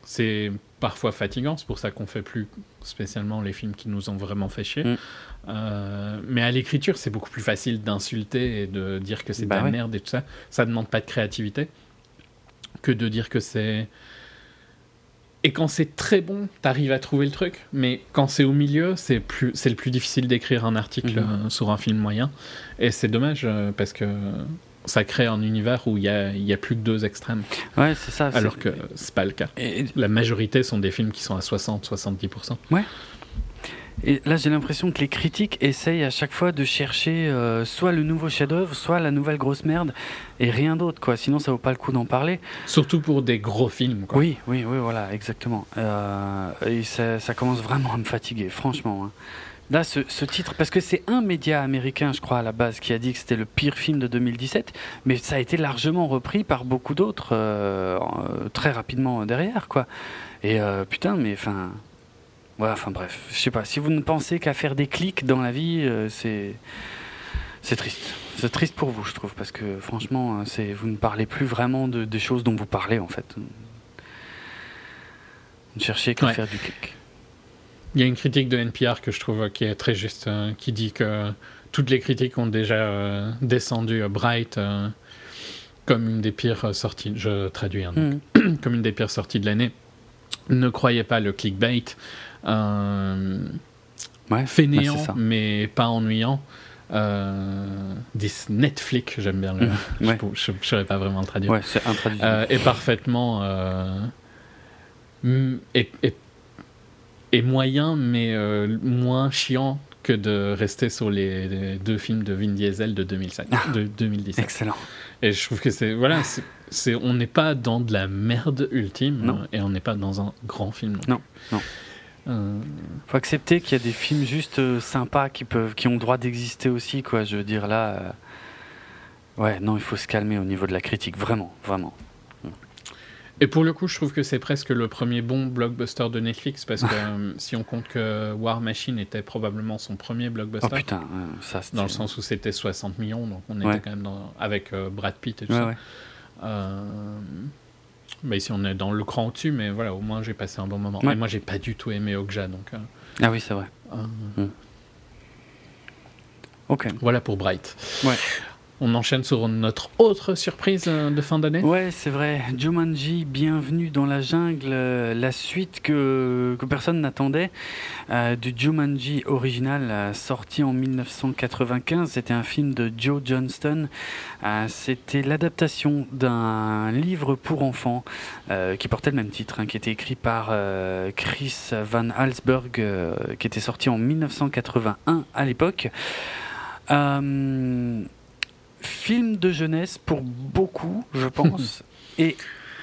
c'est parfois fatigant, c'est pour ça qu'on fait plus spécialement les films qui nous ont vraiment fait chier. Mm. Euh, mais à l'écriture, c'est beaucoup plus facile d'insulter et de dire que c'est Bah de la ouais. merde et tout ça. Ça demande pas de créativité que de dire que c'est. Et quand c'est très bon, t'arrives à trouver le truc. Mais quand c'est au milieu, c'est plus, c'est le plus difficile d'écrire un article Mhm. euh, sur un film moyen. Et c'est dommage euh, parce que ça crée un univers où il y a, il y a plus que deux extrêmes. Ouais, c'est ça. Alors que c'est pas le cas. Et, La majorité sont des films qui sont à 60-70%. Et là, j'ai l'impression que les critiques essayent à chaque fois de chercher euh, soit le nouveau chef-d'œuvre, soit la nouvelle grosse merde, et rien d'autre, quoi. Sinon, ça vaut pas le coup d'en parler. Surtout pour des gros films. Quoi. Oui, oui, oui, voilà, exactement. Euh, et ça, ça commence vraiment à me fatiguer, franchement. hein. Là, ce, ce titre, parce que c'est un média américain, je crois, à la base, qui a dit que c'était le pire film de 2017, mais ça a été largement repris par beaucoup d'autres euh, très rapidement derrière, quoi. Et putain, mais enfin. Enfin bref, je sais pas. Si vous ne pensez qu'à faire des clics dans la vie, euh, c'est. C'est triste. C'est triste pour vous, je trouve, parce que franchement, euh, c'est vous ne parlez plus vraiment de, des choses dont vous parlez, en fait. Vous ne cherchez qu'à Ouais. faire du clic. Il y a une critique de NPR que je trouve qui est très juste, euh, qui dit que toutes les critiques ont déjà euh, descendu Bright euh, comme une des pires sorties, je traduis, hein, Mhm. comme une des pires sorties de l'année. Ne croyez pas le clickbait. Euh, Ouais, fainéant, bah, mais pas ennuyant. Euh, this Netflix, j'aime bien le. Ouais. Je ne saurais pas vraiment le traduire. Ouais, c'est. Euh, est parfaitement euh, mm, est moyen, mais euh, moins chiant que de rester sur les, les deux films de Vin Diesel de 2007, de 2017. Excellent. Et je trouve que c'est voilà, c'est, on n'est pas dans de la merde ultime Non. et on n'est pas dans un grand film. Non, non. Euh, Faut accepter qu'il y a des films juste euh, sympas qui peuvent, qui ont le droit d'exister aussi, quoi. Je veux dire là. euh, Ouais, non, il faut se calmer au niveau de la critique, vraiment, vraiment. Et pour le coup, je trouve que c'est presque le premier bon blockbuster de Netflix parce que euh, si on compte que War Machine était probablement son premier Oh blockbuster, putain, euh, ça dans le sens où c'était 60 millions, donc on Ouais. était quand même dans, avec Brad Pitt et tout Ouais, ça. ouais. Bah ici on est dans le cran au-dessus, mais voilà, au moins j'ai passé un bon moment. Ouais. Et moi j'ai pas du tout aimé Okja, donc euh, Ah oui, c'est vrai. euh, Ok. voilà pour Bright. Ouais. On enchaîne sur notre autre surprise euh, de fin d'année. Ouais, c'est vrai. Jumanji, bienvenue dans la jungle, euh, la suite que, personne n'attendait euh, du Jumanji original euh, sorti en 1995. C'était un film de Joe Johnston. C'était l'adaptation d'un livre pour enfants qui portait le même titre, hein, qui était écrit par Chris Van euh, qui était sorti en 1981 à l'époque. Euh, film de jeunesse pour beaucoup, je pense. Et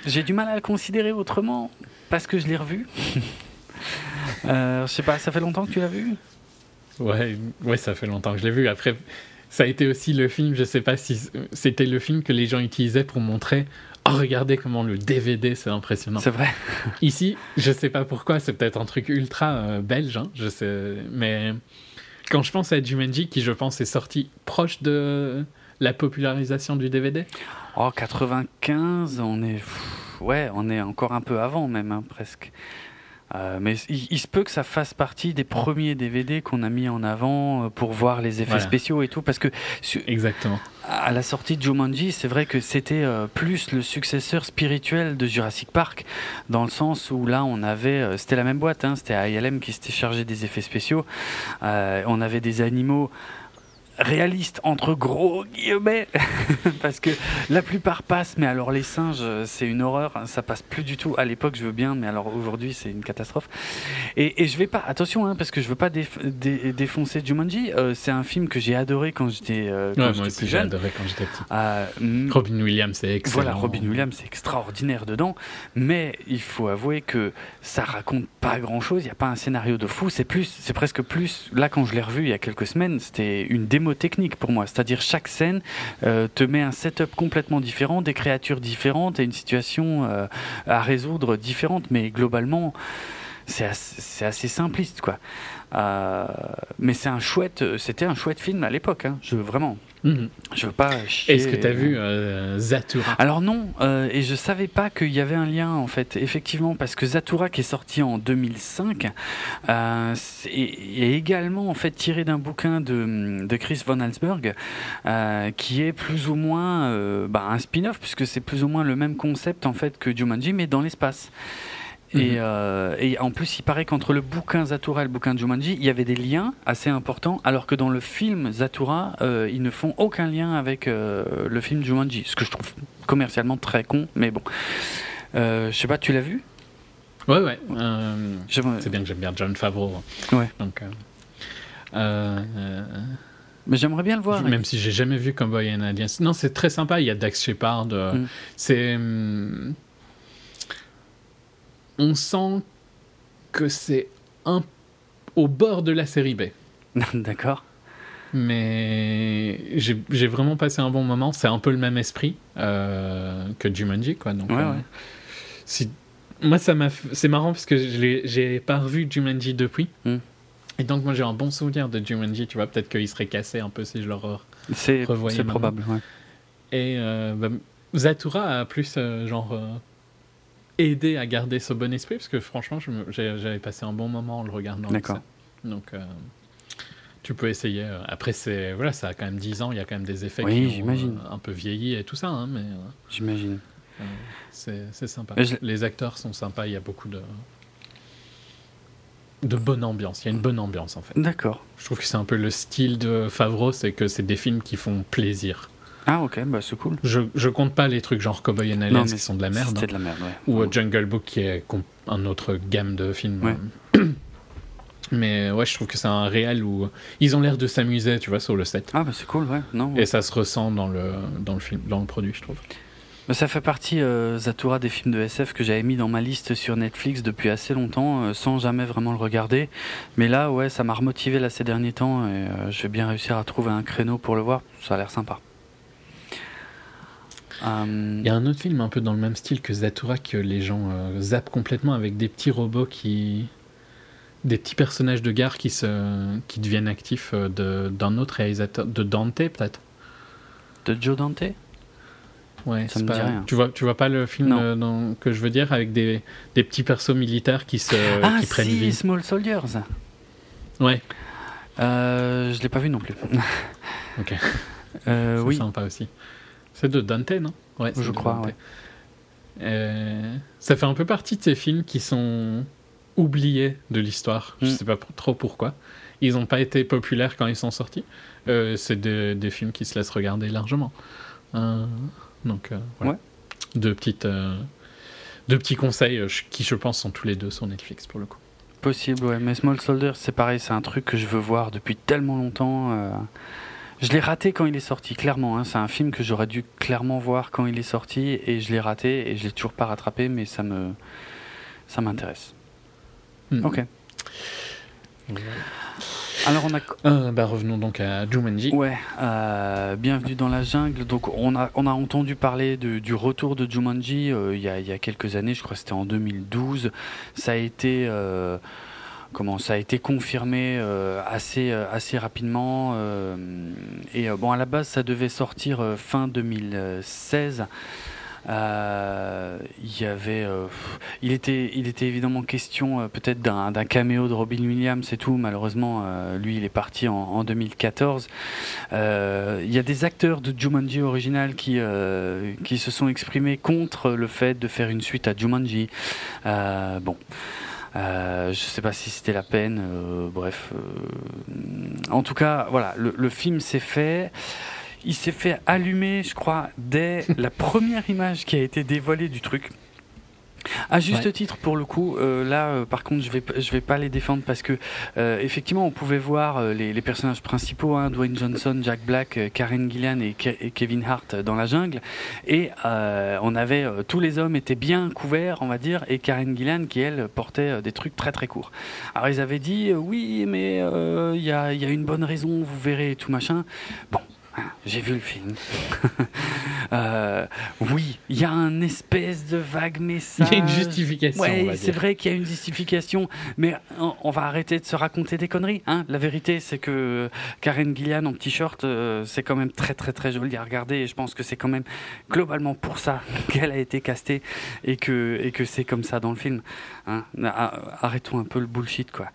j'ai du mal à le considérer autrement parce que je l'ai revu. Euh, je sais pas, ça fait longtemps que tu l'as vu? Ouais, ouais, ça fait longtemps que je l'ai vu. Après, ça a été aussi le film, je sais pas si c'était le film que les gens utilisaient pour montrer. Oh, regardez comment le DVD, c'est impressionnant. C'est vrai. Ici, je sais pas pourquoi, c'est peut-être un truc ultra euh, belge, hein, je sais, mais quand je pense à Jumanji, qui je pense est sorti proche de la popularisation du DVD, Oh, 95, on est. pff, Ouais, on est encore un peu avant même, hein, presque. Euh, mais il, il se peut que ça fasse partie des premiers DVD qu'on a mis en avant euh, pour voir les effets Voilà. spéciaux et tout, parce que su- exactement. à la sortie de Jumanji, c'est vrai que c'était euh, plus le successeur spirituel de Jurassic Park, dans le sens où là, on avait, euh, c'était la même boîte, hein, c'était ILM qui s'était chargé des effets spéciaux. On avait des animaux réalistes entre gros guillemets parce que la plupart passent mais alors les singes c'est une horreur hein, ça passe plus du tout à l'époque je veux bien mais alors aujourd'hui c'est une catastrophe et, et je vais pas attention hein, parce que je veux pas déf- dé- défoncer Jumanji euh, c'est un film que j'ai adoré quand j'étais euh, quand Ouais, j'étais moi plus aussi, j'ai jeune adoré quand j'étais petit. euh, Robin Williams, c'est excellent. voilà, Robin Williams, c'est extraordinaire dedans, mais il faut avouer que ça raconte pas grand-chose. Il n'y a pas un scénario de fou. C'est plus, c'est presque plus. Là, quand je l'ai revu il y a quelques semaines, c'était une démo technique pour moi. C'est-à-dire chaque scène euh, te met un setup complètement différent, des créatures différentes et une situation euh, à résoudre différente. Mais globalement, c'est assez, simpliste, quoi. Euh, mais c'est un chouette, c'était un chouette film à l'époque. Hein. Je vraiment, Mhm. je veux pas. Est-ce que tu as vu euh, Zatura? Alors non, euh, et je savais pas qu'il y avait un lien en fait, effectivement, parce que Zatura qui est sorti en 2005 euh, est également en fait tiré d'un bouquin de, de Chris Von euh, qui est plus ou moins bah, un spin-off puisque c'est plus ou moins le même concept en fait que Jumanji mais dans l'espace. Mhm. Et, euh, et en plus, il paraît qu'entre le bouquin Zatura et le bouquin Jumanji, il y avait des liens assez importants, alors que dans le film Zatura, euh, ils ne font aucun lien avec euh, le film Jumanji, ce que je trouve commercialement très con, mais bon. Je sais pas, tu l'as vu? Ouais, ouais. c'est bien que j'aime bien John Favreau. Ouais. Donc, Mais j'aimerais bien le voir. même si j'ai jamais vu Cowboy and Aliens. Non, c'est très sympa. Il y a Dax Shepard. Mm. C'est. On sent que c'est un au bord de la série B. D'accord. Mais j'ai vraiment passé un bon moment. C'est un peu le même esprit euh, que Jumanji, quoi. Donc, Ouais, euh, ouais. si- moi, ça m'a. C'est marrant parce que j'ai pas revu Jumanji depuis. Mm. Et donc, moi, j'ai un bon souvenir de Jumanji. Tu vois, peut-être qu'il serait cassé un peu si je le re- C'est probable. ouais. Et euh, bah, Zatura a plus, euh, genre, aidé à garder ce bon esprit parce que franchement, j'avais passé un bon moment en le regardant. D'accord. Donc, euh, tu peux essayer. euh, Après, c'est voilà, ça a quand même 10 ans. Il y a quand même des effets Oui, qui ont euh, un peu vieilli et tout ça. hein, mais J'imagine. euh, c'est sympa. Je- Les acteurs sont sympas. Il y a beaucoup de de bonne ambiance. Il y a une bonne ambiance en fait. D'accord. Je trouve que c'est un peu le style de Favreau, c'est que c'est des films qui font plaisir. Ah ok, bah c'est cool. Je, je compte pas les trucs genre Cowboy and Aliens qui sont de la merde. C'était hein. de la merde, ouais. Ou euh, Jungle Book qui est un autre gamme de films. Ouais. Mais ouais, je trouve que c'est un réel où ils ont l'air de s'amuser, tu vois, sur le set. Ah bah c'est cool, ouais. Non. Et ça se ressent dans le, dans le film, dans le produit, je trouve. Bah, ça fait partie, euh, Zatura, des films de SF que j'avais mis dans ma liste sur Netflix depuis assez longtemps, euh, sans jamais vraiment le regarder. Mais là, ouais, ça m'a remotivé là ces derniers temps et euh, je vais bien réussir à trouver un créneau pour le voir. Ça a l'air sympa. Euh, Il y a un autre film un peu dans le même style que Zatura que les gens euh, zappent complètement avec des petits robots qui. des petits personnages de gare qui, se, qui deviennent actifs euh, de- d'un autre réalisateur, de Dante peut-être de Joe Dante? Ouais, Ça me pas- dit rien. Tu vois, tu vois pas le film euh, dans- que je veux dire avec des, des petits persos militaires qui, se, Ah qui prennent si, vie Small Soldiers. Ouais, Euh, je l'ai pas vu non plus. ok. Euh, oui. sympa aussi. C'est de Dante, non? Ouais, Je crois, ouais. Euh, ça fait un peu partie de ces films qui sont oubliés de l'histoire. Je Mm. sais pas trop pourquoi. Ils n'ont pas été populaires quand ils sont sortis. Euh, c'est des, des films qui se laissent regarder largement. Euh, donc, euh, voilà. Ouais. Deux, petites, deux petits conseils qui, je pense, sont tous les deux sur Netflix pour le coup. Possible, ouais. Mais Small Soldiers, c'est pareil, c'est un truc que je veux voir depuis tellement longtemps. Je l'ai raté quand il est sorti, clairement. hein. C'est un film que j'aurais dû clairement voir quand il est sorti et je l'ai raté et je l'ai toujours pas rattrapé, mais ça me, ça m'intéresse. Mm. Ok. Alors on a, Euh, bah, revenons donc à Jumanji. ouais, euh, bienvenue dans la jungle. Donc on a, on a entendu parler de- du retour de Jumanji euh, il y, a, y a quelques années. Je crois que c'était en 2012. Ça a été euh, comment ça a été confirmé euh, assez euh, assez rapidement euh, et bon à la base ça devait sortir fin 2016 Euh, il y avait il était il était évidemment question peut-être d'un d'un caméo de Robin Williams et tout. Malheureusement lui il est parti en, en 2014 Euh, il y a des acteurs de Jumanji original qui qui se sont exprimés contre le fait de faire une suite à Jumanji. Bon je sais pas si c'était la peine. euh, bref, euh, en tout cas, voilà, le, le film s'est fait. Il s'est fait allumer, je crois, dès la première image qui a été dévoilée du truc. À juste Ouais. titre, pour le coup, euh, là, euh, par contre, je vais je vais pas les défendre parce que euh, effectivement, on pouvait voir les, les personnages principaux, hein, Dwayne Johnson, Jack Black, Karen Gillan et, Ke- et Kevin Hart dans la jungle, et on avait tous les hommes étaient bien couverts, on va dire, et Karen Gillan qui elle portait des trucs très très courts. Alors ils avaient dit oui, mais il y, a, il y a une bonne raison, vous verrez tout machin. Bon. J'ai vu le film. Euh, oui, il y a un espèce de vague Il message. y a une justification, on Ouais, c'est vrai qu'il y a une justification, mais on, on va arrêter de se raconter des conneries. Hein. La vérité, c'est que Karen Gillian en t-shirt, euh, c'est quand même très très très joli à regarder, et je pense que c'est quand même globalement pour ça qu'elle a été castée et que et que c'est comme ça dans le film. Hein. Ah, Arrêtons un peu le bullshit, quoi.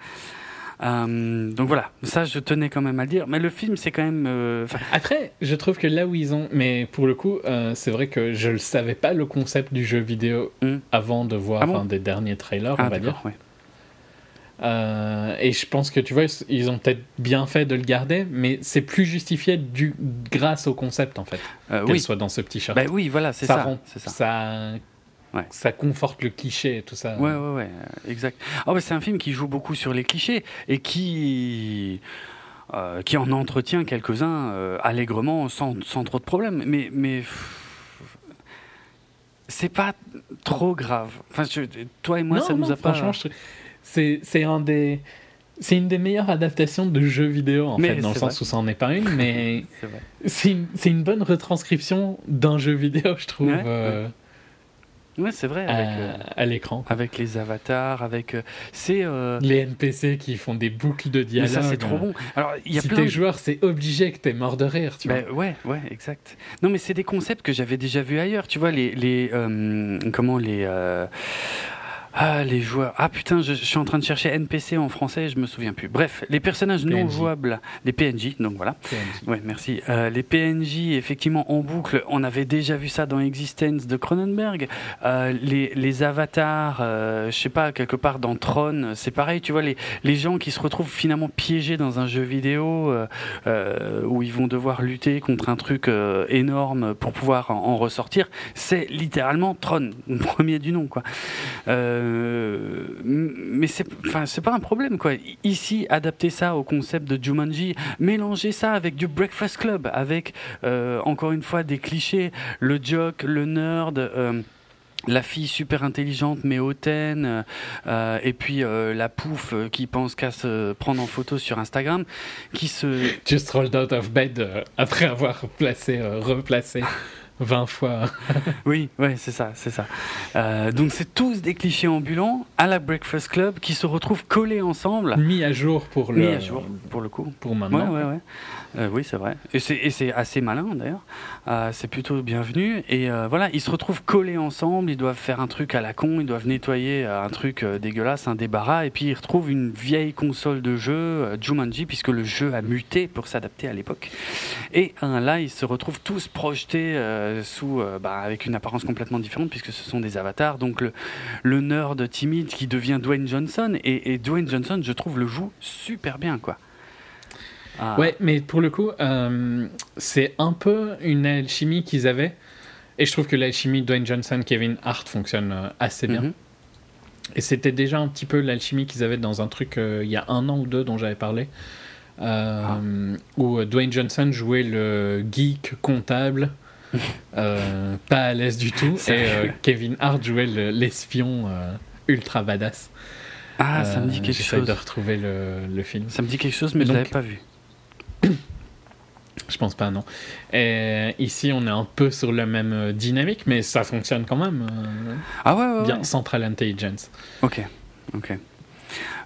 Euh, donc voilà, ça je tenais quand même à le dire. Mais le film, c'est quand même. euh, Après, je trouve que là où ils ont. Mais pour le coup, euh, c'est vrai que je ne savais pas le concept du jeu vidéo Hmm. avant de voir Ah bon un des derniers trailers, ah, on va dire. ouais. Et je pense que tu vois, ils ont peut-être bien fait de le garder, mais c'est plus justifié du... grâce au concept en fait. Qu'elle oui. soit dans ce petit shirt. Bah oui, voilà, c'est ça. ça. ça... Ouais. ça conforte le cliché et tout ça. Ouais, ouais, ouais, euh, exact. Ah ouais, c'est un film qui joue beaucoup sur les clichés et qui, euh, qui en entretient quelques-uns euh, allègrement, sans, sans trop de problèmes. Mais, mais c'est pas trop grave. Enfin, je- toi et moi, non, ça nous non, a pas. franchement, c'est c'est un des. C'est une des meilleures adaptations de jeux vidéo en Mais fait, dans le sens où ça en est pas une, mais C'est une, une bonne retranscription d'un jeu vidéo, je trouve, Ouais, euh, Ouais, c'est vrai. à, Avec, euh, à l'écran. avec les avatars, avec. euh, c'est. euh, Les NPC qui font des boucles de mais dialogue. ça, c'est trop euh, bon. Alors, y a si plein t'es de joueur, c'est obligé que t'es mort de rire, tu vois. Ben, ouais, ouais, exact. Non, mais c'est des concepts que j'avais déjà vus ailleurs. Tu vois, les, les euh, comment les, euh, Ah, les joueurs. Ah putain, je, je suis en train de chercher NPC en français, je me souviens plus. Bref, les personnages non PNJ. jouables, les PNJ, donc voilà. Ouais, merci. Euh, les PNJ, effectivement, en boucle, on avait déjà vu ça dans Existence de Cronenberg. Euh, les, les avatars, euh, je sais pas, quelque part dans Tron, c'est pareil, tu vois, les, les gens qui se retrouvent finalement piégés dans un jeu vidéo euh, où ils vont devoir lutter contre un truc énorme pour pouvoir en, en ressortir, c'est littéralement Tron, premier du nom, quoi. Euh, mais c'est, enfin, c'est pas un problème, quoi. Ici, adapter ça au concept de Jumanji, mélanger ça avec du Breakfast Club, avec euh, encore une fois des clichés, le jock, le nerd. euh, la fille super intelligente mais hautaine, euh, et puis euh, la pouffe euh, qui pense qu'à se prendre en photo sur Instagram, qui se, Just rolled out of bed euh, après avoir placé, euh, replacé 20 fois. Oui, ouais, c'est ça, c'est ça. Euh, donc c'est tous des clichés ambulants à la Breakfast Club qui se retrouvent collés ensemble, mis à jour pour le. mis à jour pour le coup. Pour Ouais, maintenant. ouais, ouais. Euh, oui, c'est vrai. Et c'est, assez malin d'ailleurs. Euh, c'est plutôt bienvenu. Et euh, voilà, ils se retrouvent collés ensemble. Ils doivent faire un truc à la con. Ils doivent nettoyer un truc dégueulasse, un débarras. Et puis ils retrouvent une vieille console de jeu, Jumanji, puisque le jeu a muté pour s'adapter à l'époque. Et là, ils se retrouvent tous projetés sous, bah, avec une apparence complètement différente, puisque ce sont des avatars. Donc le, le nerd timide qui devient Dwayne Johnson. Et, et Dwayne Johnson, je trouve, le joue super bien, quoi. Ah. Ouais, mais pour le coup, euh, c'est un peu une alchimie qu'ils avaient. Et je trouve que l'alchimie Dwayne Johnson, Kevin Hart fonctionne euh, assez bien. Mhm. Et c'était déjà un petit peu l'alchimie qu'ils avaient dans un truc euh, il y a un an ou deux dont j'avais parlé. euh, Où Dwayne Johnson jouait le geek comptable, pas à l'aise du tout. Et Kevin Hart jouait le- l'espion ultra badass. Ah, ça me dit quelque j'essaie chose. de retrouver le, le film. Ça me dit quelque chose, mais Donc- je l'avais pas vu. Je pense pas, non. Et ici, on est un peu sur la même euh, dynamique, mais ça fonctionne quand même. euh, Ah ouais, ouais, bien, ouais. Central Intelligence. Ok, ok.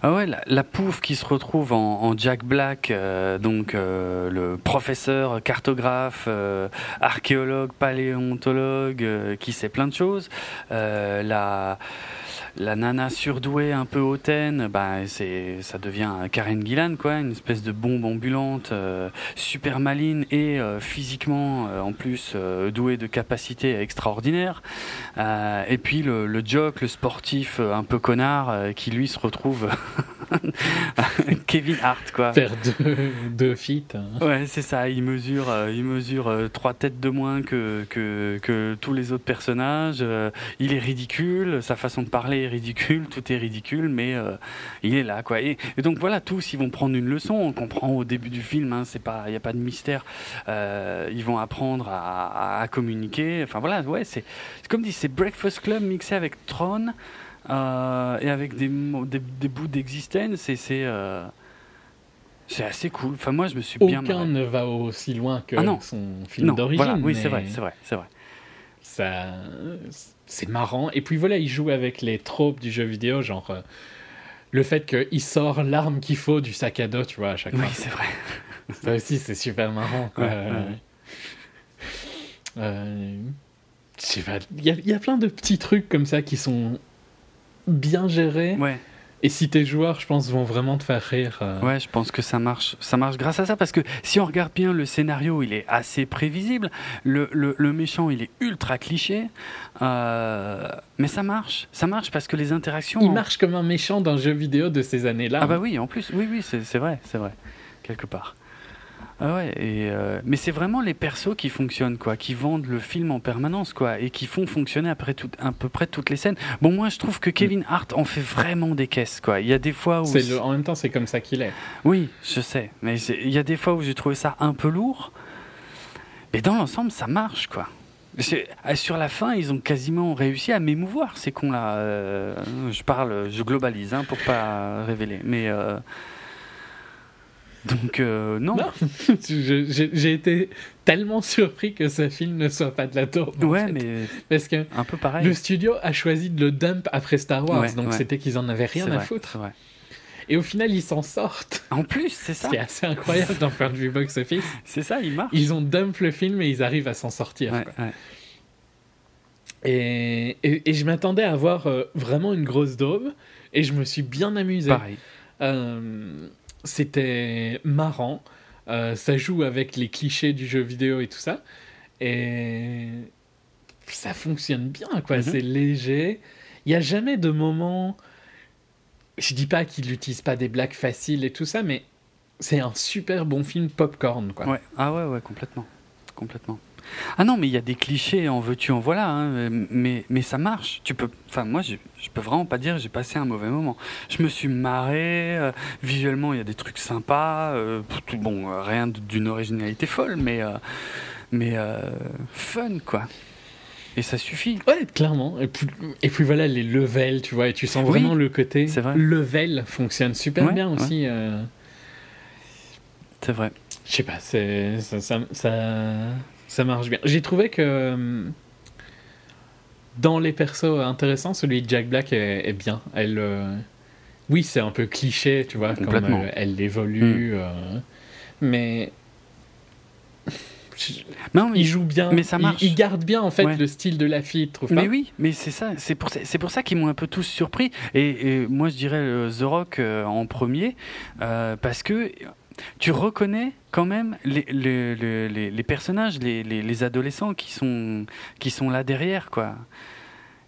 Ah ouais, la, la pouffe qui se retrouve en, en Jack Black, euh, donc euh, le professeur, cartographe, euh, archéologue, paléontologue, euh, qui sait plein de choses. Euh, la, la nana surdouée, un peu hautaine, bah, c'est, ça devient Karen Gillan, quoi, une espèce de bombe ambulante, euh, super maline et euh, physiquement, euh, en plus, douée de capacités extraordinaires. Et puis le, le jock, le sportif un peu connard, qui lui se retrouve Kevin Hart, quoi. Faire deux, deux feats. hein. Ouais, c'est ça. Il mesure, il mesure trois têtes de moins que, que, que tous les autres personnages. Il est ridicule. Sa façon de parler est ridicule. Tout est ridicule, mais euh, il est là, quoi. Et, et donc voilà, tous ils vont prendre une leçon. On comprend au début du film. Hein, c'est pas, il y a pas de mystère. Euh, ils vont apprendre à, à- à communiquer. Enfin voilà, ouais, c'est comme dit, c'est Breakfast Club mixé avec Tron. euh, et avec des, des, des bouts d'existence et c'est c'est assez cool. Enfin moi je me suis bien Aucun marré. ne va aussi loin que Ah son film d'origine. voilà, oui, c'est vrai, c'est vrai, c'est vrai. Ça, c'est marrant. Et puis voilà, il joue avec les tropes du jeu vidéo, genre euh, le fait qu'il sort l'arme qu'il faut du sac à dos, tu vois, à chaque Oui, fois. c'est vrai. Ça aussi, c'est super marrant. Quoi. Ouais, ouais, ouais. Euh, y, il y a plein de petits trucs comme ça qui sont bien gérés. Ouais, Et si tes joueurs, je pense, vont vraiment te faire rire. euh, ouais, je pense que ça marche. Ça marche grâce à ça parce que si on regarde bien le scénario, il est assez prévisible. Le, le, le méchant, il est ultra cliché. Euh, mais ça marche. Ça marche parce que les interactions. Il marche comme un méchant d'un jeu vidéo de ces années-là. Ah bah oui, en plus, oui, oui, c'est vrai, c'est vrai, quelque part. Ah ouais, et euh, mais c'est vraiment les persos qui fonctionnent, quoi, qui vendent le film en permanence, quoi, et qui font fonctionner après tout, à peu près toutes les scènes. Bon, moi, je trouve que Kevin Hart en fait vraiment des caisses, quoi. Il y a des fois où... Le- En même temps, c'est comme ça qu'il est. Oui, je sais, mais il y a des fois où j'ai trouvé ça un peu lourd, mais dans l'ensemble, ça marche, quoi. Ah, Sur la fin, ils ont quasiment réussi à m'émouvoir, ces cons-là. Euh, je parle, je globalise, hein, pour pas révéler. Mais euh, donc euh, non. J'ai été tellement surpris que ce film ne soit pas de la tour. en Ouais, fait. mais Parce que un peu pareil. le studio a choisi de le dump après Star Wars, Ouais, donc ouais. c'était qu'ils en avaient rien C'est à vrai, foutre. c'est. Et au final, ils s'en sortent. En plus, c'est Ce ça. qui est assez incroyable d'un point de vue box-office. C'est ça, il marche. Ils ont dump le film et ils arrivent à s'en sortir. Ouais, quoi. ouais. Et, et, et je m'attendais à avoir euh, vraiment une grosse daube, et je me suis bien amusé. Pareil. Euh, C'était marrant. Euh, ça joue avec les clichés du jeu vidéo et tout ça. Et ça fonctionne bien, quoi. Mhm. C'est léger. Il n'y a jamais de moment. Je dis pas qu'il n'utilise pas des blagues faciles et tout ça, mais c'est un super bon film popcorn, quoi. Ouais. Ah ouais, ouais, complètement. Complètement. Ah non, mais il y a des clichés, en veux-tu, en voilà, hein, mais, mais ça marche. Tu peux, enfin, moi, je, je peux vraiment pas dire que j'ai passé un mauvais moment. Je me suis marré, euh, visuellement, il y a des trucs sympas, euh, tout- bon, euh, rien d'une originalité folle, mais, euh, mais euh, fun, quoi. Et ça suffit. Ouais, clairement. Et puis, et puis voilà, les levels, tu vois, et tu sens Oui, vraiment le côté. vrai. Level fonctionne super Ouais, bien aussi. euh. C'est vrai. Je sais pas, c'est, ça, ça, ça, ça marche bien. J'ai trouvé que euh, dans les persos intéressants, celui de Jack Black est, est bien. Elle, euh, oui, c'est un peu cliché, tu vois, comme euh, elle évolue, euh, mais Non, mais il joue bien. mais ça Il- marche. Il, garde bien en fait Ouais. le style de la fille, tu trouves pas Mais oui, mais c'est ça, c'est pour ça, c'est pour ça qu'ils m'ont un peu tous surpris. Et, et moi, je dirais The Rock euh, en premier, euh, parce que tu reconnais quand même les, les, les- les- les personnages, les, les- les adolescents qui sont, qui sont là derrière, quoi.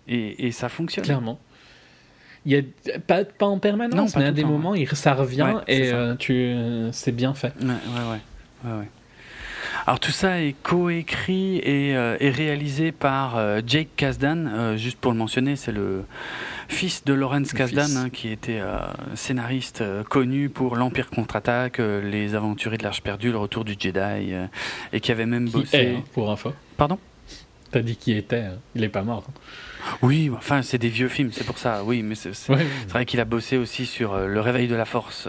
Et, et ça fonctionne. Clairement. Il y a pas, pas en permanence, Non, pas mais à des temps, moments, ça revient Ouais, et ça. euh, tu, euh, c'est bien fait. Ouais. Alors tout ça est coécrit et, euh, et réalisé par Jake Kasdan. Juste pour le mentionner, c'est le fils de Lawrence Kasdan, hein, qui était euh, scénariste euh, connu pour l'Empire contre-attaque, euh, Les Aventuriers de l'Arche perdue, Le Retour du Jedi, et qui avait même Qui bossé. est, hein, pour info. Pardon? T'as dit qui était, hein. il est pas mort. Oui, enfin c'est des vieux films, c'est pour ça. Oui, mais c'est Ouais. vrai qu'il a bossé aussi sur Le Réveil de la Force.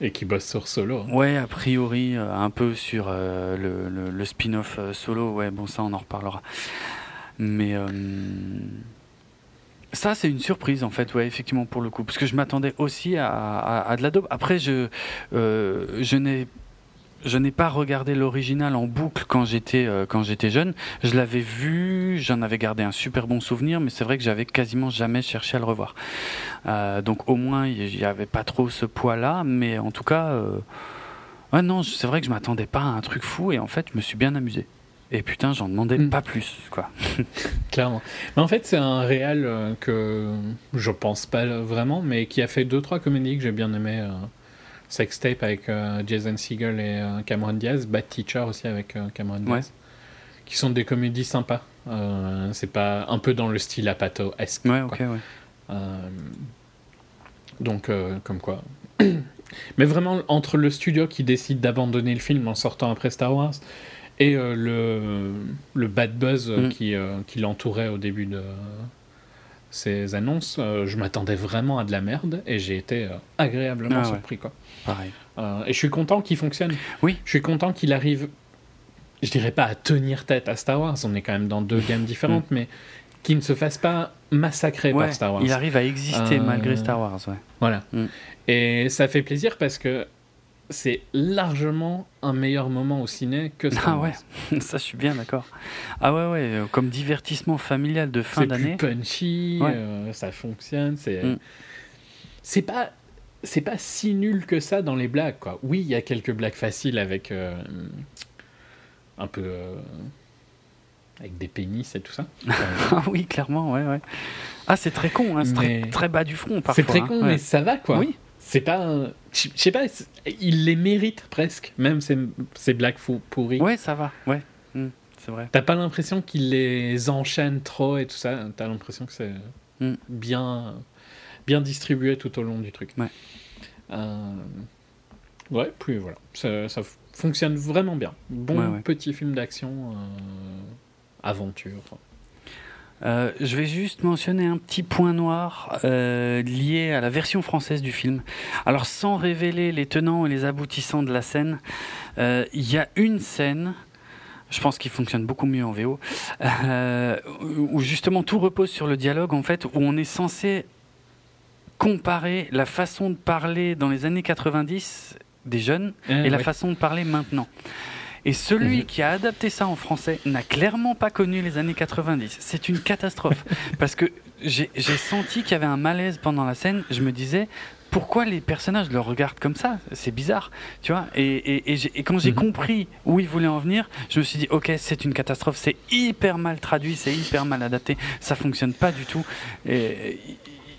Et qui bosse sur Solo. hein. Ouais, a priori, euh, un peu sur euh, le, le- le spin-off euh, solo. Ouais, bon, ça, on en reparlera. Mais ça, c'est une surprise, en fait, ouais, effectivement, pour le coup. Parce que je m'attendais aussi à, de la dope. Après, je, euh, je n'ai. Je n'ai pas regardé l'original en boucle quand j'étais euh, quand j'étais jeune. Je l'avais vu, j'en avais gardé un super bon souvenir, mais c'est vrai que j'avais quasiment jamais cherché à le revoir. Euh, donc au moins il n'y avait pas trop ce poids-là, mais en tout cas, euh, ouais, non, c'est vrai que je m'attendais pas à un truc fou et en fait je me suis bien amusé. Et putain, j'en demandais Mm. pas plus, quoi. Clairement. Mais en fait, c'est un réal euh, que je pense pas vraiment, mais qui a fait deux trois comédies que j'ai bien aimé. Euh, Sextape avec euh, Jason Segel et euh, Cameron Diaz, Bad Teacher aussi avec Cameron Diaz, Ouais. qui sont des comédies sympas. C'est pas un peu dans le style Apato-esque. Ouais, quoi. ok, ouais. Donc, comme quoi. Mais vraiment, entre le studio qui décide d'abandonner le film en sortant après Star Wars et euh, le, le bad buzz euh, Mm. qui, euh, qui l'entourait au début de ces annonces, je m'attendais vraiment à de la merde et j'ai été agréablement Ah ouais. surpris. Quoi. Pareil. Et je suis content qu'il fonctionne. Oui. Je suis content qu'il arrive, je dirais pas à tenir tête à Star Wars, on est quand même dans deux gammes différentes, mais qu'il ne se fasse pas massacrer Mm. Ouais, par Star Wars. il arrive à exister malgré Star Wars, ouais. Voilà. Mm. Et ça fait plaisir parce que c'est largement un meilleur moment au ciné que Star Ah Wars. ouais, ça je suis bien d'accord. Ah ouais, ouais, euh, comme divertissement familial de fin C'est d'année. punchy, Ouais. euh, ça fonctionne. C'est Mm. c'est pas c'est pas si nul que ça dans les blagues quoi. Oui, il y a quelques blagues faciles avec euh, un peu euh, avec des pénis et tout ça. Ah oui, clairement, ouais, ouais. Ah, c'est très con, hein, c'est très, Mais- très bas du front parfois. c'est très hein, con, ouais. mais ça va quoi. Oui. C'est pas. un- Je sais pas, il les mérite presque, même ces, ces blagues fou- pourries. Ouais, ça va, ouais. Mm, c'est vrai. T'as pas l'impression qu'il les enchaîne trop et tout ça? T'as l'impression que c'est Mm. bien, bien distribué tout au long du truc? Ouais. Euh, ouais, puis voilà. Ça, fonctionne vraiment bien. Bon Ouais, ouais. petit film d'action, euh, aventure. Euh, je vais juste mentionner un petit point noir euh, lié à la version française du film. Alors, sans révéler les tenants et les aboutissants de la scène, euh, il y a une scène. Je pense qu'il fonctionne beaucoup mieux en VO, euh, où justement tout repose sur le dialogue, en fait, où on est censé comparer la façon de parler dans les années 90 des jeunes et la façon de parler maintenant. Et celui Mhm. qui a adapté ça en français n'a clairement pas connu les années 90. C'est une catastrophe. Parce que j'ai senti qu'il y avait un malaise pendant la scène. Je me disais, pourquoi les personnages le regardent comme ça? C'est bizarre, tu vois? Et, et- et j'ai- et quand j'ai Mhm. compris où il voulait en venir, je me suis dit, ok, c'est une catastrophe. C'est hyper mal traduit, c'est hyper mal adapté. Ça fonctionne pas du tout. Et,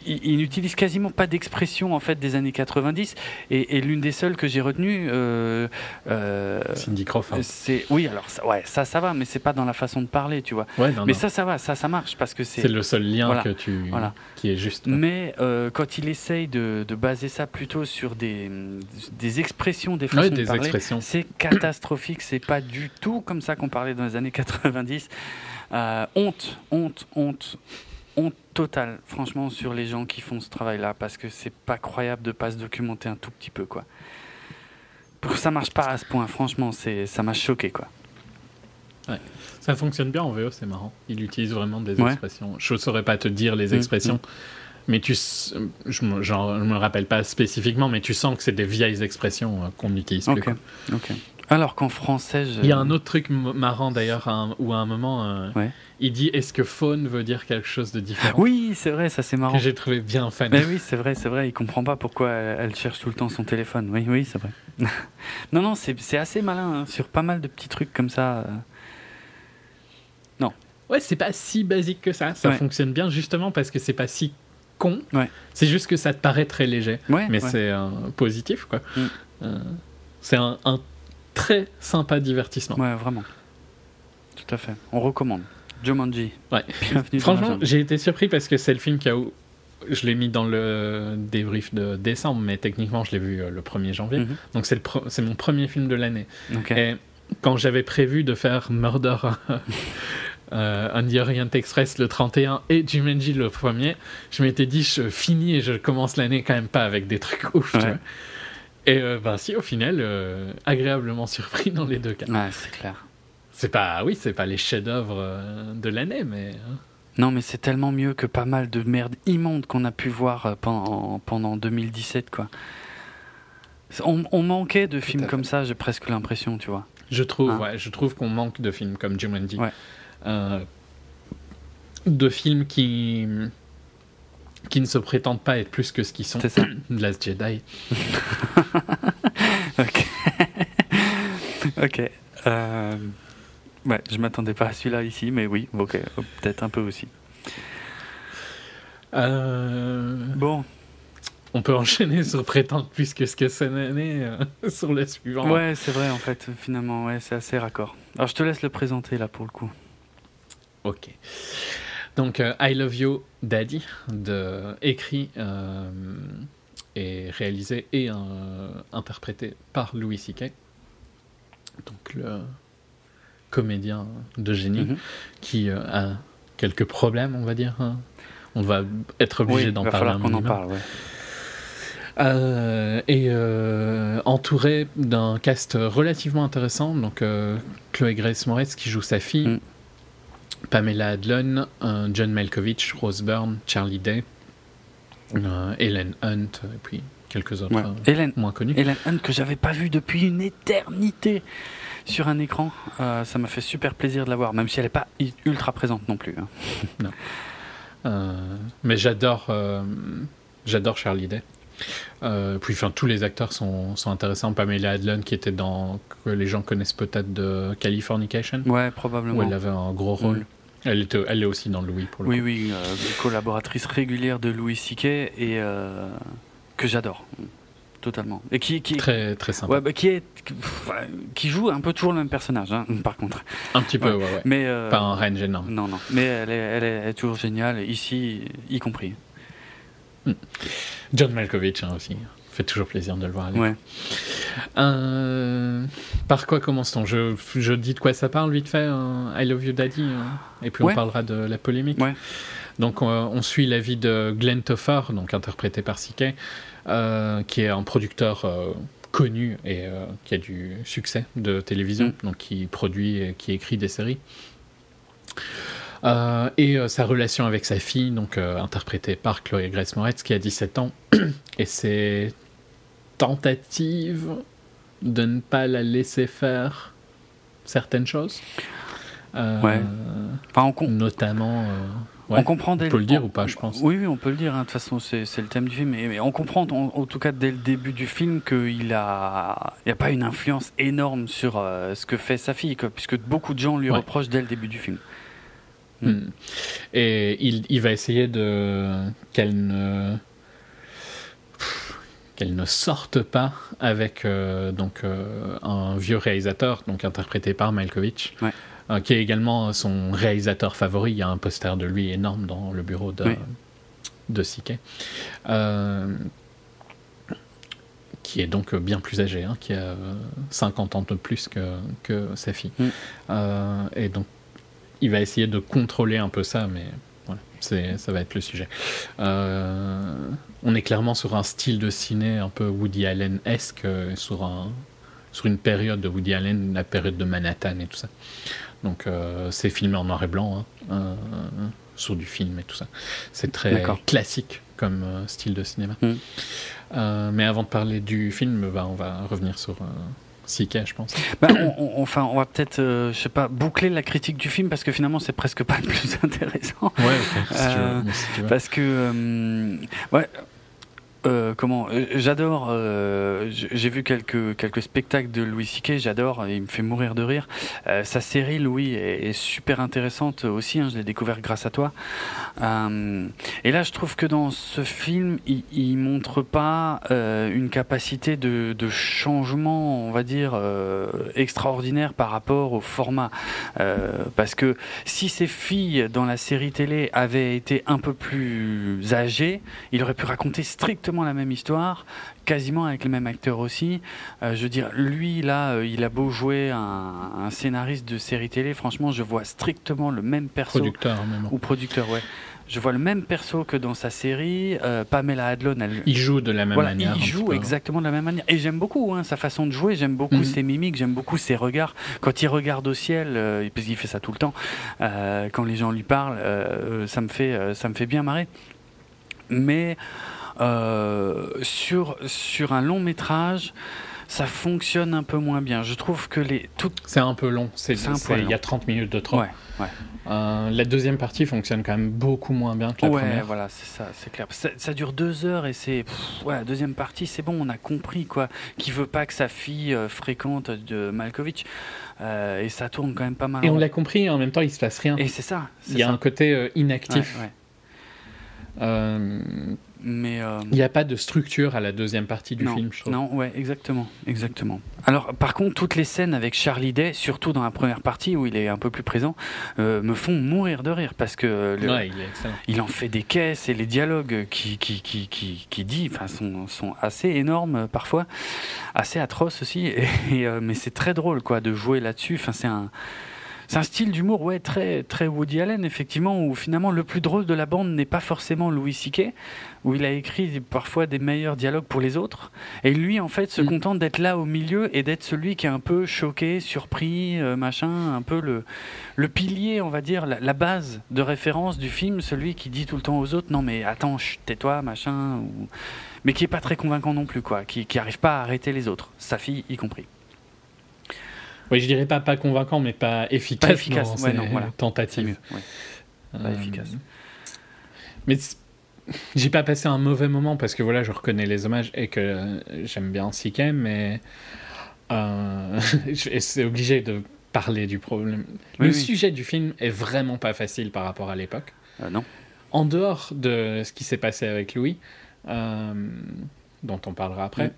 il, il n'utilise quasiment pas d'expression en fait des années 90 et, et l'une des seules que j'ai retenues euh, euh, Cindy Crawford. c'est oui alors ça, ouais ça ça va mais c'est pas dans la façon de parler tu vois Ouais, non, mais non. ça ça va ça ça marche parce que c'est le seul lien Voilà. que tu Voilà. qui est juste. mais euh, quand il essaye de, de baser ça plutôt sur des, des expressions des façons Ouais, de parler c'est catastrophique c'est pas du tout comme ça qu'on parlait dans les années 90 Euh, honte honte honte honte totale franchement sur les gens qui font ce travail là parce que c'est pas croyable de pas se documenter un tout petit peu quoi pour ça marche pas à ce point franchement c'est ça m'a choqué quoi Ça fonctionne bien en VO, c'est marrant. Il utilise vraiment des Ouais. expressions. Je ne saurais pas te dire les Mm, expressions, mais tu, je me, genre, je me rappelle pas spécifiquement, mais tu sens que c'est des vieilles expressions euh, qu'on n'utilise plus. Ok, quoi. ok. Alors qu'en français, je... Il y a un autre truc marrant d'ailleurs, où à un moment, euh, Ouais. il dit est-ce que faune veut dire quelque chose de différent? Oui, c'est vrai, ça c'est marrant. Que j'ai trouvé bien fan. Mais oui, c'est vrai, c'est vrai. Il comprend pas pourquoi elle, cherche tout le temps son téléphone. Oui, oui, c'est vrai. non, non, c'est c'est assez malin hein, sur pas mal de petits trucs comme ça. euh. Ouais, c'est pas si basique que ça. Ça Ouais. fonctionne bien justement parce que c'est pas si con. Ouais. C'est juste que ça te paraît très léger. Ouais, mais c'est euh, positif quoi. Mm. Euh, c'est un, un très sympa divertissement. Ouais, vraiment. Tout à fait. On recommande. Jumanji. Ouais. Bienvenue Franchement, j'ai été surpris parce que c'est le film qui a je l'ai mis dans le débrief de décembre, mais techniquement je l'ai vu euh, le 1er janvier. Mhm. Donc c'est c'est mon premier film de l'année. Et quand j'avais prévu de faire Murder euh, on the Orient Express le 31 et Jumanji le premier, je m'étais dit je finis et je commence l'année quand même pas avec des trucs ouf. tu vois. Et euh, ben si au final, euh, agréablement surpris dans les deux cas. Ouais, c'est clair. C'est pas, oui, c'est pas les chefs-d'œuvre euh, de l'année, mais hein. Non, mais c'est tellement mieux que pas mal de merde immonde qu'on a pu voir pendant, pendant 2017, quoi. On, on manquait de films comme ça, j'ai presque l'impression, tu vois. je trouve, Hein. ouais, je trouve qu'on manque de films comme Jumanji. Ouais. Euh, de films qui qui ne se prétendent pas être plus que ce qu'ils sont. C'est ça. Last Jedi. Ok. ok. Euh, Ouais, je m'attendais pas à celui-là ici, mais oui, ok, peut-être un peu aussi. Euh, Bon, on peut enchaîner sur prétendre plus que ce que c'est l'année euh, sur le suivant. ouais, c'est vrai en fait, finalement, ouais, c'est assez raccord. Alors je te laisse le présenter là pour le coup. Ok. Donc, euh, I Love You Daddy, de, écrit euh, et réalisé et euh, interprété par Louis C.K. Donc, le comédien de génie Mhm. qui a quelques problèmes, on va dire. hein. On va être obligé Oui, d'en il va parler. falloir un qu'on en parle, ouais. Euh, et euh, entouré d'un cast relativement intéressant. Donc, euh, Chloé Grace Moretz qui joue sa fille, Mm. Pamela Adlon, John Malkovich, Rose Byrne, Charlie Day, euh, Helen Hunt, et puis quelques autres Ouais. euh, Hélène, moins connus. Hélène Hunt que j'avais pas vu depuis une éternité sur un écran. Euh, ça m'a fait super plaisir de la voir, même si elle est pas ultra présente non plus. hein. Euh, mais j'adore, euh, j'adore Charlie Day. Euh, puis, enfin, tous les acteurs sont, sont intéressants. Pamela Adlon, qui était dans que les gens connaissent peut-être de Californication. Ouais, où probablement. elle avait un gros rôle. Mm. Elle, était, elle est aussi dans Louis pour le Oui, coup. oui, euh, collaboratrice régulière de Louis C.K. et euh, que j'adore totalement. Et qui, qui, Très très sympa. ouais, bah, qui est, qui, joue un peu toujours le même personnage, hein, par contre. Un petit peu, Ouais. ouais, ouais. Mais euh, Pas un range énorme. non, non. Mais elle est, elle est, elle est toujours géniale ici, y compris. John Malkovich hein, aussi. Fait toujours plaisir de le voir. Ouais. Euh, par quoi commence-t-on? Je, je dis de quoi ça parle vite fait. hein, I Love You Daddy. hein, et puis Ouais. on parlera de la polémique. Ouais. Donc euh, on suit la vie de Glenn Toffer, donc interprété par C.K., euh, qui est un producteur euh, connu et qui a du succès de télévision, Mm. donc qui produit et qui écrit des séries. Euh, et euh, sa relation avec sa fille, donc euh, interprétée par Chloé Grace Moretz, qui a 17 ans, et ses tentatives de ne pas la laisser faire certaines choses. Ouais. Enfin, on, Notamment. on comprend dès On peut le dire on- ou pas, je pense. Oui, oui, on peut le dire. hein. De toute façon, c'est le thème du film. Mais, mais on comprend, en, en tout cas, dès le début du film, qu'il a, il a pas une influence énorme sur euh, ce que fait sa fille, quoi, puisque beaucoup de gens lui Ouais. reprochent dès le début du film. Hmm. Et il, il va essayer de qu'elle ne qu'elle ne sorte pas avec euh, donc euh, un vieux réalisateur donc interprété par Malkovich Ouais. euh, qui est également son réalisateur favori il y a un poster de lui énorme dans le bureau de Oui. de Siquet Euh, qui est donc bien plus âgé hein, qui a euh, 50 ans de plus que, que sa fille Mm. Et donc il va essayer de contrôler un peu ça, mais voilà, c'est, ça va être le sujet. Euh, on est clairement sur un style de ciné un peu Woody Allen-esque, euh, sur, un, sur une période de Woody Allen, la période de Manhattan et tout ça. Donc euh, c'est filmé en noir et blanc, hein, euh, sur du film et tout ça. C'est très D'accord. classique comme style de cinéma. Mm. Mais avant de parler du film, bah, on va revenir sur euh, Siquet, je pense. Bah, on, on- enfin, on va peut-être, euh, je sais pas, boucler la critique du film parce que finalement, c'est presque pas le plus intéressant. Ouais, ok, si tu veux, Euh, si tu veux. Parce que, euh, ouais, euh, comment, euh, j'adore, euh, j'ai vu quelques, quelques spectacles de Louis C.K., j'adore, il me fait mourir de rire. Sa série, Louis, est, super intéressante aussi, hein, je l'ai découvert grâce à toi. Et là, je trouve que dans ce film, il, il montre pas une capacité de, de changement, on va dire, extraordinaire par rapport au format. Parce que si ces filles dans la série télé avaient été un peu plus âgées, il aurait pu raconter strictement la même histoire, quasiment avec les mêmes acteurs aussi. Euh, je veux dire, lui, là, euh, il a beau jouer un, un scénariste de série télé, franchement, je vois strictement le même perso. Producteur, même. Ou producteur, ouais. Je vois le même perso que dans sa série. Euh, Pamela Adlon, elle, Il joue de la même voilà, manière. il joue exactement de la même manière. Et j'aime beaucoup hein, sa façon de jouer, j'aime beaucoup Mhm. ses mimiques, j'aime beaucoup ses regards. Quand il regarde au ciel, euh, parce qu'il fait ça tout le temps, euh, quand les gens lui parlent, ça, me fait, ça me fait bien marrer. Mais euh, sur, sur un long métrage, ça fonctionne un peu moins bien. Je trouve que les toutes. C'est un peu long. C'est, il y a long. 30 minutes de trop. Ouais, ouais. Euh, la deuxième partie fonctionne quand même beaucoup moins bien que la ouais, première. voilà, c'est ça, c'est clair. Ça, ça dure deux heures et c'est. Ouais, la deuxième partie, c'est bon, on a compris, quoi. Qui veut pas que sa fille euh, fréquente de Malkovich. Euh, et ça tourne quand même pas mal. Et on l'a compris, en même temps, il se passe rien. Et c'est ça. Il y a ça. un côté inactif. ouais. Euh, euh, Il n'y a pas de structure à la deuxième partie du non, film, je trouve. non, ouais, exactement, exactement. Alors, par contre, toutes les scènes avec Charlie Day, surtout dans la première partie où il est un peu plus présent, euh, me font mourir de rire parce que le- Ouais, il est il en fait des caisses et les dialogues qui qui qui qui, qui dit, enfin, sont, sont assez énormes euh, parfois, assez atroces aussi. Et, et, euh, mais c'est très drôle, quoi, de jouer là-dessus. Enfin, c'est un c'est un style d'humour, ouais, très, très Woody Allen, effectivement, où finalement le plus drôle de la bande n'est pas forcément Louis C.K., où il a écrit parfois des meilleurs dialogues pour les autres. Et lui, en fait, se Mm. contente d'être là au milieu et d'être celui qui est un peu choqué, surpris, euh, machin, un peu le, le pilier, on va dire, la, la base de référence du film, celui qui dit tout le temps aux autres non, mais attends, tais-toi, machin, ou... mais qui est pas très convaincant non plus, quoi, qui, qui arrive pas à arrêter les autres, sa fille y compris. Oui, je dirais pas pas convaincant, mais pas efficace. Pas efficace, ouais, non, voilà. Mieux. ouais. Pas Euh, efficace. Mais j'ai pas passé un mauvais moment parce que voilà, je reconnais les hommages et que j'aime bien Sikem, mais euh, c'est obligé de parler du problème. Oui, le oui. sujet du film est vraiment pas facile par rapport à l'époque. Euh, non. En dehors de ce qui s'est passé avec Louis, euh, dont on parlera après, Mm.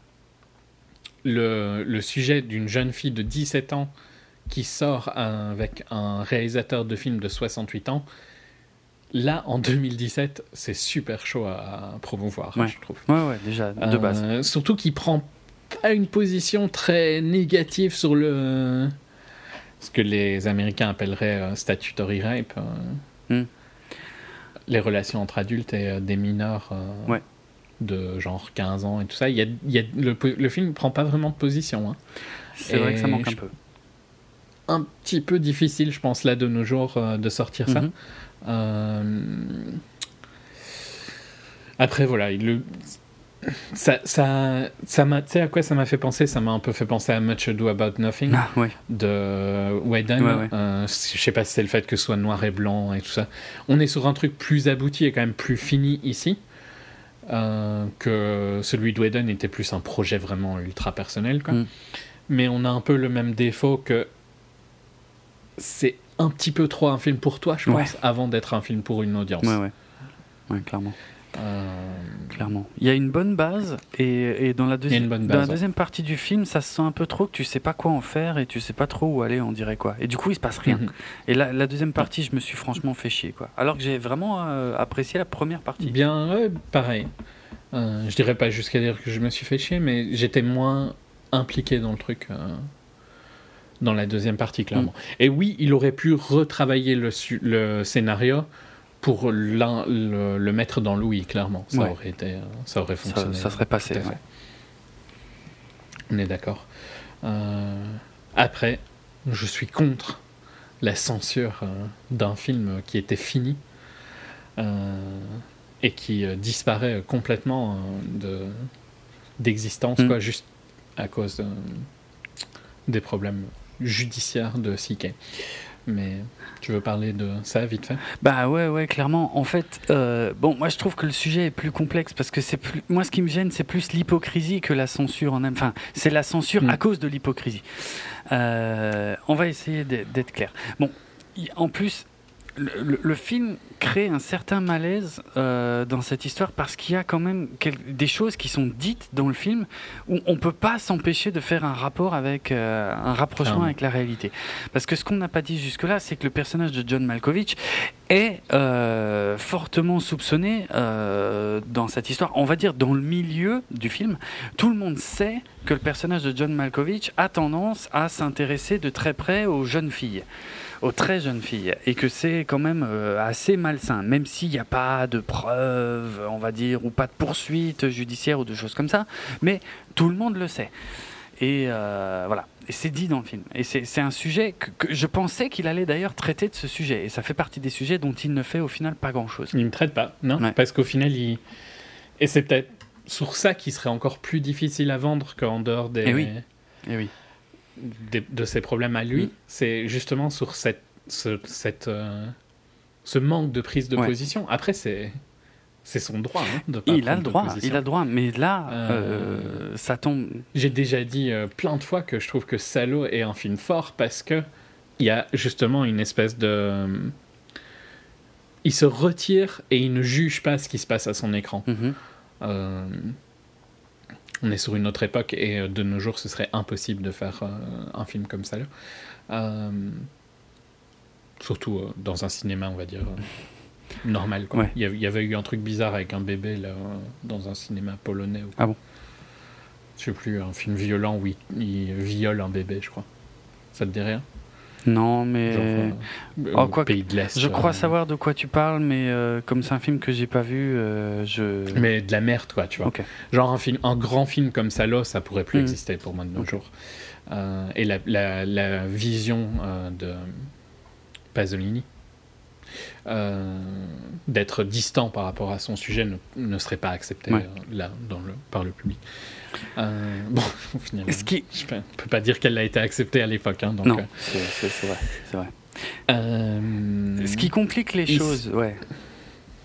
Le, le sujet d'une jeune fille de 17 ans qui sort avec un réalisateur de film de 68 ans, là, en 2017, c'est super chaud à, promouvoir, Ouais. je trouve. Ouais, ouais, déjà, de Euh, base. Surtout qu'il prend pas une position très négative sur le... ce que les Américains appelleraient euh, statutory rape. euh, Mm. Les relations entre adultes et euh, des mineurs euh, Ouais. De genre 15 ans et tout ça. Il y a, il y a- le, le film ne prend pas vraiment de position. hein. C'est vrai que ça manque un je- peu. Un petit peu difficile, je pense, là, de nos jours, euh, de sortir ça. Mhm. Euh, Après, voilà, il le... Ça, ça, ça m'a, tu sais à quoi ça m'a fait penser? Ça m'a un peu fait penser à Much Ado About Nothing Ah, ouais. de Whedon. Ouais, ouais. Euh, je sais pas si c'est le fait que ce soit noir et blanc et tout ça. On est sur un truc plus abouti et quand même plus fini ici. Euh, que celui de Whedon était plus un projet vraiment ultra personnel. Quoi. Mm. Mais on a un peu le même défaut que c'est un petit peu trop un film pour toi, je Ouais. pense, avant d'être un film pour une audience. Ouais, ouais. Ouais, clairement. Euh, clairement. Il y a une bonne base et, et dans, la, deuxi- dans ouais. deuxième partie du film, ça se sent un peu trop que tu sais pas quoi en faire et tu sais pas trop où aller, on dirait quoi. Et du coup, il se passe rien. Mhm. Et la, la deuxième partie, je me suis franchement fait chier quoi. Alors que j'ai vraiment euh, apprécié la première partie. Bien, ouais, pareil. Euh, je dirais pas jusqu'à dire que je me suis fait chier, mais j'étais moins impliqué dans le truc euh, dans la deuxième partie, clairement. Mm. Et oui, il aurait pu retravailler le, su- le scénario pour le, le mettre dans Louis, clairement. Ça Ouais. aurait été, euh, ça aurait fonctionné. ça serait passé. Ouais. On est d'accord. Euh, après, je suis contre la censure euh, d'un film qui était fini euh, et qui disparaît complètement de d'existence, Mm. quoi, juste à cause des problèmes judiciaires de CK. Mais tu veux parler de ça vite fait? Bah ouais, ouais, clairement. En fait, euh, bon, moi je trouve que le sujet est plus complexe parce que c'est plus. Moi, ce qui me gêne, c'est plus l'hypocrisie que la censure en. Enfin, c'est la censure Mm. à cause de l'hypocrisie. Euh, on va essayer d'être clair. Bon, en plus, le, film crée un certain malaise euh, dans cette histoire parce qu'il y a quand même des choses qui sont dites dans le film où on peut pas s'empêcher de faire un rapport avec euh, un rapprochement avec la réalité. Parce que ce qu'on n'a pas dit jusque-là, c'est que le personnage de John Malkovich est euh, fortement soupçonné dans cette histoire. On va dire dans le milieu du film, tout le monde sait que le personnage de John Malkovich a tendance à s'intéresser de très près aux jeunes filles aux très jeunes filles et que c'est quand même euh, assez malsain, même s'il n'y a pas de preuves, on va dire, ou pas de poursuites judiciaires ou de choses comme ça, mais tout le monde le sait. Et euh, voilà, et c'est dit dans le film. Et c'est un sujet que, que je pensais qu'il allait d'ailleurs traiter de ce sujet, et ça fait partie des sujets dont il ne fait au final pas grand-chose. Il ne traite pas, non Ouais. Parce qu'au final, il... Et c'est peut-être sur ça qui serait encore plus difficile à vendre qu'en dehors des... Eh oui. Et oui. Des- de ses problèmes à lui. Mm. C'est justement sur cette, ce, cette, euh, ce manque de prise de Ouais. position. Après, c'est... C'est son droit hein, de pas Il a le de droit, il a le droit, mais là, Euh, euh, ça tombe. J'ai déjà dit plein de fois que je trouve que Salo est un film fort parce que il y a justement une espèce de... Il se retire et il ne juge pas ce qui se passe à son écran. Euh, on est sur une autre époque et euh, de nos jours, ce serait impossible de faire euh, un film comme ça. là. Euh, surtout dans un cinéma, on va dire, normal. quoi. Ouais. Il, y avait, eu un truc bizarre avec un bébé là, dans un cinéma polonais. ou- Ah bon? Je sais plus, un film violent où il, il viole un bébé, je crois. Ça te dit rien? Non, mais. Genre, euh, Oh, quoi pays de l'Est. Je crois euh, savoir de quoi tu parles, mais euh, comme c'est un film que j'ai pas vu, euh, je. Mais de la merde, quoi, tu vois. Ok. Genre un, film, un grand film comme Salo, ça pourrait plus Mhm. exister pour moi de nos jours. Et la, la- la vision de Pasolini, euh, d'être distant par rapport à son sujet, ne, ne serait pas acceptée Ouais. euh, là, dans le, par le public. Euh, bon, au final, Ce qui- je peux, peux pas dire qu'elle a été acceptée à l'époque. Hein, Non, euh, c'est vrai. vrai. Ce qui complique les choses, ouais.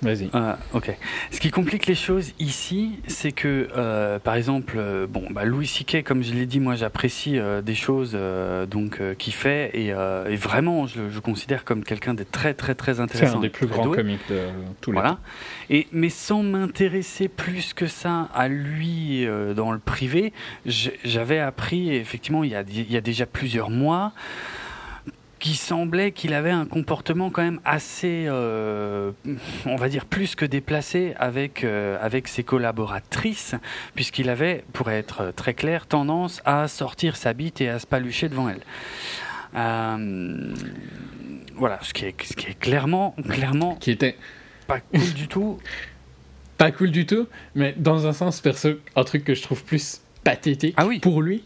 Vas-y. Ah, ok. Ce qui complique les choses ici, c'est que, euh, par exemple, euh, bon, bah, Louis C.K., comme je l'ai dit, moi j'apprécie euh, des choses donc qu'il fait et, et vraiment, je, le- considère comme quelqu'un de très très très C'est intéressant. un des plus grands comiques de tous les Voilà. temps. Et, mais sans m'intéresser plus que ça à lui dans le privé, j'avais appris, effectivement, il y, a, il y a déjà plusieurs mois, qu'il semblait qu'il avait un comportement quand même assez, euh, on va dire, plus que déplacé avec, euh, avec ses collaboratrices, puisqu'il avait, pour être très clair, tendance à sortir sa bite et à se palucher devant elle. Euh, voilà, ce qui est, ce qui est clairement, clairement Qui était pas cool du tout. pas cool du tout, mais dans un sens, perso, un truc que je trouve plus pathétique Ah oui. pour lui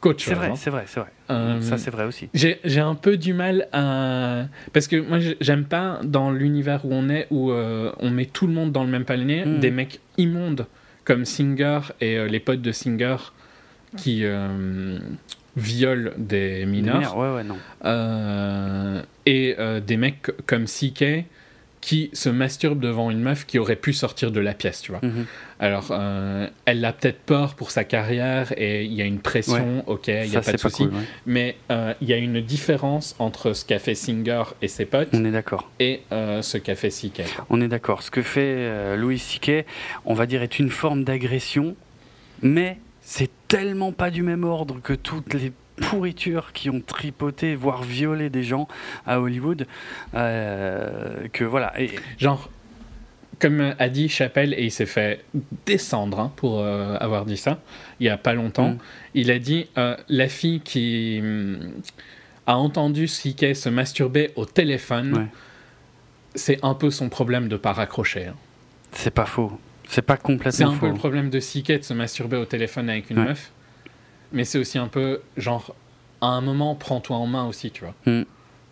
qu'autre C'est chose. vrai, hein. c'est vrai, c'est vrai. Euh, Ça, c'est vrai aussi. J'ai un peu du mal à. Parce que moi, j'ai- j'aime pas dans l'univers où on est, où euh, on met tout le monde dans le même panier, Mm. des mecs immondes comme Singer et euh, les potes de Singer qui violent des mineurs. Mineurs, Ouais, ouais, non. Et des mecs comme CK qui se masturbent devant une meuf qui aurait pu sortir de la pièce, tu vois. Mhm. Alors, euh, elle a peut-être peur pour sa carrière et il y a une pression, ok, il n'y a Ça, pas de souci. cool. ouais. Mais euh, il y a une différence entre ce qu'a fait Singer et ses potes On est d'accord. et euh, ce qu'a fait CK. On est d'accord. Ce que fait Louis C.K., on va dire, est une forme d'agression, mais c'est tellement pas du même ordre que toutes les pourritures qui ont tripoté, voire violé des gens à Hollywood, euh, que voilà. Et, Genre, comme a dit Chappelle, et il s'est fait descendre hein, pour euh, avoir dit ça, il y a pas longtemps, Mm. il a dit euh, la fille qui hum, a entendu CK se masturber au téléphone, Ouais. c'est un peu son problème de pas raccrocher. hein. c'est pas faux. C'est pas C'est complètement un peu faux. le problème de CK de se masturber au téléphone avec une Ouais. meuf, mais c'est aussi un peu genre, à un moment, prends-toi en main aussi, tu vois. Mm.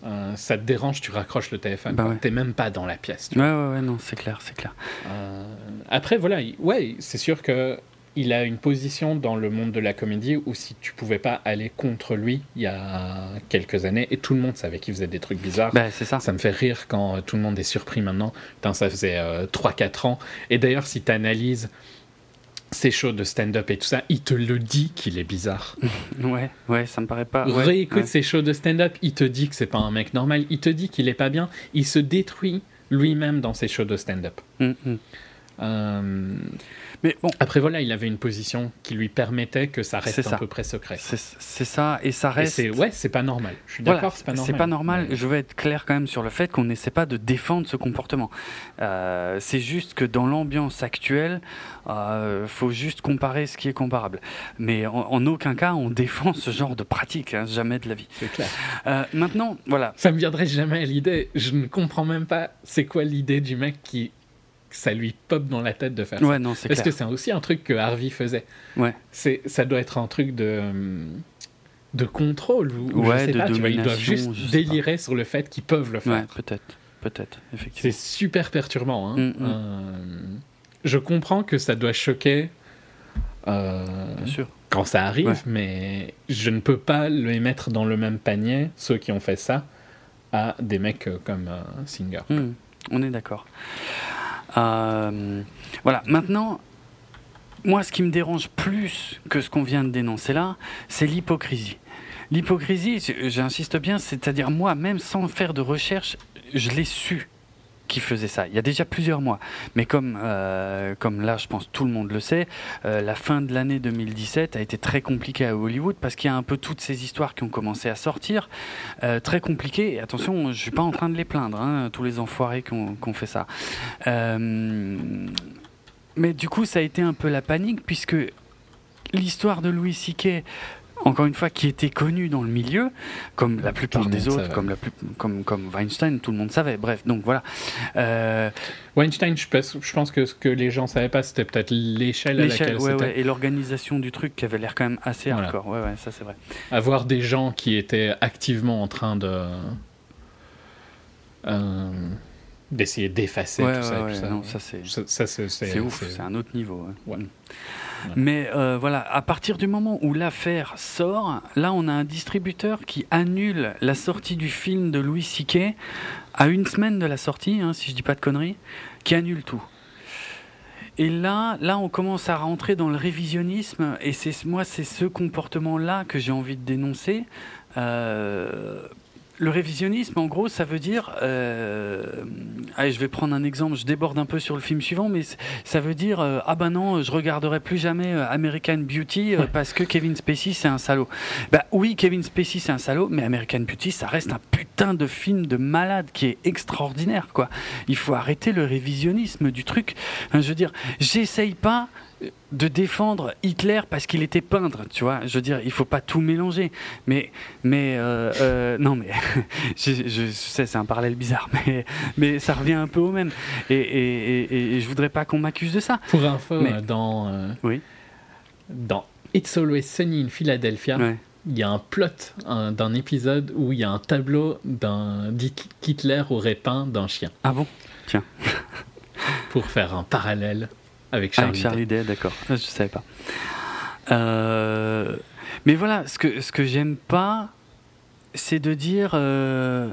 Euh, ça te dérange, tu raccroches le téléphone. Bah ouais. T'es même pas dans la pièce. tu Ouais, ouais, ouais, non, c'est clair, c'est clair. Euh, après, voilà, il- ouais, c'est sûr que il a une position dans le monde de la comédie où si tu pouvais pas aller contre lui il y a quelques années, et tout le monde savait qu'il faisait des trucs bizarres. Bah, c'est ça. Ça me fait rire quand euh, tout le monde est surpris maintenant. Putain, ça faisait 3-4 ans. Et d'ailleurs, si tu analyses ses shows de stand-up et tout ça, il te le dit qu'il est bizarre. Ouais, ouais, ça me paraît pas. ouais, Réécoute ouais. ses shows de stand-up, il te dit que c'est pas un mec normal, il te dit qu'il est pas bien, il se détruit lui-même dans ses shows de stand-up. Mm, mm. Euh, Mais bon, Après, voilà, il avait une position qui lui permettait que ça reste à peu près secret. c'est ça, et ça reste. ouais, c'est pas normal. Je suis Voilà, d'accord, c'est pas normal. C'est pas normal. Je veux être clair quand même sur le fait qu'on n'essaie pas de défendre ce comportement. Euh, c'est juste que dans l'ambiance actuelle, euh, faut juste comparer ce qui est comparable. Mais en, en aucun cas on défend ce genre de pratique, hein, jamais de la vie. C'est clair. Euh, maintenant, voilà. Ça me viendrait jamais à l'idée. Je ne comprends même pas c'est quoi l'idée du mec qui ça lui pop dans la tête de faire ça. Non, c'est Parce clair. que c'est aussi un truc que Harvey faisait. Ouais. C'est ça doit être un truc de de contrôle ou, ou Ouais, je sais de pas, tu vois, ils doivent juste délirer sur le fait qu'ils peuvent le faire. Ouais, peut-être, peut-être, C'est effectivement. super perturbant. hein. Mm, mm. Euh, je comprends que ça doit choquer euh, Bien sûr. quand ça arrive, Ouais. mais je ne peux pas les mettre dans le même panier, ceux qui ont fait ça, à des mecs euh, comme euh, Singer. Hmm, on est d'accord. Euh, voilà, maintenant, moi, ce qui me dérange plus que ce qu'on vient de dénoncer là, c'est l'hypocrisie. L'hypocrisie, j'insiste bien, c'est-à-dire moi, même sans faire de recherche, je l'ai su qui faisait ça. Il y a déjà plusieurs mois. Mais comme, euh, comme là, je pense tout le monde le sait, euh, la fin de l'année 2017 a été très compliquée à Hollywood parce qu'il y a un peu toutes ces histoires qui ont commencé à sortir. Euh, très compliquées. Et attention, je suis pas en train de les plaindre, hein, tous les enfoirés qui ont, fait ça. Mais du coup, ça a été un peu la panique puisque l'histoire de Louis C.K., encore une fois, qui était connue dans le milieu, comme la plupart des autres, savait. comme, la plus, comme, comme Weinstein, tout le monde savait. Bref, donc voilà. Euh, Weinstein, je pense, je pense que ce que les gens savaient pas, c'était peut-être l'échelle à laquelle ouais, c'était. ouais, et l'organisation du truc qui avait l'air quand même assez Voilà. hardcore. Ouais, ouais, ça c'est vrai. Avoir des gens qui étaient activement en train de euh, d'essayer d'effacer Ouais, tout ça. ouais, et ouais, tout ça. non, ça c'est. Ouf, c'est- c'est un autre niveau. Mais euh, voilà, à partir du moment où l'affaire sort, là on a un distributeur qui annule la sortie du film de Louis C.K. à une semaine de la sortie, hein, si je dis pas de conneries, qui annule tout. Et là, là, on commence à rentrer dans le révisionnisme, et c'est moi, c'est ce comportement-là que j'ai envie de dénoncer. Euh, le révisionnisme, en gros, ça veut dire. euh, allez, je vais prendre un exemple. Je déborde un peu sur le film suivant, mais ça veut dire euh, ah ben non, je regarderai plus jamais euh, American Beauty euh, parce que Kevin Spacey c'est un salaud. Bah oui, Kevin Spacey c'est un salaud, mais American Beauty ça reste un putain de film de malade qui est extraordinaire quoi. Il faut arrêter le révisionnisme du truc. Je veux dire, j'essaye pas de défendre Hitler parce qu'il était peintre, tu vois. Je veux dire, il faut pas tout mélanger. Mais, mais euh, euh, non, mais je, sais, c'est un parallèle bizarre, mais, mais ça revient un peu au même. Et, et, et- et je voudrais pas qu'on m'accuse de ça. Pour info, Mais- euh, dans, euh, Oui. dans It's Always Sunny in Philadelphia, Ouais. il y a un plot un- d'un épisode où il y a un tableau d'un dit qu'Hitler aurait peint d'un chien Ah bon? Pour faire un parallèle avec Charlie, Avec Charlie Day, d'accord. Ah, Je savais pas. Euh, mais voilà, ce que, ce que j'aime pas, c'est de dire. euh,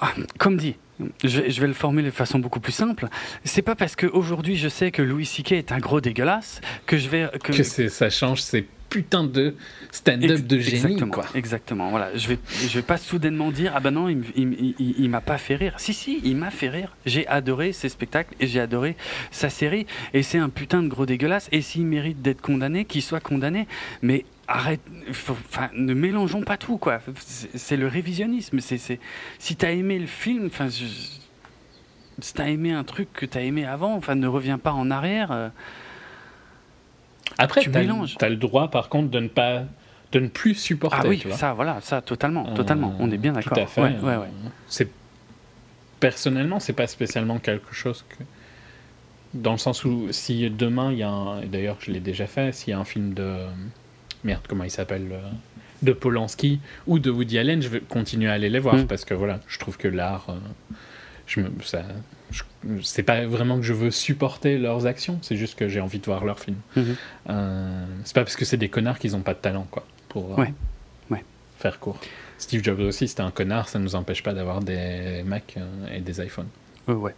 ah, Comme dit, je, vais- je vais le formuler de façon beaucoup plus simple. C'est pas parce qu'aujourd'hui je sais que Louis C.K. est un gros dégueulasse que je vais. Que, ça change ces putains de stand-up de génie, exactement, quoi. Exactement. Voilà, je vais, je vais pas soudainement dire ah ben non, il, il m- il- il m'a pas fait rire. Si si, il m'a fait rire. J'ai adoré ses spectacles et j'ai adoré sa série. Et c'est un putain de gros dégueulasse. Et s'il mérite d'être condamné, qu'il soit condamné. Mais arrête, faut- enfin, ne mélangeons pas tout quoi. C'est le révisionnisme. C'est c'est si t'as aimé le film, enfin. je- Si t'as aimé un truc que t'as aimé avant, enfin ne reviens pas en arrière. Après, tu mélanges. as le droit, par contre, de ne pas, de ne plus supporter. Ah oui, tu vois. ça, voilà, ça, totalement, Euh, totalement. On est bien d'accord. Tout à fait. Ouais, ouais, ouais. C'est personnellement, c'est pas spécialement quelque chose que dans le sens où si demain il y a un, d'ailleurs je l'ai déjà fait, s'il y a un film de merde, comment il s'appelle euh, de Polanski ou de Woody Allen, je vais continuer à aller les voir Mm. parce que voilà, je trouve que l'art, euh, je me, ça, c'est pas vraiment que je veux supporter leurs actions, c'est juste que j'ai envie de voir leurs films. Mhm. Euh, c'est pas parce que c'est des connards qu'ils ont pas de talent, quoi, pour euh, Ouais, ouais. faire court. Steve Jobs aussi, c'était un connard, ça nous empêche pas d'avoir des Mac euh, et des iPhones. Euh, ouais.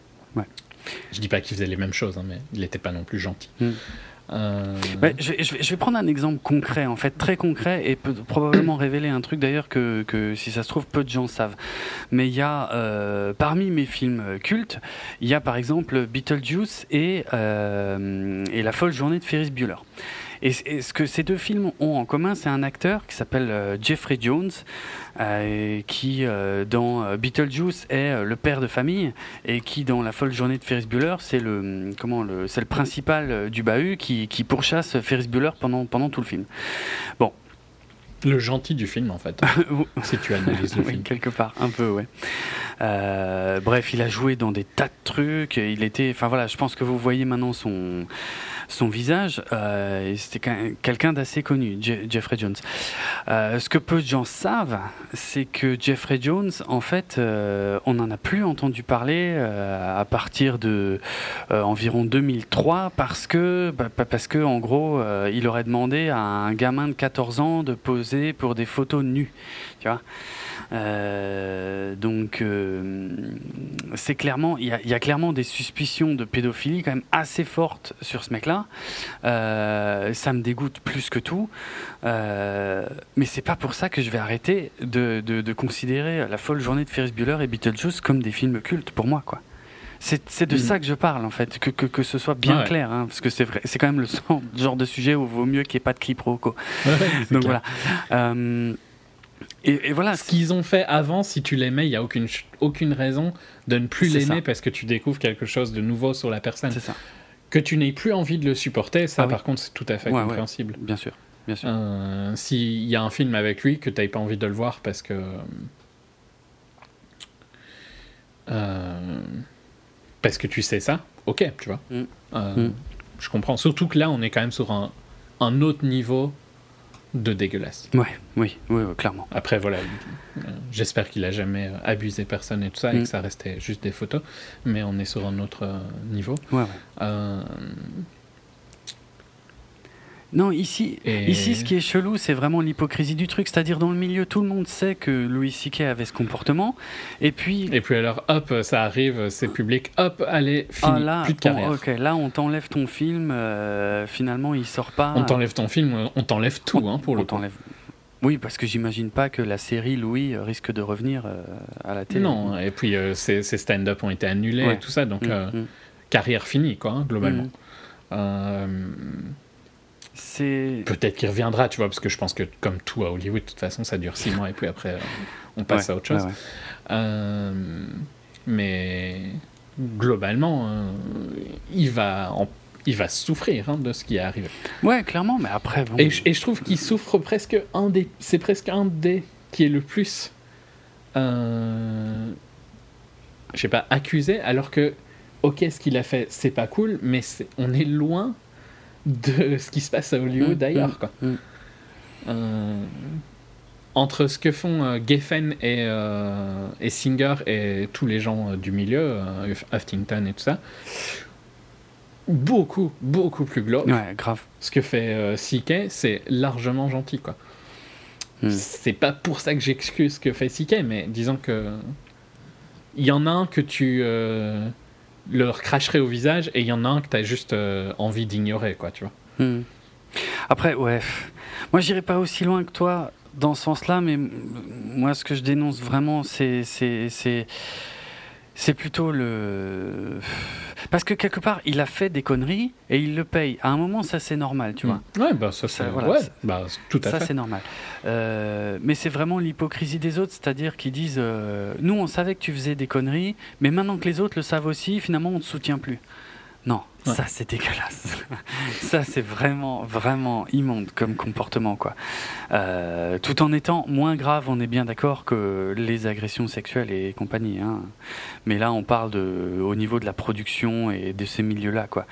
Je dis pas qu'il faisait les mêmes choses, hein, mais il était pas non plus gentil. Mm. Euh, Ouais, je, vais- je vais, je vais prendre un exemple concret, en fait, très concret, et peut probablement révéler un truc d'ailleurs que, que, si ça se trouve, peu de gens savent. Mais il y a, euh, parmi mes films cultes, il y a par exemple Beetlejuice et, euh, et La folle journée de Ferris Bueller. Et, ce que ces deux films ont en commun, c'est un acteur qui s'appelle euh, Jeffrey Jones, euh, qui euh, dans Beetlejuice est le père de famille et qui dans La folle journée de Ferris Bueller, c'est le comment le c'est le principal du bahut qui, qui pourchasse Ferris Bueller pendant pendant tout le film. Le gentil du film, en fait, si tu analyses le oui, film. quelque part, un peu, ouais. Euh, bref, il a joué dans des tas de trucs. Il était, enfin voilà, je pense que vous voyez maintenant son son visage. Euh, C'était qu'un- quelqu'un d'assez connu, Je- Jeffrey Jones. Euh, ce que peu de gens savent, c'est que Jeffrey Jones, en fait, euh, on n'en a plus entendu parler euh, à partir de euh, environ 2003 parce que, bah, parce que en gros, euh, il aurait demandé à un gamin de 14 ans de poser pour des photos nues. Tu vois donc, euh, c'est clairement, il y, a- il y a clairement des suspicions de pédophilie quand même assez fortes sur ce mec-là. Euh, ça me dégoûte plus que tout. Euh, mais c'est pas pour ça que je vais arrêter de, de- de considérer La folle journée de Ferris Bueller et Beetlejuice comme des films cultes pour moi, quoi. C'est de Mhm. ça que je parle en fait, que, que, que ce soit bien Ah ouais. clair, hein, parce que c'est vrai, c'est quand même le genre de sujet où il vaut mieux qu'il n'y ait pas de quiproquo. Ouais, Donc clair. voilà. Euh, et, et voilà. Ce qu'ils ont fait avant, si tu l'aimais, il n'y a aucune, aucune raison de ne plus l'aimer parce que tu découvres quelque chose de nouveau sur la personne. C'est ça, Que tu n'aies plus envie de le supporter, ça Ah oui. par contre, c'est tout à fait Ouais, ouais. compréhensible. bien sûr, bien sûr. Euh, S'il y a un film avec lui que tu n'as pas envie de le voir parce que. euh, parce que tu sais ça, ok, tu vois. Mm. Euh, Mm. Je comprends. Surtout que là, on est quand même sur un, un autre niveau de dégueulasse. Ouais, oui, oui, oui, clairement. Après, voilà, euh, j'espère qu'il a jamais euh, abusé personne et tout ça, et Mm. que ça restait juste des photos, mais on est sur un autre euh, niveau. Ouais, ouais. Euh, Non, ici, Et- ici, ce qui est chelou, c'est vraiment l'hypocrisie du truc. C'est-à-dire, dans le milieu, tout le monde sait que Louis C.K. avait ce comportement. Et puis, et puis alors, hop, ça arrive, c'est public, hop, allez, fini, ah, là, plus de carrière. ok, là, on t'enlève ton film. euh, finalement, il sort pas. On t'enlève ton film, on t'enlève tout, hein, pour On le coup. Oui, parce que j'imagine pas que la série Louis euh, risque de revenir euh, à la télé. Non, et puis euh, ces, ces stand-up ont été annulés Ouais. et tout ça, donc Mm, euh, mm. carrière finie, quoi, hein, globalement. Mm. Peut-être qu'il reviendra, tu vois, parce que je pense que comme tout à Hollywood, de toute façon, ça dure six mois et puis après, euh, on passe Ouais, à autre chose. ouais, ouais. Euh, mais globalement, euh, il, va en- il va souffrir hein, de ce qui est arrivé. Ouais, clairement, mais après, bon. Et, je- et je trouve qu'il souffre presque un des. C'est presque un des qui est le plus. Euh, je sais pas, accusé, alors que. Ok, ce qu'il a fait, c'est pas cool, mais on est loin de ce qui se passe à Hollywood Mm, d'ailleurs, mm, quoi. mm. Euh, entre ce que font euh, Geffen et, euh, et Singer et tous les gens du milieu, Huffington et tout ça, beaucoup, beaucoup plus glauque. Ouais, grave. Ce que fait CK, c'est largement gentil, quoi. C'est pas pour ça que j'excuse ce que fait CK, mais disons que. Il y en a un que tu leur cracherais au visage et il y en a un que tu as juste euh, envie d'ignorer, quoi, tu vois. Hmm. Après, ouais. Moi, j'irai pas aussi loin que toi dans ce sens-là, mais moi, ce que je dénonce vraiment, c'est. C'est- plutôt le. Parce que quelque part, il a fait des conneries et il le paye. À un moment, ça c'est normal, tu vois. Ouais, bah ça, Ça, c'est voilà, ouais, ça- bah, tout à Ça, fait. c'est normal. Euh, mais c'est vraiment l'hypocrisie des autres, c'est-à-dire qu'ils disent euh, Nous, on savait que tu faisais des conneries, mais maintenant que les autres le savent aussi, finalement, on ne te soutient plus. Non, Ouais. ça, c'est dégueulasse. ça, c'est vraiment, vraiment immonde comme comportement, quoi. Euh, tout en étant moins grave, on est bien d'accord, que les agressions sexuelles et compagnie. hein. Mais là, on parle de, au niveau de la production et de ces milieux-là, quoi.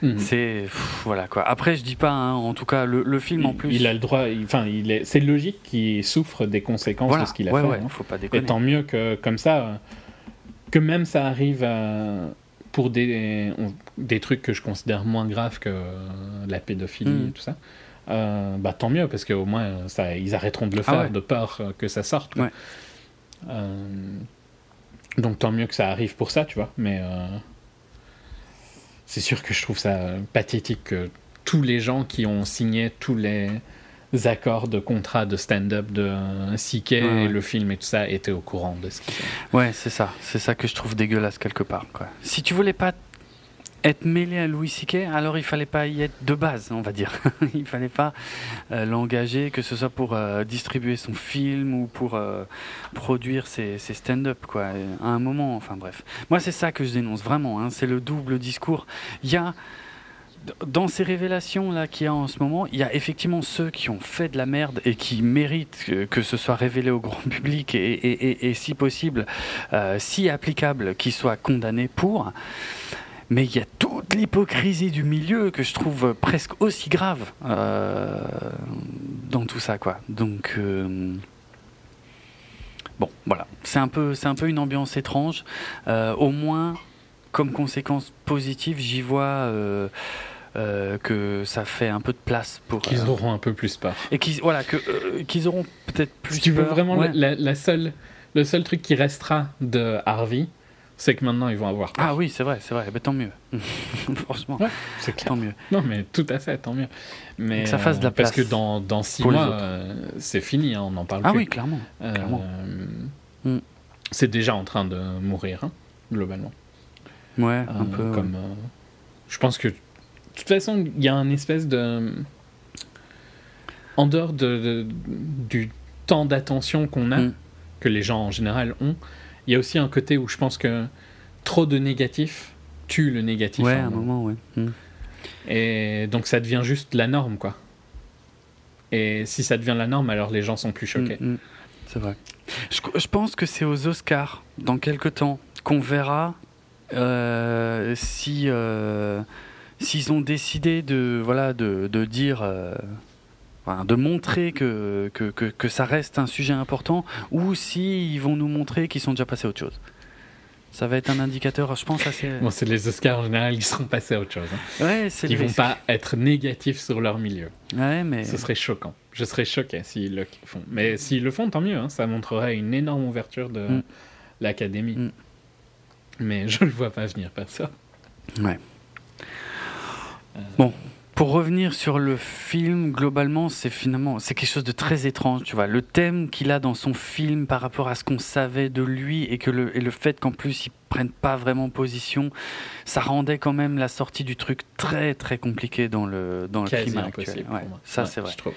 Mhm. C'est. Voilà, quoi. Après, je dis pas, hein, en tout cas, le, le film en Il- plus. Il a le droit, il- enfin, il est, c'est logique qu'il souffre des conséquences Voilà, de ce qu'il a ouais, fait. ouais, hein. faut pas Et déconner. tant mieux que comme ça, que même ça arrive à- pour des, des trucs que je considère moins graves que la pédophilie Mm. et tout ça. euh, bah tant mieux parce qu'au moins ça, ils arrêteront de le Ah faire ouais. de peur euh, que ça sorte. Ouais. Euh, donc tant mieux que ça arrive pour ça, tu vois. Mais euh, c'est sûr que je trouve ça pathétique que tous les gens qui ont signé tous les accords de contrat de stand-up de CK, Ouais, ouais. le film et tout ça étaient au courant de ce qui Ouais, c'est ça. C'est ça que je trouve dégueulasse quelque part. Quoi. Si tu voulais pas être mêlé à Louis C.K., alors il fallait pas y être de base, on va dire. il fallait pas euh, l'engager, que ce soit pour euh, distribuer son film ou pour euh, produire ses, ses stand-up, quoi. À un moment, enfin bref. Moi, c'est ça que je dénonce vraiment. hein. C'est le double discours. Il y a dans ces révélations là qu'il y a en ce moment, il y a effectivement ceux qui ont fait de la merde et qui méritent que, ce soit révélé au grand public et, si possible, euh, si applicable, qu'ils soient condamnés pour. Mais il y a toute l'hypocrisie du milieu que je trouve presque aussi grave euh, dans tout ça, quoi. Donc euh, bon, voilà, c'est un peu, un peu une ambiance étrange. Au moins, comme conséquence positive, j'y vois euh, que ça fait un peu de place pour Qu'ils euh, auront un peu plus peur. et qu'ils voilà que euh, qu'ils auront peut-être plus si tu veux vraiment, Ouais. la, la seule, le seul truc qui restera de Harvey, c'est que maintenant ils vont avoir peur. Ah oui, c'est vrai, c'est vrai. Ben, tant mieux. Franchement, Ouais, c'est clair. tant mieux. Non, mais tout à fait, tant mieux. Mais, que ça fasse de la Parce place que dans, dans six mois, c'est fini, hein, on n'en parle Ah plus. oui, clairement. Clairement. Mm. C'est déjà en train de mourir, hein, globalement. Ouais, un peu. comme, je pense que, de toute façon, il y a un espèce de. En dehors de, de- du temps d'attention qu'on a, Mm. que les gens en général ont, il y a aussi un côté où je pense que trop de négatif tue le négatif. Ouais, à à un moment, ouais. Mm. Et donc ça devient juste la norme, quoi. Et si ça devient la norme, alors les gens sont plus choqués. Mm, mm. C'est vrai. Je, je pense que c'est aux Oscars, dans quelques temps, qu'on verra euh, si euh, s'ils ont décidé de voilà de, de dire. euh, de montrer que, que, que, que ça reste un sujet important ou si ils vont nous montrer qu'ils sont déjà passés à autre chose. Ça va être un indicateur, je pense, assez. Bon, c'est les Oscars en général qui seront passés à autre chose. hein. Ouais, c'est Ils vont risque. pas être négatifs sur leur milieu. Ouais, mais. Ce serait choquant. Je serais choqué s'ils le font. Mais s'ils le font, tant mieux. hein. Ça montrerait une énorme ouverture de Mm. l'académie. Mm. Mais je le vois pas venir, perso. Ouais. Euh, Bon, pour revenir sur le film, globalement, c'est finalement c'est quelque chose de très étrange, tu vois. Le thème qu'il a dans son film par rapport à ce qu'on savait de lui et que le, et le fait qu'en plus il prenne pas vraiment position, ça rendait quand même la sortie du truc très très compliqué dans le dans le climat impossible actuel. pour Ouais, moi. ça Ouais, c'est vrai. je trouve.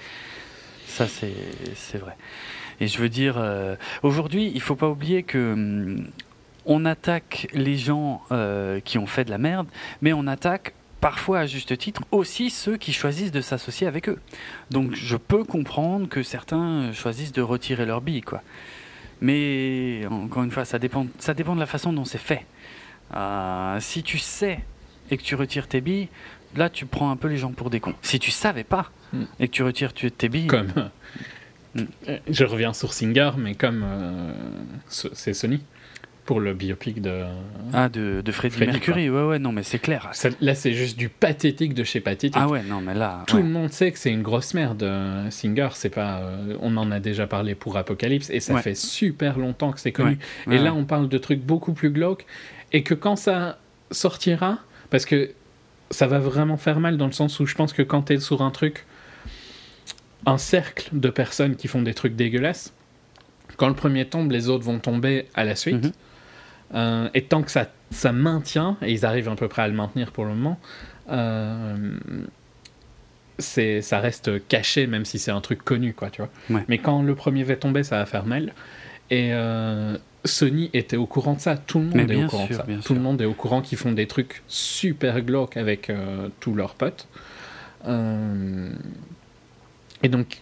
Ça, c'est c'est vrai. Et je veux dire, euh, aujourd'hui, il faut pas oublier que hum, on attaque les gens euh, qui ont fait de la merde, mais on attaque parfois à juste titre aussi ceux qui choisissent de s'associer avec eux. Donc je peux comprendre que certains choisissent de retirer leur bille, quoi. Mais encore une fois, ça dépend, ça dépend de la façon dont c'est fait. Euh, si tu sais et que tu retires tes billes, là tu prends un peu les gens pour des cons. Si tu savais pas Mm. et que tu retires tu- tes billes, Comme. Mm. Euh, Je reviens sur Singer, mais comme. euh, c'est Sony. Pour le biopic de. Ah, de, de Freddie, Freddie, Mercury, ouais, ouais, non, mais c'est clair. Ça- Là, c'est juste du pathétique de chez pathétique. Ah ouais, non, mais là. Tout ouais. le monde sait que c'est une grosse merde, euh, Singer. C'est pas, euh, on en a déjà parlé pour Apocalypse et ça Ouais. fait super longtemps que c'est connu. Ouais, et là, on parle de trucs beaucoup plus glauques et que quand ça sortira, parce que ça va vraiment faire mal dans le sens où je pense que quand t'es sur un truc, un cercle de personnes qui font des trucs dégueulasses, quand le premier tombe, les autres vont tomber à la suite. Mhm. Euh, et tant que ça, ça maintient, et ils arrivent à peu près à le maintenir pour le moment, euh, c'est, ça reste caché, même si c'est un truc connu, quoi, tu vois. Ouais. Mais quand le premier va tomber, ça va faire mal. Et euh, Sony était au courant de ça. Tout le monde Mais est au courant sûr, de ça. Tout sûr. le monde est au courant qu'ils font des trucs super glauques avec euh, tous leurs potes. Et donc,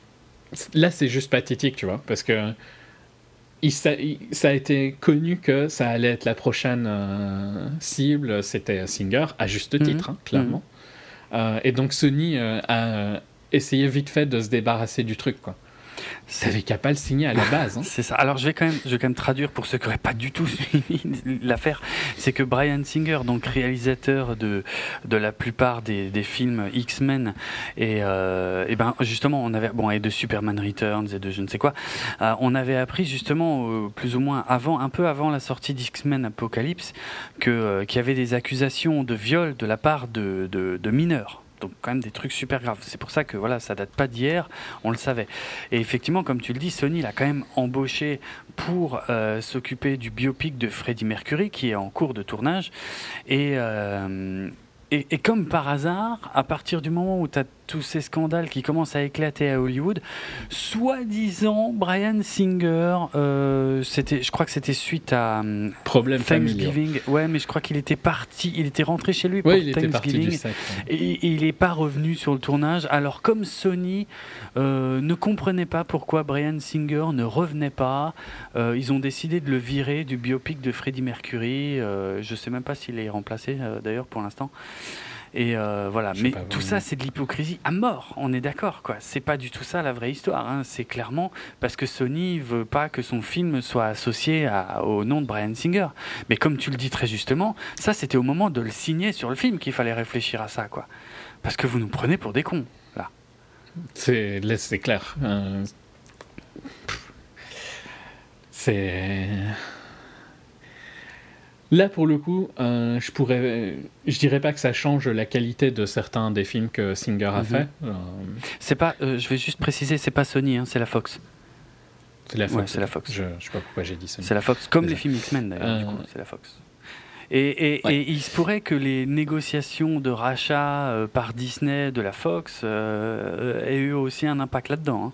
là, c'est juste pathétique, tu vois, parce que il, ça, il- ça a été connu que ça allait être la prochaine euh, cible, c'était Singer, à juste Mhm. titre, hein, clairement. Euh, et donc Sony euh, a essayé vite fait de se débarrasser du truc, quoi. T'avais qu'à pas le signer à la base. hein. C'est ça. Alors je vais quand même, je vais quand même traduire pour ceux qui n'auraient pas du tout suivi l'affaire. C'est que Brian Singer, donc réalisateur de, de la plupart des, des films X-Men et, euh, et ben justement on avait bon et de Superman Returns et de je ne sais quoi, euh, on avait appris justement euh, plus ou moins avant, un peu avant la sortie d'X-Men Apocalypse, que qu'il y avait des accusations de viol de la part de, de mineurs. Donc quand même des trucs super graves. C'est pour ça que voilà, ça date pas d'hier, on le savait. Et effectivement, comme tu le dis, Sony l'a quand même embauché pour euh, s'occuper du biopic de Freddie Mercury qui est en cours de tournage. Et, euh, et, et comme par hasard, à partir du moment où tu as tous ces scandales qui commencent à éclater à Hollywood, soi-disant, Brian Singer, euh, c'était, je crois que c'était suite à Problème familial. Thanksgiving. Ouais, mais je crois qu'il était parti, il était rentré chez lui pour il Thanksgiving. Et, et il n'est pas revenu sur le tournage. Alors, comme Sony euh, ne comprenait pas pourquoi Brian Singer ne revenait pas, euh, ils ont décidé de le virer du biopic de Freddie Mercury. Euh, je ne sais même pas s'il est remplacé euh, d'ailleurs pour l'instant. Et euh, voilà, mais pas tout ça c'est de l'hypocrisie à mort, on est d'accord quoi. C'est pas du tout ça la vraie histoire, hein. c'est clairement parce que Sony veut pas que son film soit associé à- au nom de Brian Singer. Mais comme tu le dis très justement, ça c'était au moment de le signer sur le film qu'il fallait réfléchir à ça quoi. Parce que vous nous prenez pour des cons là. C'est là, c'est clair. Euh, C'est là pour le coup, euh, je pourrais, je dirais pas que ça change la qualité de certains des films que Singer a Mhm. fait. Euh, C'est pas, euh, je vais juste préciser, c'est pas Sony, hein, c'est la Fox. c'est la Fox. Ouais, c'est la Fox. Je, je sais pas pourquoi j'ai dit ça. C'est la Fox, comme Désolé. les films X-Men d'ailleurs, du coup, c'est la Fox. Et, et- Ouais. et il se pourrait que les négociations de rachat par Disney de la Fox aient eu aussi un impact là-dedans. hein.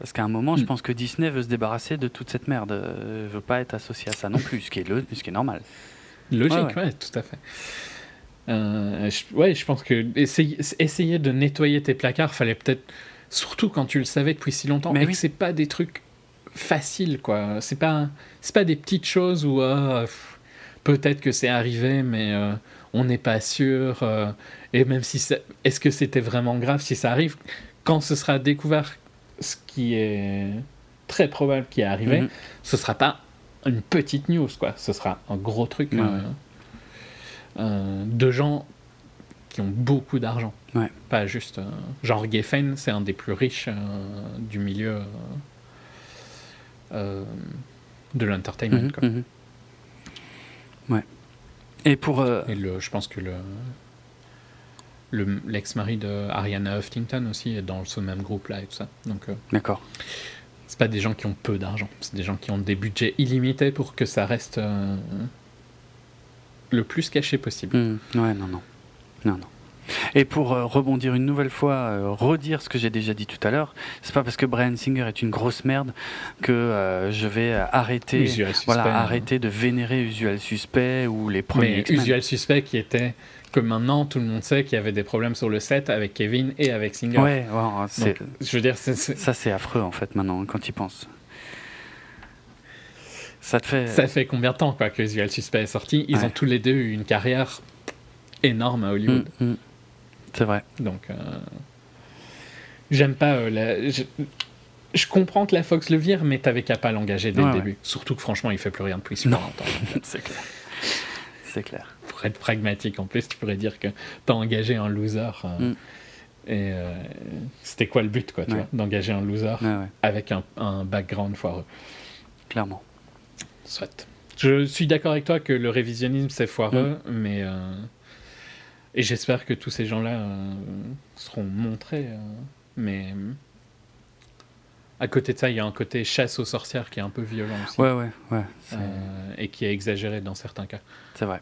Parce qu'à un moment, je Mm. pense que Disney veut se débarrasser de toute cette merde. Euh, veut pas être associé à ça non plus, ce qui est, le- ce qui est normal. Logique, Ouais, ouais, ouais. tout à fait. Euh, je, ouais, je pense que essayer, essayer de nettoyer tes placards, fallait peut-être, surtout quand tu le savais depuis si longtemps, Mais et oui. que c'est pas des trucs faciles, quoi. C'est pas, c'est pas des petites choses où ah, peut-être que c'est arrivé, mais euh, on n'est pas sûr. euh, et même si, est-ce que c'était vraiment grave si ça arrive? Quand ce sera découvert, ce qui est très probable qui est arrivé, Mhm. ce sera pas une petite news, quoi. Ce sera un gros truc Ouais, euh, ouais. euh, de gens qui ont beaucoup d'argent. Ouais. Pas juste. euh, genre Geffen, c'est un des plus riches euh, du milieu de l'entertainment. Mhm, mhm. Ouais. Et pour. euh, Et le, je pense que le- l'ex-mari de Ariana Huffington aussi est dans ce même groupe là et tout ça. Donc euh, D'accord. c'est pas des gens qui ont peu d'argent, c'est des gens qui ont des budgets illimités pour que ça reste euh, le plus caché possible. Mhm. Ouais, non, non. Non, non. Et pour euh, rebondir une nouvelle fois, euh, redire ce que j'ai déjà dit tout à l'heure, c'est pas parce que Brian Singer est une grosse merde que euh, je vais arrêter, Usual voilà, hein. arrêter de vénérer Usual Suspect ou les premiers Mais. Usual Suspect qui était que maintenant tout le monde sait qu'il y avait des problèmes sur le set avec Kevin et avec Singer. Ouais, ouais, c'est- Donc, je veux dire, ça c'est affreux en fait maintenant quand il pense. Ça te fait. ça fait combien de temps quoi, que Usual Suspect est sorti? Ils Ouais. ont tous les deux eu une carrière énorme à Hollywood. Mm, mm. C'est vrai. Donc, euh, j'aime pas. euh, la- je- je comprends que la Fox le vire, mais t'avais qu'à pas l'engager dès le début. Surtout que franchement, il fait plus rien depuis super longtemps. c'est clair. C'est clair. Pour être pragmatique, en plus, tu pourrais dire que t'as engagé un loser. Euh, mm. Et euh, c'était quoi le but, quoi, tu vois, d'engager un loser avec un, un, background foireux? Clairement. Soit. Je suis d'accord avec toi que le révisionnisme c'est foireux, mm. mais euh, et j'espère que tous ces gens-là seront montrés, mais à côté de ça, il y a un côté chasse aux sorcières qui est un peu violent aussi. Ouais, ouais, ouais. Et qui est exagéré dans certains cas. C'est vrai.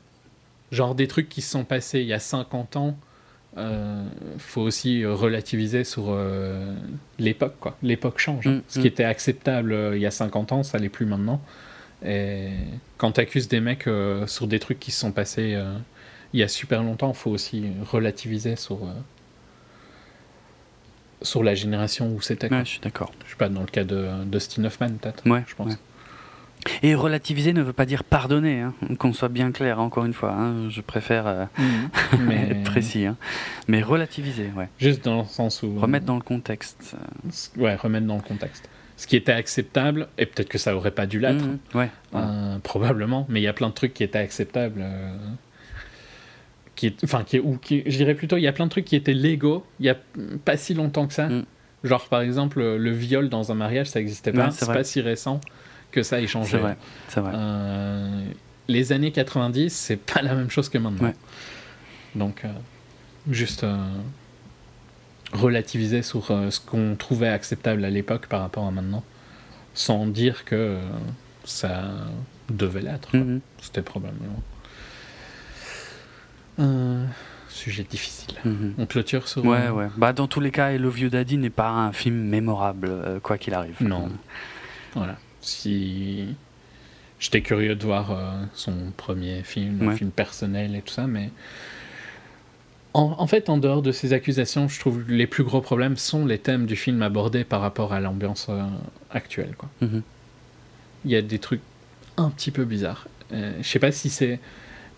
Genre des trucs qui se sont passés il y a 50 ans, euh, faut aussi relativiser sur euh, l'époque, quoi. L'époque change. Hein. Mm, Ce qui mm. était acceptable euh, il y a 50 ans, ça l'est plus maintenant. Et quand tu accuses des mecs sur des trucs qui se sont passés il y a super longtemps, faut aussi relativiser sur sur la génération où c'était. Ouais, je suis d'accord. Je sais pas, dans le cas de Dustin Hoffman, peut-être. Ouais, je pense. Et relativiser ne veut pas dire pardonner, hein, qu'on soit bien clair, encore une fois. Hein, je préfère euh, mhm. mais... être précis. Hein. Mais relativiser, ouais. Juste dans le sens où. Remettre dans le contexte. Ouais, remettre dans le contexte. Ce qui était acceptable, et peut-être que ça aurait pas dû l'être, ouais, euh, probablement, mais il y a plein de trucs qui étaient acceptables. Euh, qui enfin qui ou qui, je dirais plutôt il y a plein de trucs qui étaient légaux il y a pas si longtemps que ça mm. genre par exemple le viol dans un mariage ça n'existait pas c'est pas si récent que ça ait changé c'est vrai, c'est vrai. Euh, les années 90 c'est pas la même chose que maintenant donc euh, juste euh, relativiser sur ce qu'on trouvait acceptable à l'époque par rapport à maintenant sans dire que ça devait l'être mm-hmm. c'était probablement un sujet difficile. Mhm. On clôture sur. Ouais, ouais. Bah, dans tous les cas, Love You Daddy n'est pas un film mémorable, quoi qu'il arrive. Non. Voilà. Si. J'étais curieux de voir euh, son premier film, un film personnel et tout ça, mais. En, fait, en dehors de ces accusations, je trouve que les plus gros problèmes sont les thèmes du film abordés par rapport à l'ambiance euh, actuelle. Quoi. Mhm. Il y a des trucs un petit peu bizarres. je sais pas si c'est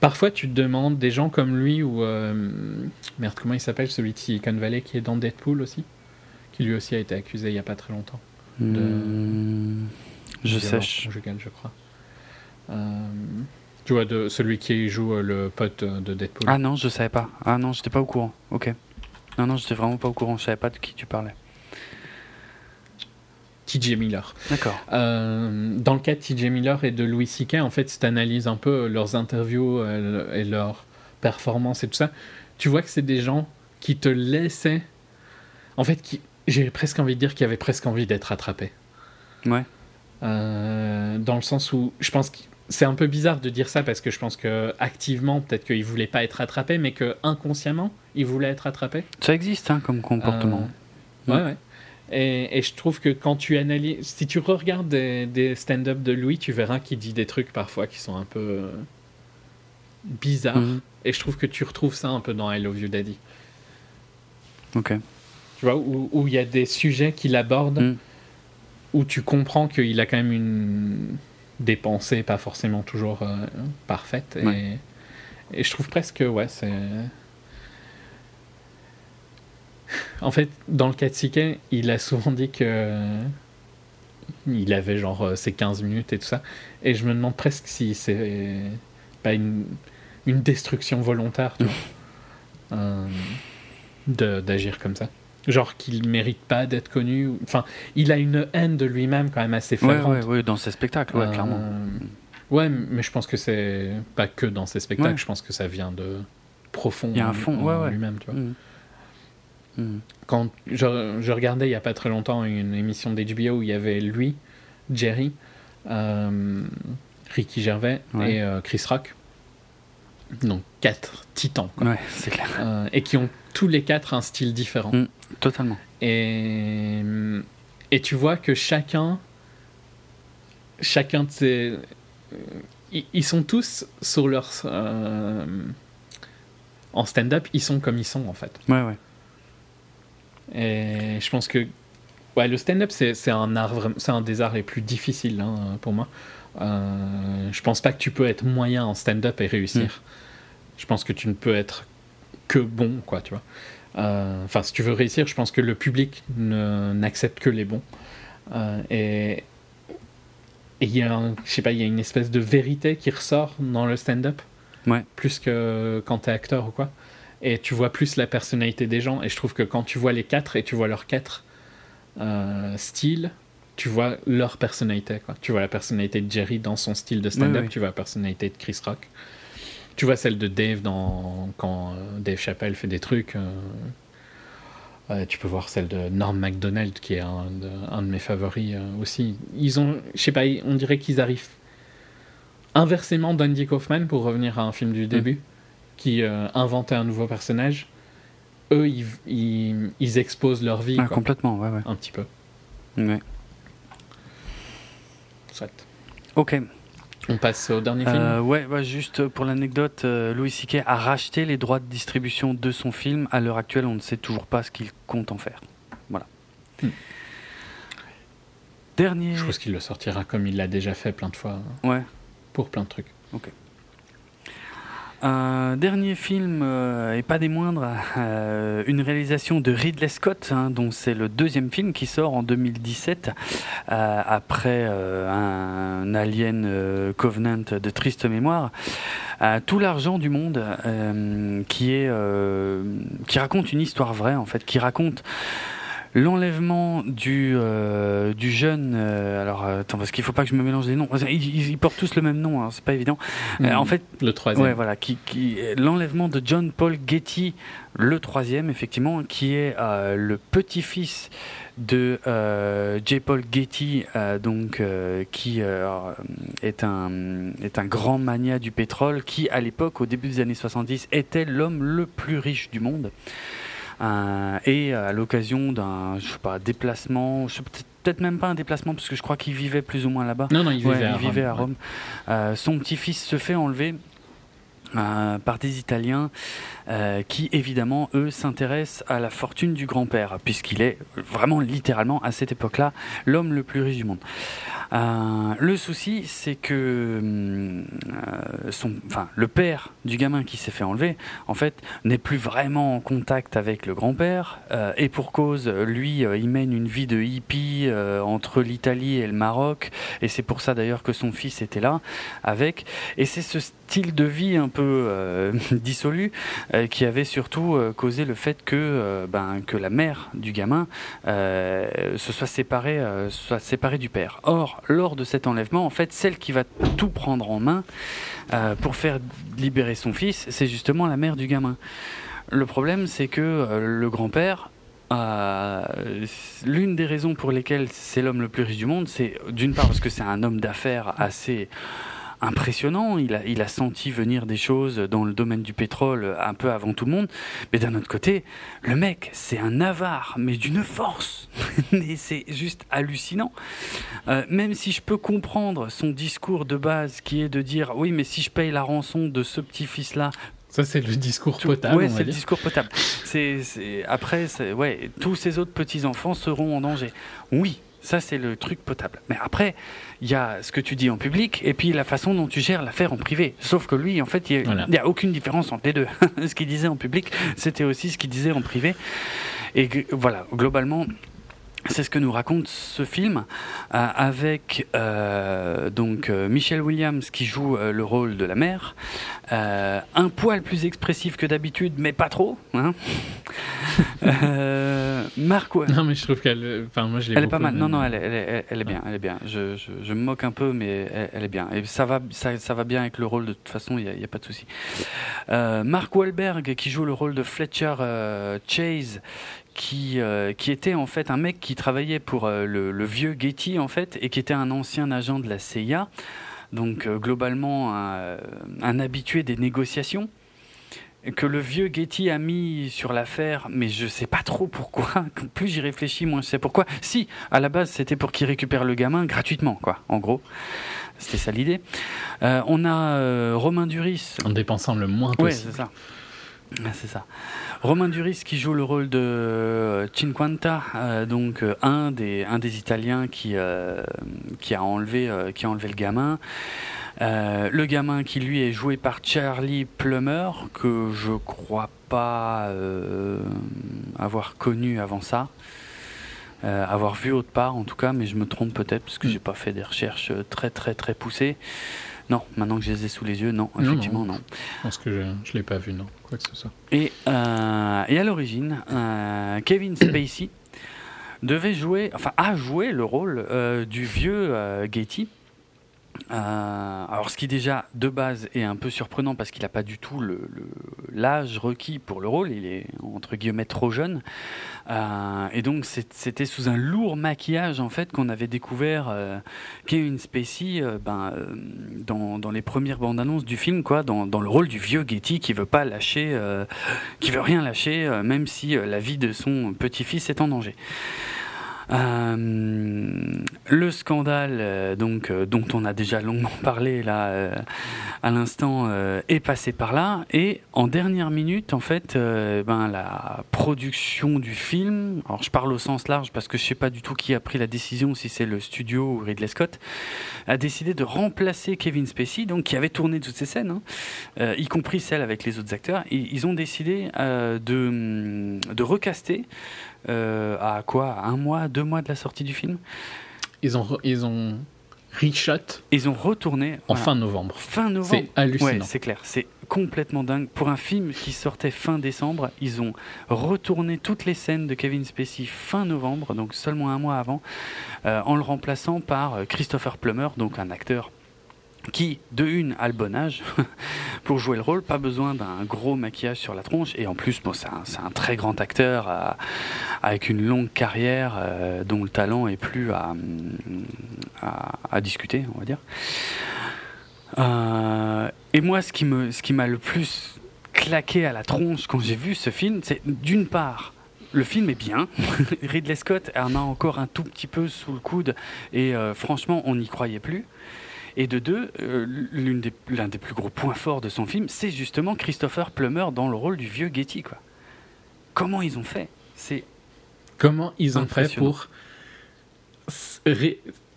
Parfois, tu te demandes des gens comme lui ou. Euh, merde, comment il s'appelle celui de Silicon Valley qui est dans Deadpool aussi Qui lui aussi a été accusé il n'y a pas très longtemps. De. Hmm, je sèche. je crois. Euh, tu vois, de celui qui joue euh, le pote de Deadpool. Ah non, je savais pas. Ah non, j'étais pas au courant. Ok. Non, non, j'étais vraiment pas au courant. Je savais pas de qui tu parlais. TJ Miller. D'accord. Euh, dans le cas de TJ Miller et de Louis C.K., en fait, si tu analyses un peu leurs interviews euh, et leurs performances et tout ça, tu vois que c'est des gens qui te laissaient. En fait, qui... j'ai presque envie de dire qu'ils avaient presque envie d'être attrapés. Ouais. Euh, dans le sens où je pense que c'est un peu bizarre de dire ça parce que je pense que activement peut-être qu'ils voulaient pas être attrapés mais que inconsciemment ils voulaient être attrapés. Ça existe hein, comme comportement. Ouais ouais. Et, je trouve que quand tu analyses, si tu regardes des, stand-up de Louis, tu verras qu'il dit des trucs parfois qui sont un peu euh, bizarres. Mhm. Et je trouve que tu retrouves ça un peu dans I Love You Daddy. Ok. Tu vois, où il y a des sujets qu'il aborde, mhm. Où tu comprends qu'il a quand même une des pensées pas forcément toujours euh, parfaites. Et, et, je trouve presque, ouais, c'est en fait, dans le cas de il a souvent dit que il avait genre euh, ses 15 minutes et tout ça. Et je me demande presque si c'est pas une, une, destruction volontaire, euh, d'agir comme ça. Genre qu'il mérite pas d'être connu. Enfin, il a une haine de lui-même quand même assez forte. Ouais, ouais, dans ses spectacles, ouais, clairement. Euh, ouais, mais je pense que c'est pas que dans ses spectacles. Je pense que ça vient de profond. Il y a un fond, lui-même, tu vois. Mm. Quand je, regardais il n'y a pas très longtemps une émission d'HBO où il y avait lui, Jerry, euh, Ricky Gervais et euh, Chris Rock. Donc quatre titans. Ouais, c'est clair. Et qui ont tous les quatre un style différent. Mm, totalement. Et, et tu vois que chacun, chacun de ces. Ils, sont tous sur leur. en stand-up, ils sont comme ils sont en fait. Ouais, ouais. Et je pense que ouais, le stand-up, c'est un art, c'est un des arts les plus difficiles hein, pour moi. Euh, je pense pas que tu peux être moyen en stand-up et réussir. Mm. Je pense que tu ne peux être que bon, quoi, tu vois. Euh, enfin, si tu veux réussir, je pense que le public n'accepte que les bons. Euh, et il y a, un- je sais pas, il y a une espèce de vérité qui ressort dans le stand-up, Ouais. plus que quand t'es acteur ou quoi. Et tu vois plus la personnalité des gens. Et je trouve que quand tu vois les quatre et tu vois leurs quatre euh, styles, tu vois leur personnalité. Quoi. Tu vois la personnalité de Jerry dans son style de stand-up, tu vois la personnalité de Chris Rock. Tu vois celle de Dave dans, quand euh, Dave Chappelle fait des trucs. euh, tu peux voir celle de Norm MacDonald, qui est un de, un de mes favoris euh, aussi. Ils ont, je sais pas, on dirait qu'ils arrivent inversement d'Andy Kaufman, pour revenir à un film du début, qui euh, inventait un nouveau personnage. Eux, ils, ils, ils exposent leur vie, Ah, quoi, complètement, ouais, ouais. un petit peu. Ouais. Soit. Ok. On passe au dernier film. Euh, ouais, bah, juste pour l'anecdote, euh, Louis C.K. a racheté les droits de distribution de son film. À l'heure actuelle, on ne sait toujours pas ce qu'il compte en faire. Voilà. Hmm. Dernier. Je pense qu'il le sortira comme il l'a déjà fait plein de fois, Ouais. pour plein de trucs. Un dernier film, euh, et pas des moindres, euh, une réalisation de Ridley Scott, hein, dont c'est le deuxième film qui sort en 2017, euh, après euh, un Alien euh, Covenant de triste mémoire. Euh, tout l'argent du monde, qui est, qui raconte une histoire vraie en fait, qui raconte l'enlèvement du euh, du jeune. euh, alors euh, attends, parce qu'il faut pas que je me mélange les noms. Ils, portent tous le même nom, hein, c'est pas évident. Euh, en fait, le troisième. Ouais, voilà, qui, qui, l'enlèvement de John Paul Getty, le troisième, effectivement, qui est euh, le petit-fils de euh, J. Paul Getty, euh, donc, euh, qui euh, est, un, est un grand mania du pétrole, qui, à l'époque, au début des années 70, était l'homme le plus riche du monde. Euh, et à l'occasion d'un, je sais pas, déplacement, je sais peut-être peut-être même pas un déplacement, parce que je crois qu'il vivait plus ou moins là-bas. Non, non, il vivait Ouais, à il vivait à Rome. Rome. Euh, son petit-fils se fait enlever par des Italiens euh, qui, évidemment, eux, s'intéressent à la fortune du grand-père, puisqu'il est vraiment littéralement, à cette époque-là, l'homme le plus riche du monde. Euh, le souci, c'est que hum, euh, son, le père du gamin qui s'est fait enlever, en fait, n'est plus vraiment en contact avec le grand-père, et pour cause, lui, il mène une vie de hippie entre l'Italie et le Maroc, et c'est pour ça d'ailleurs que son fils était là avec, et c'est ce style de vie un peu euh, dissolu euh, qui avait surtout euh, causé le fait que, ben, que la mère du gamin se soit séparée, soit séparée du père. Or, lors de cet enlèvement, en fait, celle qui va tout prendre en main pour faire libérer son fils, c'est justement la mère du gamin. Le problème, c'est que le grand-père, l'une des raisons pour lesquelles c'est l'homme le plus riche du monde, c'est d'une part parce que c'est un homme d'affaires assez impressionnant. Il a, il a senti venir des choses dans le domaine du pétrole un peu avant tout le monde. Mais d'un autre côté, le mec, c'est un avare, mais d'une force. mais c'est juste hallucinant. Euh, même si je peux comprendre son discours de base qui est de dire oui, mais si je paye la rançon de ce petit-fils-là, Ça, c'est le discours potable, va c'est le discours potable. C'est, après, ouais, tous ces autres petits enfants seront en danger. Oui, ça c'est le truc potable. Mais après, il y a ce que tu dis en public et puis la façon dont tu gères l'affaire en privé. Sauf que lui, en fait, il n'y a, Voilà. a aucune différence entre les deux. ce qu'il disait en public, c'était aussi ce qu'il disait en privé. Et voilà, globalement. C'est ce que nous raconte ce film euh, avec euh, donc euh, Michelle Williams qui joue le rôle de la mère, un poil plus expressif que d'habitude, mais pas trop. Hein Marc, ouais. Non, mais je trouve qu'elle. Enfin, moi, je l'ai Elle est pas mal. Non, non, elle est, elle est, elle est bien. Elle est bien. Je, je, je me moque un peu, mais elle, est bien. Et ça va, ça, ça va bien avec le rôle. De toute façon, il n'y a, a pas de souci. Mark Wahlberg qui joue le rôle de Fletcher Chase, qui, euh, qui était en fait un mec qui travaillait pour euh, le, le vieux Getty en fait, et qui était un ancien agent de la CIA. Donc euh, globalement un, un habitué des négociations que le vieux Getty a mis sur l'affaire, mais je sais pas trop pourquoi. Plus j'y réfléchis, moins je sais pourquoi. Si, à la base, c'était pour qu'il récupère le gamin gratuitement, quoi, en gros. C'était ça l'idée. On a Romain Duris. En dépensant le moins Ouais, possible. c'est ça. Ah, C'est ça. Romain Duris qui joue le rôle de euh, Cinquanta, euh, donc euh, un des un des Italiens qui euh, qui a enlevé qui a enlevé le gamin. Le gamin qui lui est joué par Charlie Plummer que je crois pas avoir connu avant ça. avoir vu autre part en tout cas, mais je me trompe peut-être parce que Mm. j'ai pas fait des recherches très très très poussées. Non, maintenant que je les ai sous les yeux, non, effectivement non. Je pense que je, je l'ai pas vu, non, euh, et à l'origine, euh, Kevin Spacey devait jouer, enfin a joué le rôle euh, du vieux Gaty. Euh, alors ce qui déjà de base est un peu surprenant parce qu'il n'a pas du tout l'âge requis pour le rôle, il est entre guillemets trop jeune. Euh, et donc c'était sous un lourd maquillage en fait qu'on avait découvert euh, Kevin Spacey euh, ben, dans, les premières bandes annonces du film, quoi, dans, dans le rôle du vieux Getty qui veut qui veut rien lâcher, même si la vie de son petit-fils est en danger. Euh, le scandale euh, donc euh, dont on a déjà longuement parlé là à l'instant est passé par là. Et en dernière minute en fait ben la production du film alors je parle au sens large parce que je sais pas du tout qui a pris la décision si c'est le studio ou Ridley Scott a décidé de remplacer Kevin Spacey donc qui avait tourné toutes ces scènes hein, y compris celles avec les autres acteurs. Ils ont décidé euh, de recaster à quoi? Un mois, deux mois de la sortie du film? Ils ont, ils ont reshot Ils ont retourné en voilà, fin novembre. fin novembre. C'est hallucinant. Ouais, c'est clair, c'est complètement dingue. Pour un film qui sortait fin décembre, ils ont retourné toutes les scènes de Kevin Spacey fin novembre, donc seulement un mois avant, euh, en le remplaçant par euh, Christopher Plummer, donc un acteur qui, de une, a le bon âge pour jouer le rôle, pas besoin d'un gros maquillage sur la tronche, et en plus, bon, c'est un, très grand acteur euh, avec une longue carrière euh, dont le talent est plus à, discuter, on va dire. Euh, et moi, ce qui m'a le plus claqué à la tronche quand j'ai vu ce film, c'est d'une part, le film est bien. Ridley Scott en a encore un tout petit peu sous le coude, et franchement, on n'y croyait plus. Et de deux, euh, des- l'un des plus gros points forts de son film, c'est justement Christopher Plummer dans le rôle du vieux Getty. Quoi. Comment ils ont fait? C'est Comment ils ont fait pour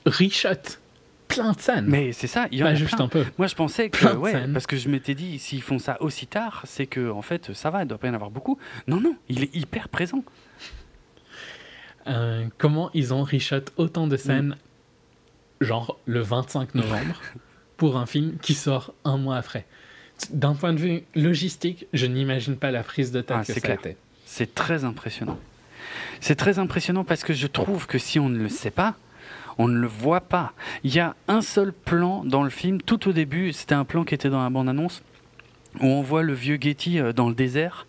reshot plein de scènes mais c'est ça. Il y en Pas a juste plein. un peu. Moi, je pensais que, Plein ouais, parce que je m'étais dit, s'ils font ça aussi tard, c'est que, en fait, ça va, il doit pas y en avoir beaucoup. Non, non, il est hyper présent. Euh, comment ils ont reshot autant de scènes, genre le 25 novembre, pour un film qui sort un mois après D'un point de vue logistique, je n'imagine pas la prise de tête Ah, que c'est ça très impressionnant. C'est très impressionnant parce que je trouve que si on ne le sait pas, on ne le voit pas. Il y a un seul plan dans le film, tout au début, c'était un plan qui était dans la bande-annonce, où on voit le vieux Getty euh, dans le désert.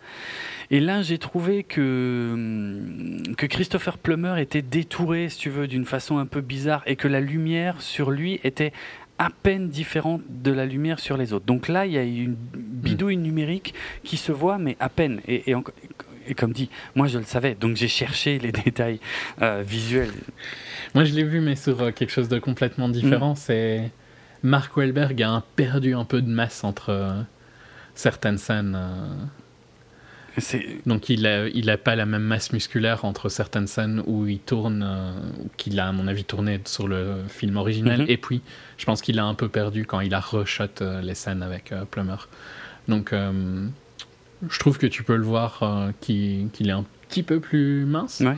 Et là, j'ai trouvé que, hum, que Christopher Plummer était détouré, si tu veux, d'une façon un peu bizarre, et que la lumière sur lui était à peine différente de la lumière sur les autres. Donc là, il y a une bidouille numérique qui se voit, mais à peine. Et, et, enco- et comme dit, moi je le savais, donc j'ai cherché les détails euh, visuels. Moi, je l'ai vu, mais sur euh, quelque chose de complètement différent. Mm. C'est Mark Wahlberg a un- perdu un peu de masse entre euh, certaines scènes. Donc, il a, il a pas la même masse musculaire entre certaines scènes où il tourne, euh, qu'il a, à mon avis, tourné sur le film original. Mhm. Et puis, je pense qu'il a un peu perdu quand il a reshot euh, les scènes avec euh, Plummer. Donc, euh, je trouve que tu peux le voir qu'il est un petit peu plus mince, Ouais.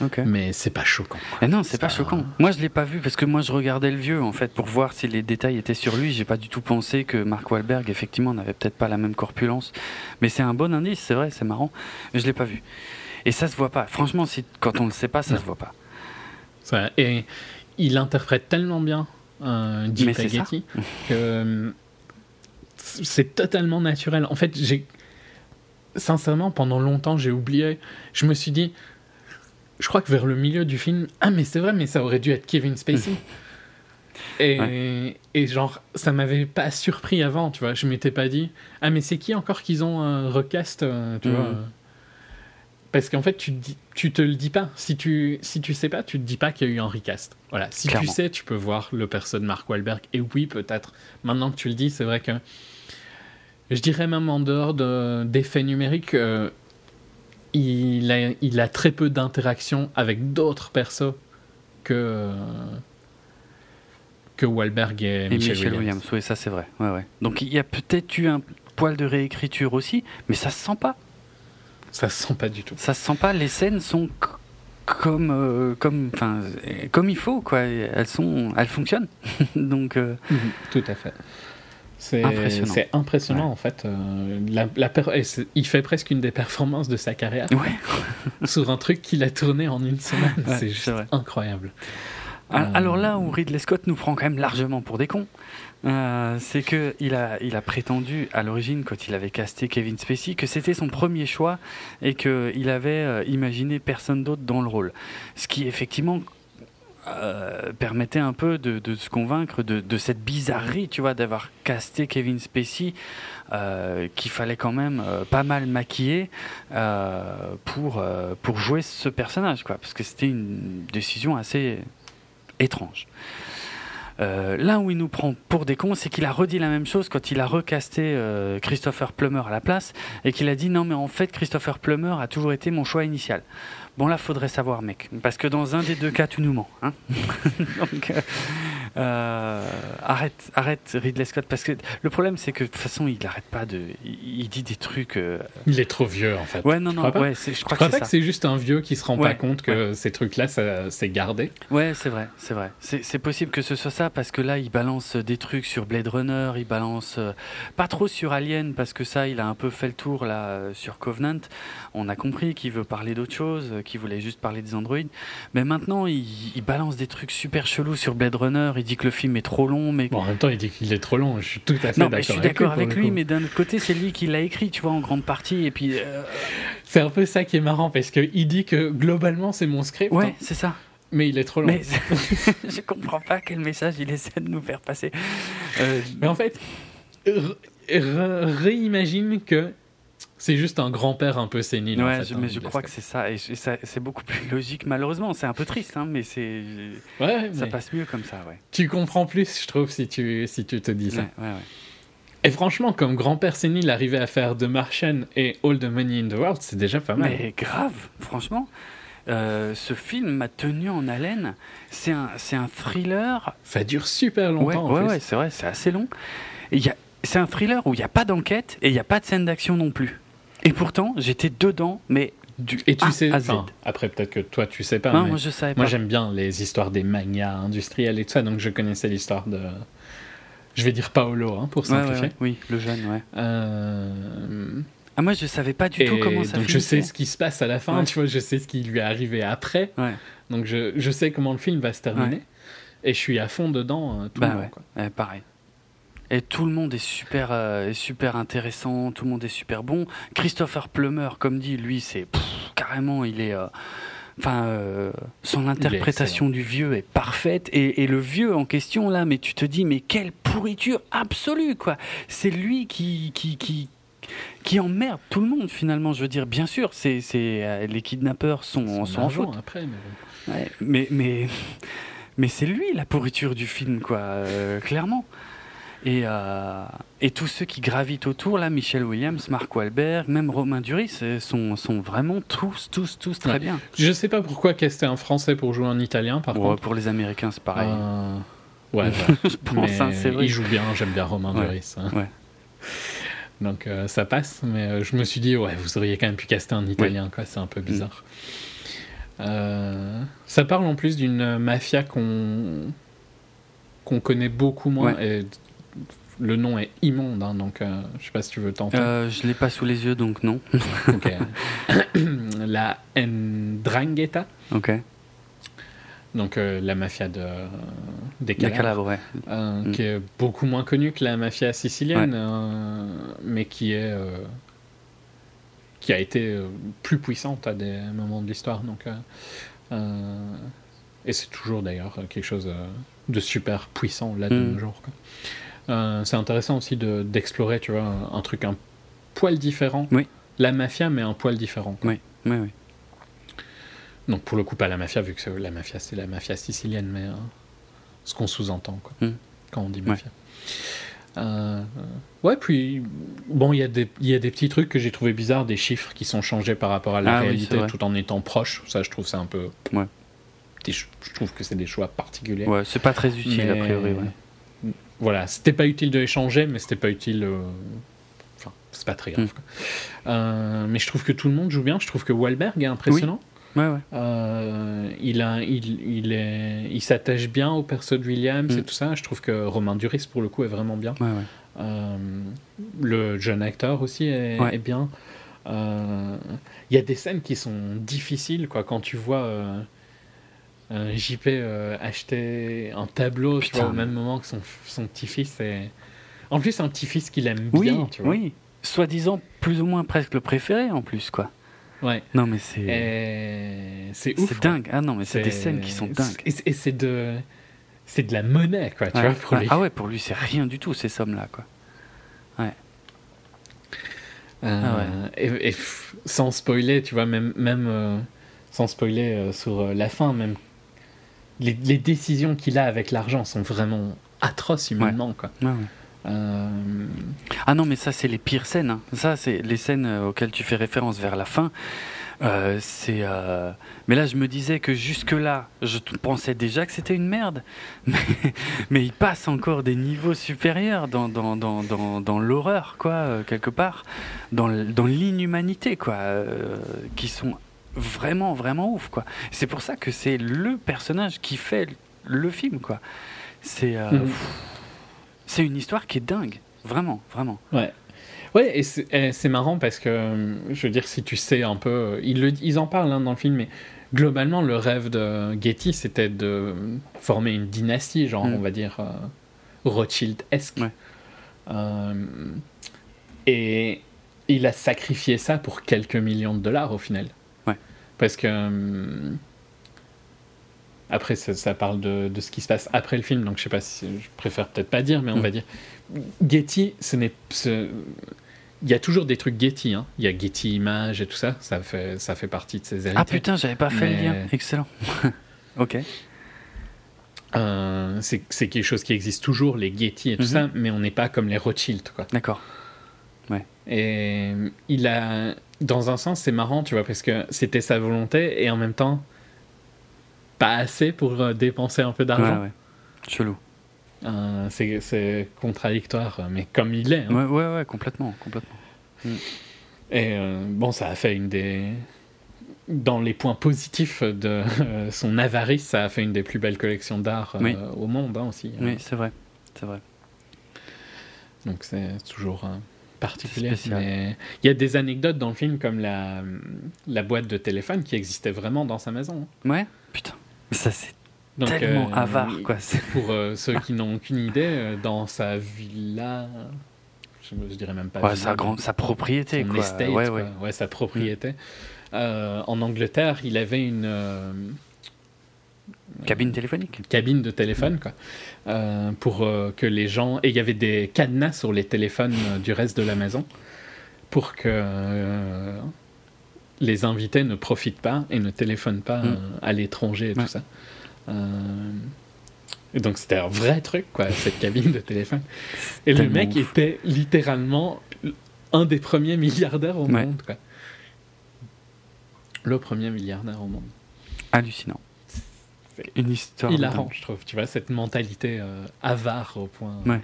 Ok. mais c'est pas choquant. non, c'est pas Ça- choquant. Moi je l'ai pas vu parce que moi je regardais le vieux en fait pour voir si les détails étaient sur lui. J'ai pas du tout pensé que Mark Wahlberg effectivement n'avait peut-être pas la même corpulence. Mais c'est un bon indice, c'est vrai, c'est marrant. Mais je l'ai pas vu. Et ça se voit pas. Franchement, si, quand on le sait pas, ça Non. se voit pas. Ça- et il interprète tellement bien euh. Getty que c'est totalement naturel. En fait, j'ai sincèrement pendant longtemps j'ai oublié. Je me suis dit, je crois que vers le milieu du film, ah mais c'est vrai, mais ça aurait dû être Kevin Spacey. Et, et genre, ça m'avait pas surpris avant, tu vois. Je m'étais pas dit, ah mais c'est qui encore qu'ils ont un recast, euh, tu Mhm. vois. euh. Parce qu'en fait, tu, te dis- tu te le dis pas. Si tu, si tu sais pas, tu te dis pas qu'il y a eu un recast. Voilà. Si Clairement. tu sais, tu peux voir le perso de Mark Wahlberg. Et oui, peut-être. Maintenant que tu le dis, c'est vrai que. Je dirais même en dehors de- d'effets numériques, euh, il, a, il a très peu d'interaction avec d'autres persos que. que Wahlberg et, Et Michel, Williams. Williams. oui, ça c'est vrai. Ouais, ouais. Donc il y a peut-être eu un poil de réécriture aussi, mais ça se sent pas. Ça se sent pas du tout. Ça se sent pas. Les scènes sont comme, euh, comme, enfin, comme il faut, quoi. Elles sont, elles fonctionnent. Donc, euh, Mhm, Tout à fait. C'est Impressionnant. impressionnant Ouais. en fait. euh, la, la per- et c'est- il fait presque une des performances de sa carrière ouais. sur un truc qu'il a tourné en une semaine. Ouais, c'est juste incroyable. Al- Euh, Alors là où Ridley Scott nous prend quand même largement pour des cons, euh, c'est que il a, il a prétendu à l'origine, quand il avait casté Kevin Spacey, que c'était son premier choix et qu'il avait euh, imaginé personne d'autre dans le rôle. Ce qui effectivement euh, permettait un peu de, se convaincre de, cette bizarrerie, tu vois, d'avoir casté Kevin Spacey, euh, qu'il fallait quand même euh, pas mal maquiller euh, pour, pour jouer ce personnage, quoi, parce que c'était une décision assez étrange. Là où il nous prend pour des cons, c'est qu'il a redit la même chose quand il a recasté Christopher Plummer à la place et qu'il a dit non mais en fait Christopher Plummer a toujours été mon choix initial. Bon là faudrait savoir mec, parce que dans un des deux cas tu nous mens. Hein euh, euh, arrête, arrête Ridley Scott parce que le problème c'est que de toute façon il arrête pas de, il, dit des trucs. euh, Il est trop vieux en fait. Ouais non Tu non ouais je Je crois crois que que c'est juste un vieux qui se rend Ouais, pas compte que ces trucs-là, c'est gardé. Ouais, c'est vrai, c'est vrai. C'est possible que ce soit ça parce que là, il balance des trucs sur Blade Runner, il balance euh, pas trop sur Alien parce que ça, il a un peu fait le tour là sur Covenant. On a compris qu'il veut parler d'autre chose, qu'il voulait juste parler des androïdes. Mais maintenant, il, il balance des trucs super chelous sur Blade Runner. Il dit que le film est trop long, mais Bon, en même temps, il dit qu'il est trop long. Je suis tout à fait d'accord je suis avec d'accord avec lui, mais d'un autre côté, c'est lui qui l'a écrit, tu vois, en grande partie. Et puis, euh, C'est un peu ça qui est marrant parce qu'il dit que globalement, c'est mon script, ouais, hein, c'est ça. mais il est trop long. Mais je comprends pas quel message il essaie de nous faire passer. Euh, Mais en fait, réimagine que c'est juste un grand-père un peu sénile. en Ouais, fait, je- hein, mais je crois que c'est ça, et ça- c'est beaucoup plus logique. Malheureusement, c'est un peu triste, hein, mais c'est Ouais, ça mais passe mieux comme ça, ouais. tu comprends plus, je trouve, si tu, si tu te dis ça. Et franchement, comme grand-père sénile arriver à faire The Martian et All the Money in the World, c'est déjà pas mal. Mais grave, franchement, euh, ce film m'a tenu en haleine. C'est un, c'est un thriller. Ça dure super longtemps en ouais, ouais, c'est vrai, c'est assez long. Il y a- c'est un thriller où il n'y a pas d'enquête et il n'y a pas de scène d'action non plus. Et pourtant, j'étais dedans, mais du Et tu A sais, à Z. enfin, après peut-être que toi tu sais pas, Non, mais moi je savais pas. moi j'aime bien les histoires des manias industriels et tout ça, donc je connaissais l'histoire de, je vais dire Paolo hein, pour ouais, simplifier. ouais, oui, le jeune, ouais. Euh, Ah, moi je savais pas du tout comment ça donc je sais ce qui se passe à la fin, Ouais. tu vois, je sais ce qui lui est arrivé après, Ouais. donc je, je sais comment le film va se terminer, et je suis à fond dedans euh, tout Bah le long. ouais. quoi. Ouais, pareil. Et tout le monde est super, euh, super intéressant, tout le monde est super bon. Christopher Plummer, comme dit, lui, c'est carrément, il est. euh, Enfin, euh, son interprétation du vieux est parfaite. Et, et le vieux en question, là, mais tu te dis, mais quelle pourriture absolue, quoi. C'est lui qui, qui, qui, qui emmerde tout le monde, finalement. Je veux dire, bien sûr, c'est, c'est, euh, les kidnappeurs sont, Son sont en faute. après, mais. Ouais, mais mais mais c'est lui la pourriture du film quoi euh, clairement et euh, et tous ceux qui gravitent autour là Michel Williams Mark Wahlberg même Romain Duris euh, sont sont vraiment tous tous tous très Ouais. bien Je sais pas pourquoi caster un français pour jouer un italien, par Ouais, contre. pour les Américains c'est pareil Euh, Ouais, je pense hein, c'est vrai Il joue bien, j'aime bien Romain Ouais, Duris. hein. ouais. Donc euh, ça passe, mais je me suis dit, ouais, vous auriez quand même pu caster un italien, quoi, c'est un Mm. peu bizarre. Euh, ça parle en plus d'une mafia qu'on qu'on connaît beaucoup moins, Ouais. et le nom est immonde, hein, donc euh, je sais pas si tu veux tenter. Euh, je l'ai pas sous les yeux donc non. La Ndrangheta, ok donc euh, la mafia de, des la Calabres. calabre ouais euh, Mm. qui est beaucoup moins connue que la mafia sicilienne, euh, mais qui est qui a été plus puissante à des moments de l'histoire. Donc, et c'est toujours d'ailleurs quelque chose de super puissant là de Mm. nos jours. quoi. Euh, c'est intéressant aussi de- d'explorer, tu vois, un, truc un poil différent. Oui. La mafia, mais un poil différent. quoi. oui oui oui Donc pour le coup, pas la mafia, vu que la mafia, c'est la mafia sicilienne, mais euh, ce qu'on sous-entend, quoi, Mm. quand on dit mafia. Euh, ouais, puis, bon, il y, a des- il y a des petits trucs que j'ai trouvé bizarres, des chiffres qui sont changés par rapport à la Ah réalité, tout en étant proches. Ça, je trouve c'est un peu... Ouais. je trouve que c'est des choix particuliers. ouais c'est pas très utile a priori ouais. Voilà, c'était pas utile de les changer, mais c'était pas utile. euh, Enfin, c'est pas très grave. Mm. Euh, mais je trouve que tout le monde joue bien. Je trouve que Wahlberg est impressionnant. Ouais, ouais. Euh, il a, il, il est, il s'attache bien au perso de Williams Mm. et tout ça. Je trouve que Romain Duris pour le coup est vraiment bien. Ouais, ouais. Euh, le jeune acteur aussi est, est bien. Il y a des scènes qui sont difficiles quoi quand tu vois euh, JP euh, acheter un tableau tu Putain. vois, au même moment que son, son petit-fils. Et... En plus, un petit-fils qu'il aime Oui, bien. Tu vois. oui. Soi-disant plus ou moins presque le préféré en plus, quoi. Ouais. Non, mais c'est. Et c'est ouf. C'est quoi. dingue. Ah non, mais c'est des scènes qui sont dingues. Et, c'est de, c'est de la monnaie, quoi. Tu Ouais. vois, pour Ouais. lui. Ah ouais, pour lui, c'est rien du tout, ces sommes-là, quoi. Euh, Ah et, et sans spoiler, tu vois, même, même euh, sans spoiler euh, sur la fin, même les, les décisions qu'il a avec l'argent sont vraiment atroces humainement, quoi. Ouais, ouais. Euh, Ah non, mais ça, c'est les pires scènes. hein. Ça, c'est les scènes euh, auxquelles tu fais référence vers la fin. Euh, c'est. euh, Mais là, je me disais que jusque-là, je pensais déjà que c'était une merde. Mais, mais il passe encore des niveaux supérieurs dans, dans, dans, dans, dans l'horreur, quoi, quelque part. Dans, l'inhumanité, quoi. qui sont vraiment, vraiment ouf, quoi. C'est pour ça que c'est le personnage qui fait le film, quoi. C'est. euh, Mhm. C'est une histoire qui est dingue. Vraiment, vraiment. ouais. Ouais, et c'est c'est marrant parce que, euh, je veux dire, si tu sais un peu, euh, ils, le- ils en parlent hein, dans le film, mais globalement, le rêve de Getty, c'était de former une dynastie, genre, Mm. on va dire, euh, Rothschild-esque. Ouais. Euh, et il a sacrifié ça pour quelques millions de dollars au final. Parce que. euh, après, ça, ça parle de, de ce qui se passe après le film, donc je sais pas si. Je préfère peut-être pas dire, mais on Mm. va dire. Getty, ce n'est. ce- Il y a toujours des trucs Getty, hein. Il y a Getty Images et tout ça, ça fait, ça fait partie de ses héritiers. Ah putain, j'avais pas fait le Mais- lien. Excellent. ok. Euh, c'est quelque chose qui existe toujours, les Getty et tout Mhm. ça, mais on n'est pas comme les Rothschild, quoi. D'accord. Et il a, dans un sens, c'est marrant, tu vois, parce que c'était sa volonté et en même temps, pas assez pour euh, dépenser un peu Ouais, d'argent. ouais. Chelou. Euh, c'est- c'est contradictoire, mais comme il est. hein. Ouais, ouais, ouais, complètement, complètement. Et euh, bon, ça a fait une des. Dans les points positifs de son avarice, ça a fait une des plus belles collections d'art Oui. au monde hein, aussi. Oui, c'est vrai. C'est vrai. Donc c'est toujours spécial. Mais il y a des anecdotes dans le film comme la, la boîte de téléphone qui existait vraiment dans sa maison. hein. Ouais, putain. Mais ça, c'est Donc, tellement euh, avare, quoi. Pour euh, ceux qui n'ont aucune idée, euh, dans sa villa, je, je dirais même pas Ouais, villa, sa, grande, sa propriété, quoi. estate, ouais, quoi. ouais. Ouais, sa propriété. Euh, en Angleterre, il avait une Cabine téléphonique. cabine de téléphone, quoi, euh, pour euh, que les gens... Et il y avait des cadenas sur les téléphones euh, du reste de la maison, pour que les invités ne profitent pas et ne téléphonent pas Mm. à l'étranger et Ouais. tout ça. Et donc c'était un vrai truc, quoi, cette cabine de téléphone. Et le mec ouf. était littéralement un des premiers milliardaires au Ouais. monde, quoi. Le premier milliardaire au monde. Hallucinant. C'est Une histoire. hilarant, je trouve. Tu vois, cette mentalité euh, avare au point. Ouais.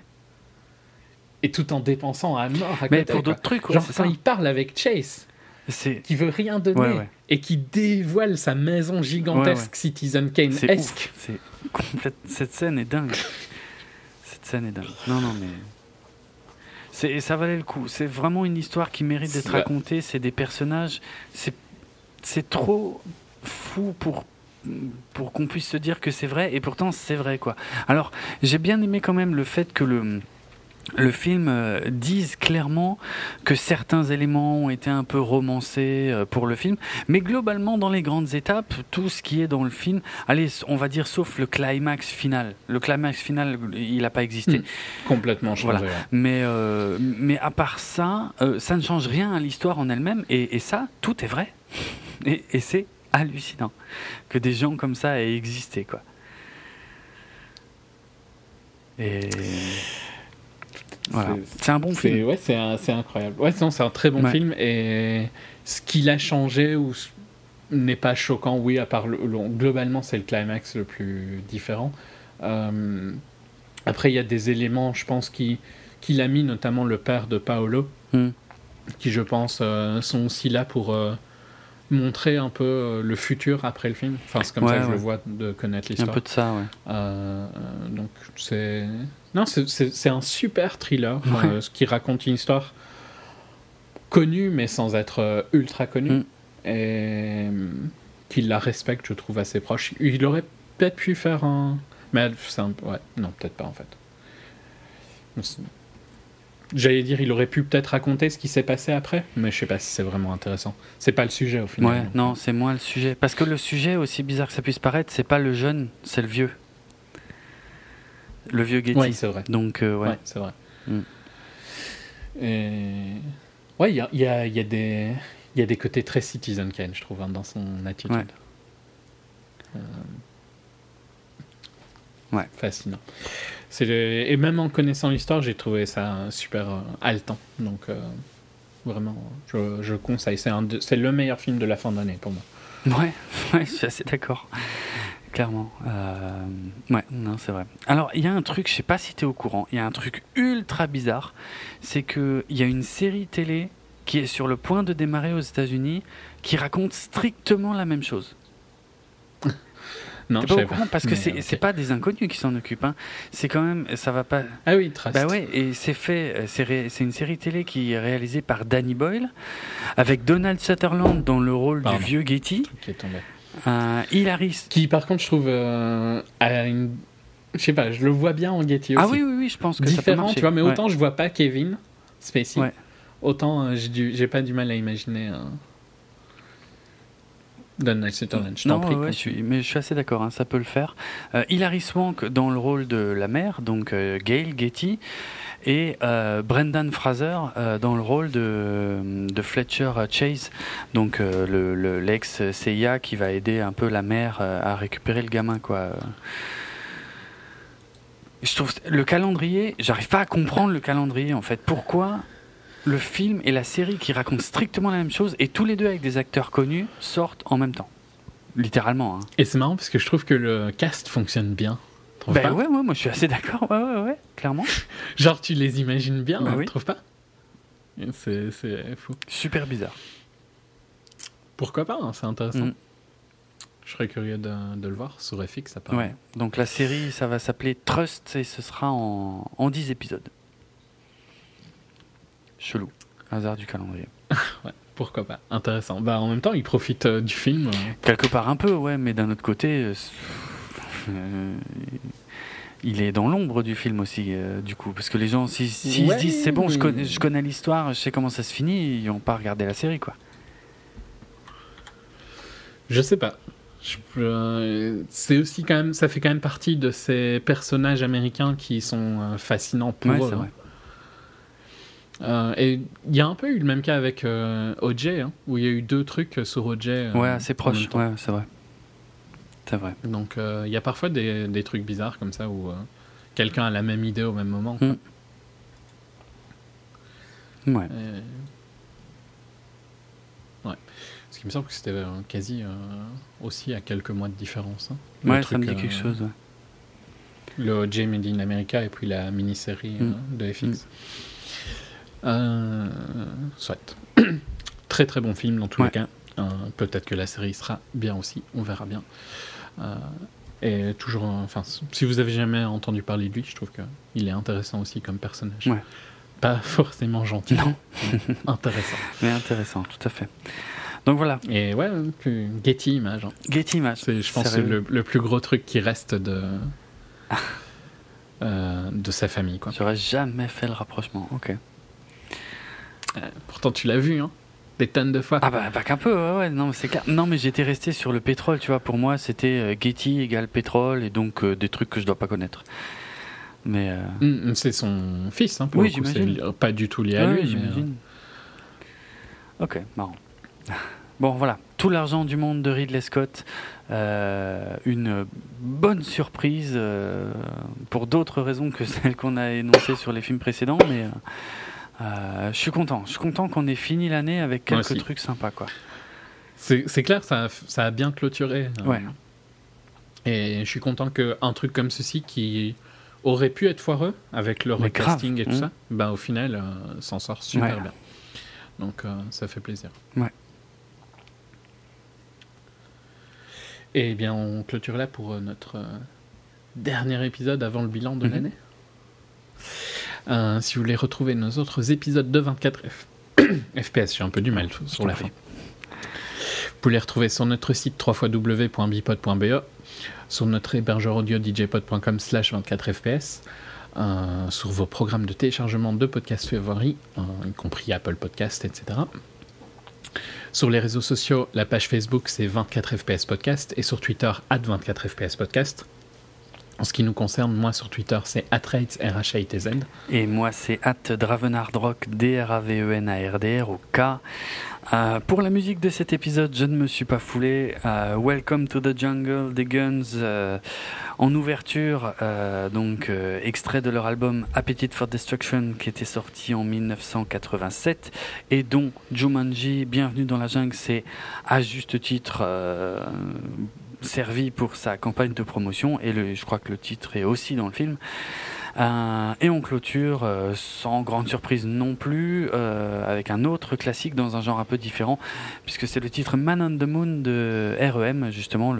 Et tout en dépensant à mort à Mais côté, pour d'autres trucs, ouais, Genre quand ça. il parle avec Chase, C'est qui veut rien donner, Ouais, ouais. et qui dévoile sa maison gigantesque Ouais, ouais. Citizen Kane-esque. ouf. C'est complète. Cette scène est dingue. Cette scène est dingue. Non, non, mais. C'est, et ça valait le coup. C'est vraiment une histoire qui mérite d'être C'est- racontée. C'est des personnages. C'est, c'est trop fou pour, pour qu'on puisse se dire que c'est vrai. Et pourtant, c'est vrai, quoi. Alors, j'ai bien aimé quand même le fait que le. Le film euh, dise clairement que certains éléments ont été un peu romancés euh, pour le film, mais globalement dans les grandes étapes, tout ce qui est dans le film, allez, on va dire sauf le climax final. Le climax final, il n'a pas existé. Hmm. Complètement changé. Voilà. ouais. Mais, euh, mais à part ça, ça ne change rien à l'histoire en elle-même. Et, et ça, tout est vrai. Et, et c'est hallucinant que des gens comme ça aient existé. Quoi. Et voilà. C'est- un bon film. ouais, c'est incroyable. Ouais, non, c'est un très bon Ouais. film et ce qu'il a changé ou n'est pas choquant. Oui, à part le, le- globalement, c'est le climax le plus différent. Euh, après, il y a des éléments, je pense, qui qu'il a mis, notamment le père de Paolo, Hmm. qui, je pense, euh, sont aussi là pour euh, montrer un peu euh, le futur après le film. Enfin, c'est comme ça Ouais, que je le vois de connaître Un l'histoire. peu de ça, ouais. Euh, euh, donc c'est non, c'est- un super thriller Ouais. euh, ce qui raconte une histoire connue mais sans être ultra connue Mm. et euh, qui la respecte, je trouve assez proche. Il aurait peut-être pu faire un, mais c'est un... ouais, non peut-être pas en fait. J'allais dire, il aurait pu peut-être raconter ce qui s'est passé après, mais je sais pas si c'est vraiment intéressant. C'est pas le sujet au final. Ouais, non, c'est moins le sujet. Parce que le sujet, aussi bizarre que ça puisse paraître, c'est pas le jeune, c'est le vieux. Le vieux Getty. Ouais, c'est vrai. Donc, euh, ouais. Ouais, c'est vrai. Mm. Et... Ouais, il y a, y, a, y, a des... il y a des côtés très Citizen Kane, je trouve, hein, dans son attitude. Ouais. Euh, Ouais. Fascinant. Et même en connaissant l'histoire, j'ai trouvé ça super euh, haletant. Donc, euh, vraiment, je, je conseille. C'est le meilleur film de la fin d'année pour moi. Ouais, ouais, je suis assez d'accord. Clairement. Euh, ouais, non, c'est vrai. Alors, il y a un truc, je sais pas si tu es au courant, il y a un truc ultra bizarre. C'est qu'il y a une série télé qui est sur le point de démarrer aux États-Unis qui raconte strictement la même chose. Non, je au courant parce que c'est ok. c'est pas des inconnus qui s'en occupent. hein. C'est quand même, ça va pas. Ah oui, Trust. Bah ouais, et c'est fait, euh, c'est ré- une série télé qui est réalisée par Danny Boyle, avec Donald Sutherland dans le rôle Pardon. du vieux Getty, qui est tombé. euh, Hilary. Qui, par contre, je trouve. euh, a une... Je sais pas, je le vois bien en Getty aussi. Ah oui, oui, oui, je pense que ça peut différent, tu vois, mais Ouais. autant je vois pas Kevin Spacey, Ouais. autant euh, j'ai pas du mal à imaginer un Non, prie. ouais, ouais, je suis, mais je suis assez d'accord, hein, ça peut le faire. Euh, Hilary Swank dans le rôle de la mère, donc euh, Gail Getty, et euh, Brendan Fraser euh, dans le rôle de, de Fletcher Chase, donc le- le- l'ex CIA qui va aider un peu la mère à récupérer le gamin, quoi. Je trouve le calendrier, j'arrive pas à comprendre le calendrier en fait. Pourquoi le film et la série qui racontent strictement la même chose et tous les deux avec des acteurs connus sortent en même temps Littéralement. Hein. Et c'est marrant parce que je trouve que le cast fonctionne bien. Trouves Ben ouais, ouais, moi je suis assez d'accord. Ouais, ouais, ouais, clairement. Genre, tu les imagines bien, Bah hein, oui. trouves pas C'est c'est fou. Super bizarre. Pourquoi pas hein, C'est intéressant. Mm. Je serais curieux de, de le voir sur FX, ça paraît. Ouais. Donc la série, ça va s'appeler Trust et ce sera en, en 10 épisodes. Chelou. Hasard du calendrier. Pourquoi pas Intéressant. Bah, en même temps, il profite euh, du film. euh, Quelque part un peu, ouais, mais d'un autre côté, euh, euh, il est dans l'ombre du film aussi, du coup. Parce que les gens, s'ils si, Ouais, se disent c'est bon, je connais, je connais l'histoire, je sais comment ça se finit, ils vont pas regarder la série, quoi. Je sais pas. Euh, c'est aussi quand même, ça fait quand même partie de ces personnages américains qui sont fascinants pour Ouais, eux. Hein. Euh, et il y a un peu eu le même cas avec euh, OJ, hein, où il y a eu deux trucs sur OJ. euh, Ouais, assez proche. Ouais, c'est vrai. C'est vrai. Donc euh, il y a parfois des, des trucs bizarres comme ça où euh, quelqu'un a la même idée au même moment. Mm. Ouais. Et- Ouais. Ce qui me semble que c'était euh, quasi euh, aussi à quelques mois de différence. hein. Ouais, ça truc, me dit euh, quelque chose. ouais. Le OJ Made in America et puis la mini-série Mm. euh, de FX. Euh, soit. très très bon film dans tous Ouais. les cas. Euh, Peut-être que la série sera bien aussi, on verra bien. Euh, et toujours, enfin, si vous avez jamais entendu parler de lui, je trouve qu'il est intéressant aussi comme personnage. Ouais. Pas forcément gentil, Non, intéressant. mais intéressant, tout à fait. Donc voilà, Et ouais, plus Getty Image. hein. Getty Images. C'est, je pense, le, le plus gros truc qui reste de, euh, de sa famille. Quoi. J'aurais jamais fait le rapprochement. Ok. Euh, pourtant, tu l'as vu, hein, des tonnes de fois. Ah bah pas qu'un peu, ouais, ouais, non mais c'est clair. Non mais j'étais resté sur le pétrole, tu vois. Pour moi c'était euh, Getty égale pétrole et donc euh, des trucs que je dois pas connaître. Mais euh, Mm, c'est son fils, hein, pour Oui, j'imagine. pas du tout lié à ouais, lui. j'imagine. Ok, marrant. Bon voilà, tout l'argent du monde de Ridley Scott, euh, une bonne surprise euh, pour d'autres raisons que celles qu'on a énoncées sur les films précédents, mais je suis content. Je suis content qu'on ait fini l'année avec quelques trucs sympas quoi. C'est, clair, ça a, ça a bien clôturé. euh, Ouais. Et je suis content qu'un truc comme ceci, qui aurait pu être foireux avec le recasting et tout mm. ça, bah, au final, euh, s'en sort super Ouais. bien. Donc, euh, ça fait plaisir. Et bien, on clôture là pour euh, notre euh, dernier épisode avant le bilan de Mhm. l'année. Euh, si vous voulez retrouver nos autres épisodes de 24 F... FPS, j'ai un peu du mal sur la fin. Vous pouvez les retrouver sur notre site www.bipod.be, sur notre hébergeur audio djpod.com slash 24fps, euh, sur vos programmes de téléchargement de podcasts favoris, euh, y compris Apple Podcast, etc. Sur les réseaux sociaux, la page Facebook c'est 24fps podcast et sur Twitter 24fps podcast. En ce qui nous concerne, moi sur Twitter c'est atrates RHITZ. Et moi, c'est at D-R-A-V-E-N-A-R-D-R au K. Euh, pour la musique de cet épisode, je ne me suis pas foulé. Euh, Welcome to the Jungle des Guns euh, en ouverture, donc extrait de leur album Appetite for Destruction qui était sorti en 1987 et dont Jumanji, Bienvenue dans la jungle, c'est à juste titre servi pour sa campagne de promotion et je crois que le titre est aussi dans le film. Euh, et on clôture euh, sans grande surprise non plus euh, avec un autre classique dans un genre un peu différent puisque c'est le titre Man on the Moon de REM justement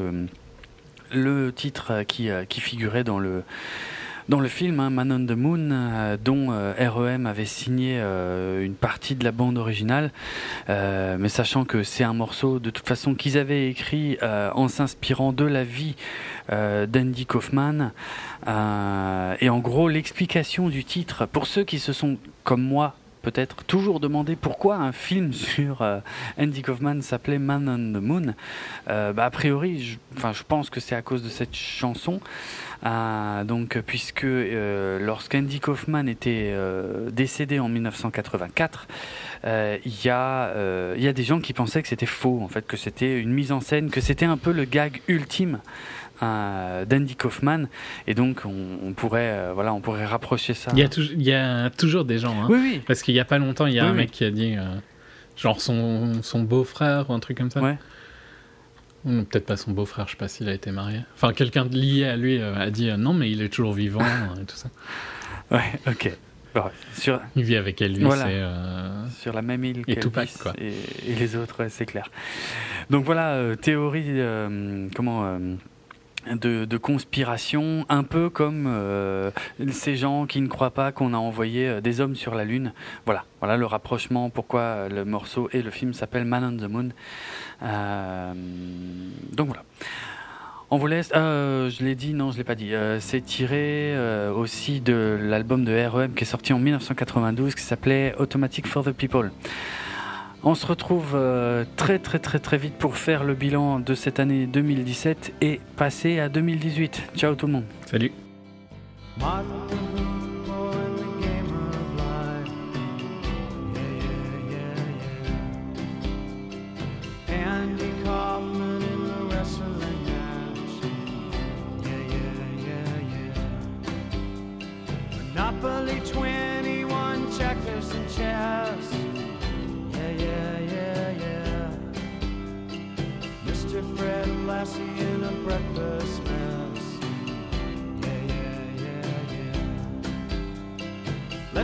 le titre qui figurait dans le dans le film hein, Man on the Moon euh, dont euh, REM avait signé euh, une partie de la bande originale mais sachant que c'est un morceau de toute façon qu'ils avaient écrit en s'inspirant de la vie d'Andy Kaufman et en gros, l'explication du titre, pour ceux qui se sont, comme moi, peut-être toujours demandé pourquoi un film sur euh, Andy Kaufman s'appelait Man on the Moon, euh, bah, a priori, je, je pense que c'est à cause de cette chanson. Euh, donc, puisque lorsqu'Andy Kaufman était décédé en 1984, euh, il y, y a des gens qui pensaient que c'était faux, en fait, que c'était une mise en scène, que c'était un peu le gag ultime d'Andy Kaufman, et donc on, on pourrait, euh, voilà, on pourrait rapprocher ça. Il y, a tou- il y a toujours des gens, hein. Oui, oui. parce qu'il y a pas longtemps, il y a Oui, un mec qui a dit, euh, genre son, son beau-frère ou un truc comme ça. Ouais. Ou Peut-être pas son beau-frère, je sais pas s'il a été marié. Enfin, quelqu'un lié à lui euh, a dit non, mais il est toujours vivant et tout ça. Ouais, ok. Bon, sur, Il vit avec elle, lui, Voilà. euh, sur la même île Et Tupac, quoi. Et, et les autres, ouais, c'est clair. Donc voilà, euh, théorie, euh, comment, de, de conspiration, un peu comme euh, ces gens qui ne croient pas qu'on a envoyé euh, des hommes sur la Lune. Voilà, voilà le rapprochement, pourquoi euh, le morceau et le film s'appellent Man on the Moon. Euh, donc voilà. On vous laisse. euh, je l'ai dit, non, je l'ai pas dit. Euh, c'est tiré euh, aussi de l'album de REM qui est sorti en 1992 qui s'appelait Automatic for the People. On se retrouve euh, très très très très vite pour faire le bilan de cette année 2017 et passer à 2018. Ciao tout le monde. Salut.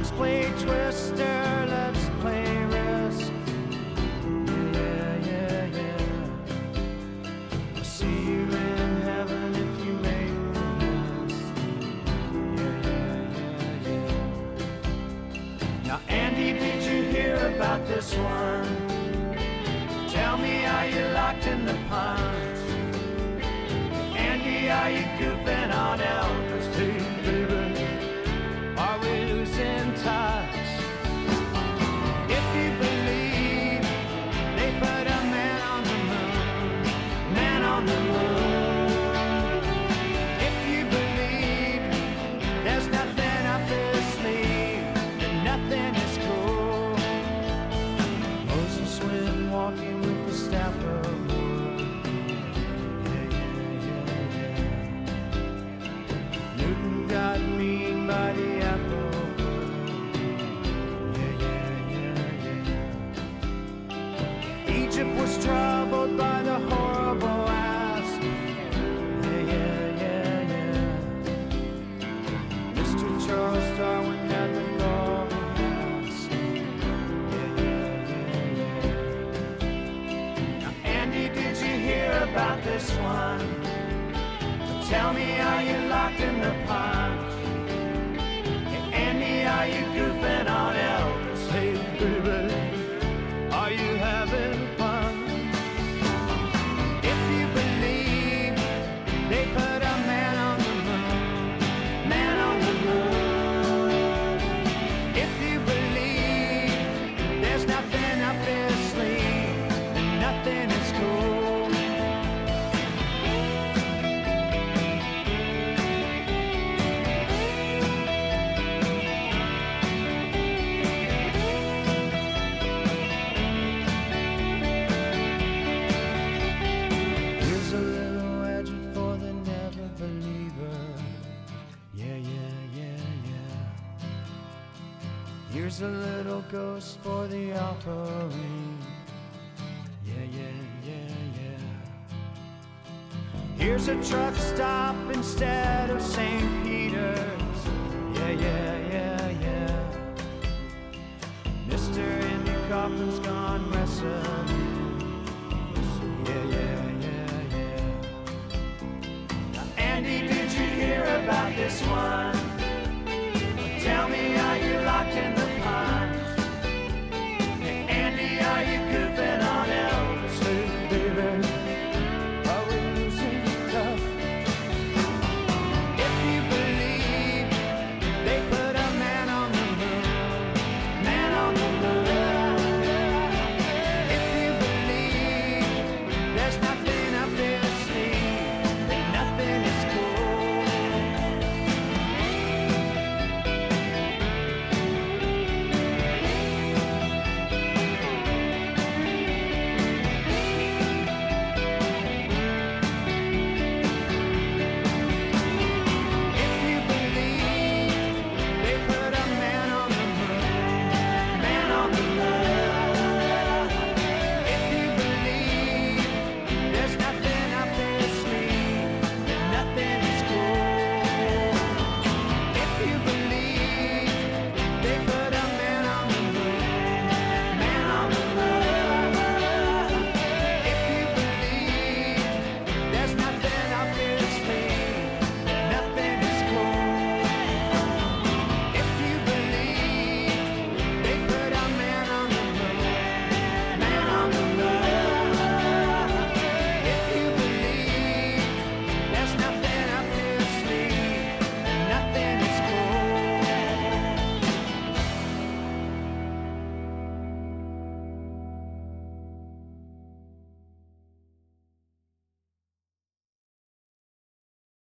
Let's play Twister, let's play Risk. Yeah, yeah, yeah. I'll see you in heaven if you make the list. Yeah, yeah, yeah, yeah. Now, Andy, did you hear about this one? Tell me, are you locked in the punch? Are you goofing on Elvis baby? Are we losing touch? A little ghost for the offering. Yeah, yeah, yeah, yeah. Here's a truck stop instead of St. Peter's. Yeah, yeah, yeah, yeah. Mr. Andy Kaufman's gone wrestling. Yeah, yeah, yeah, yeah. Now, Andy, did you hear about this one?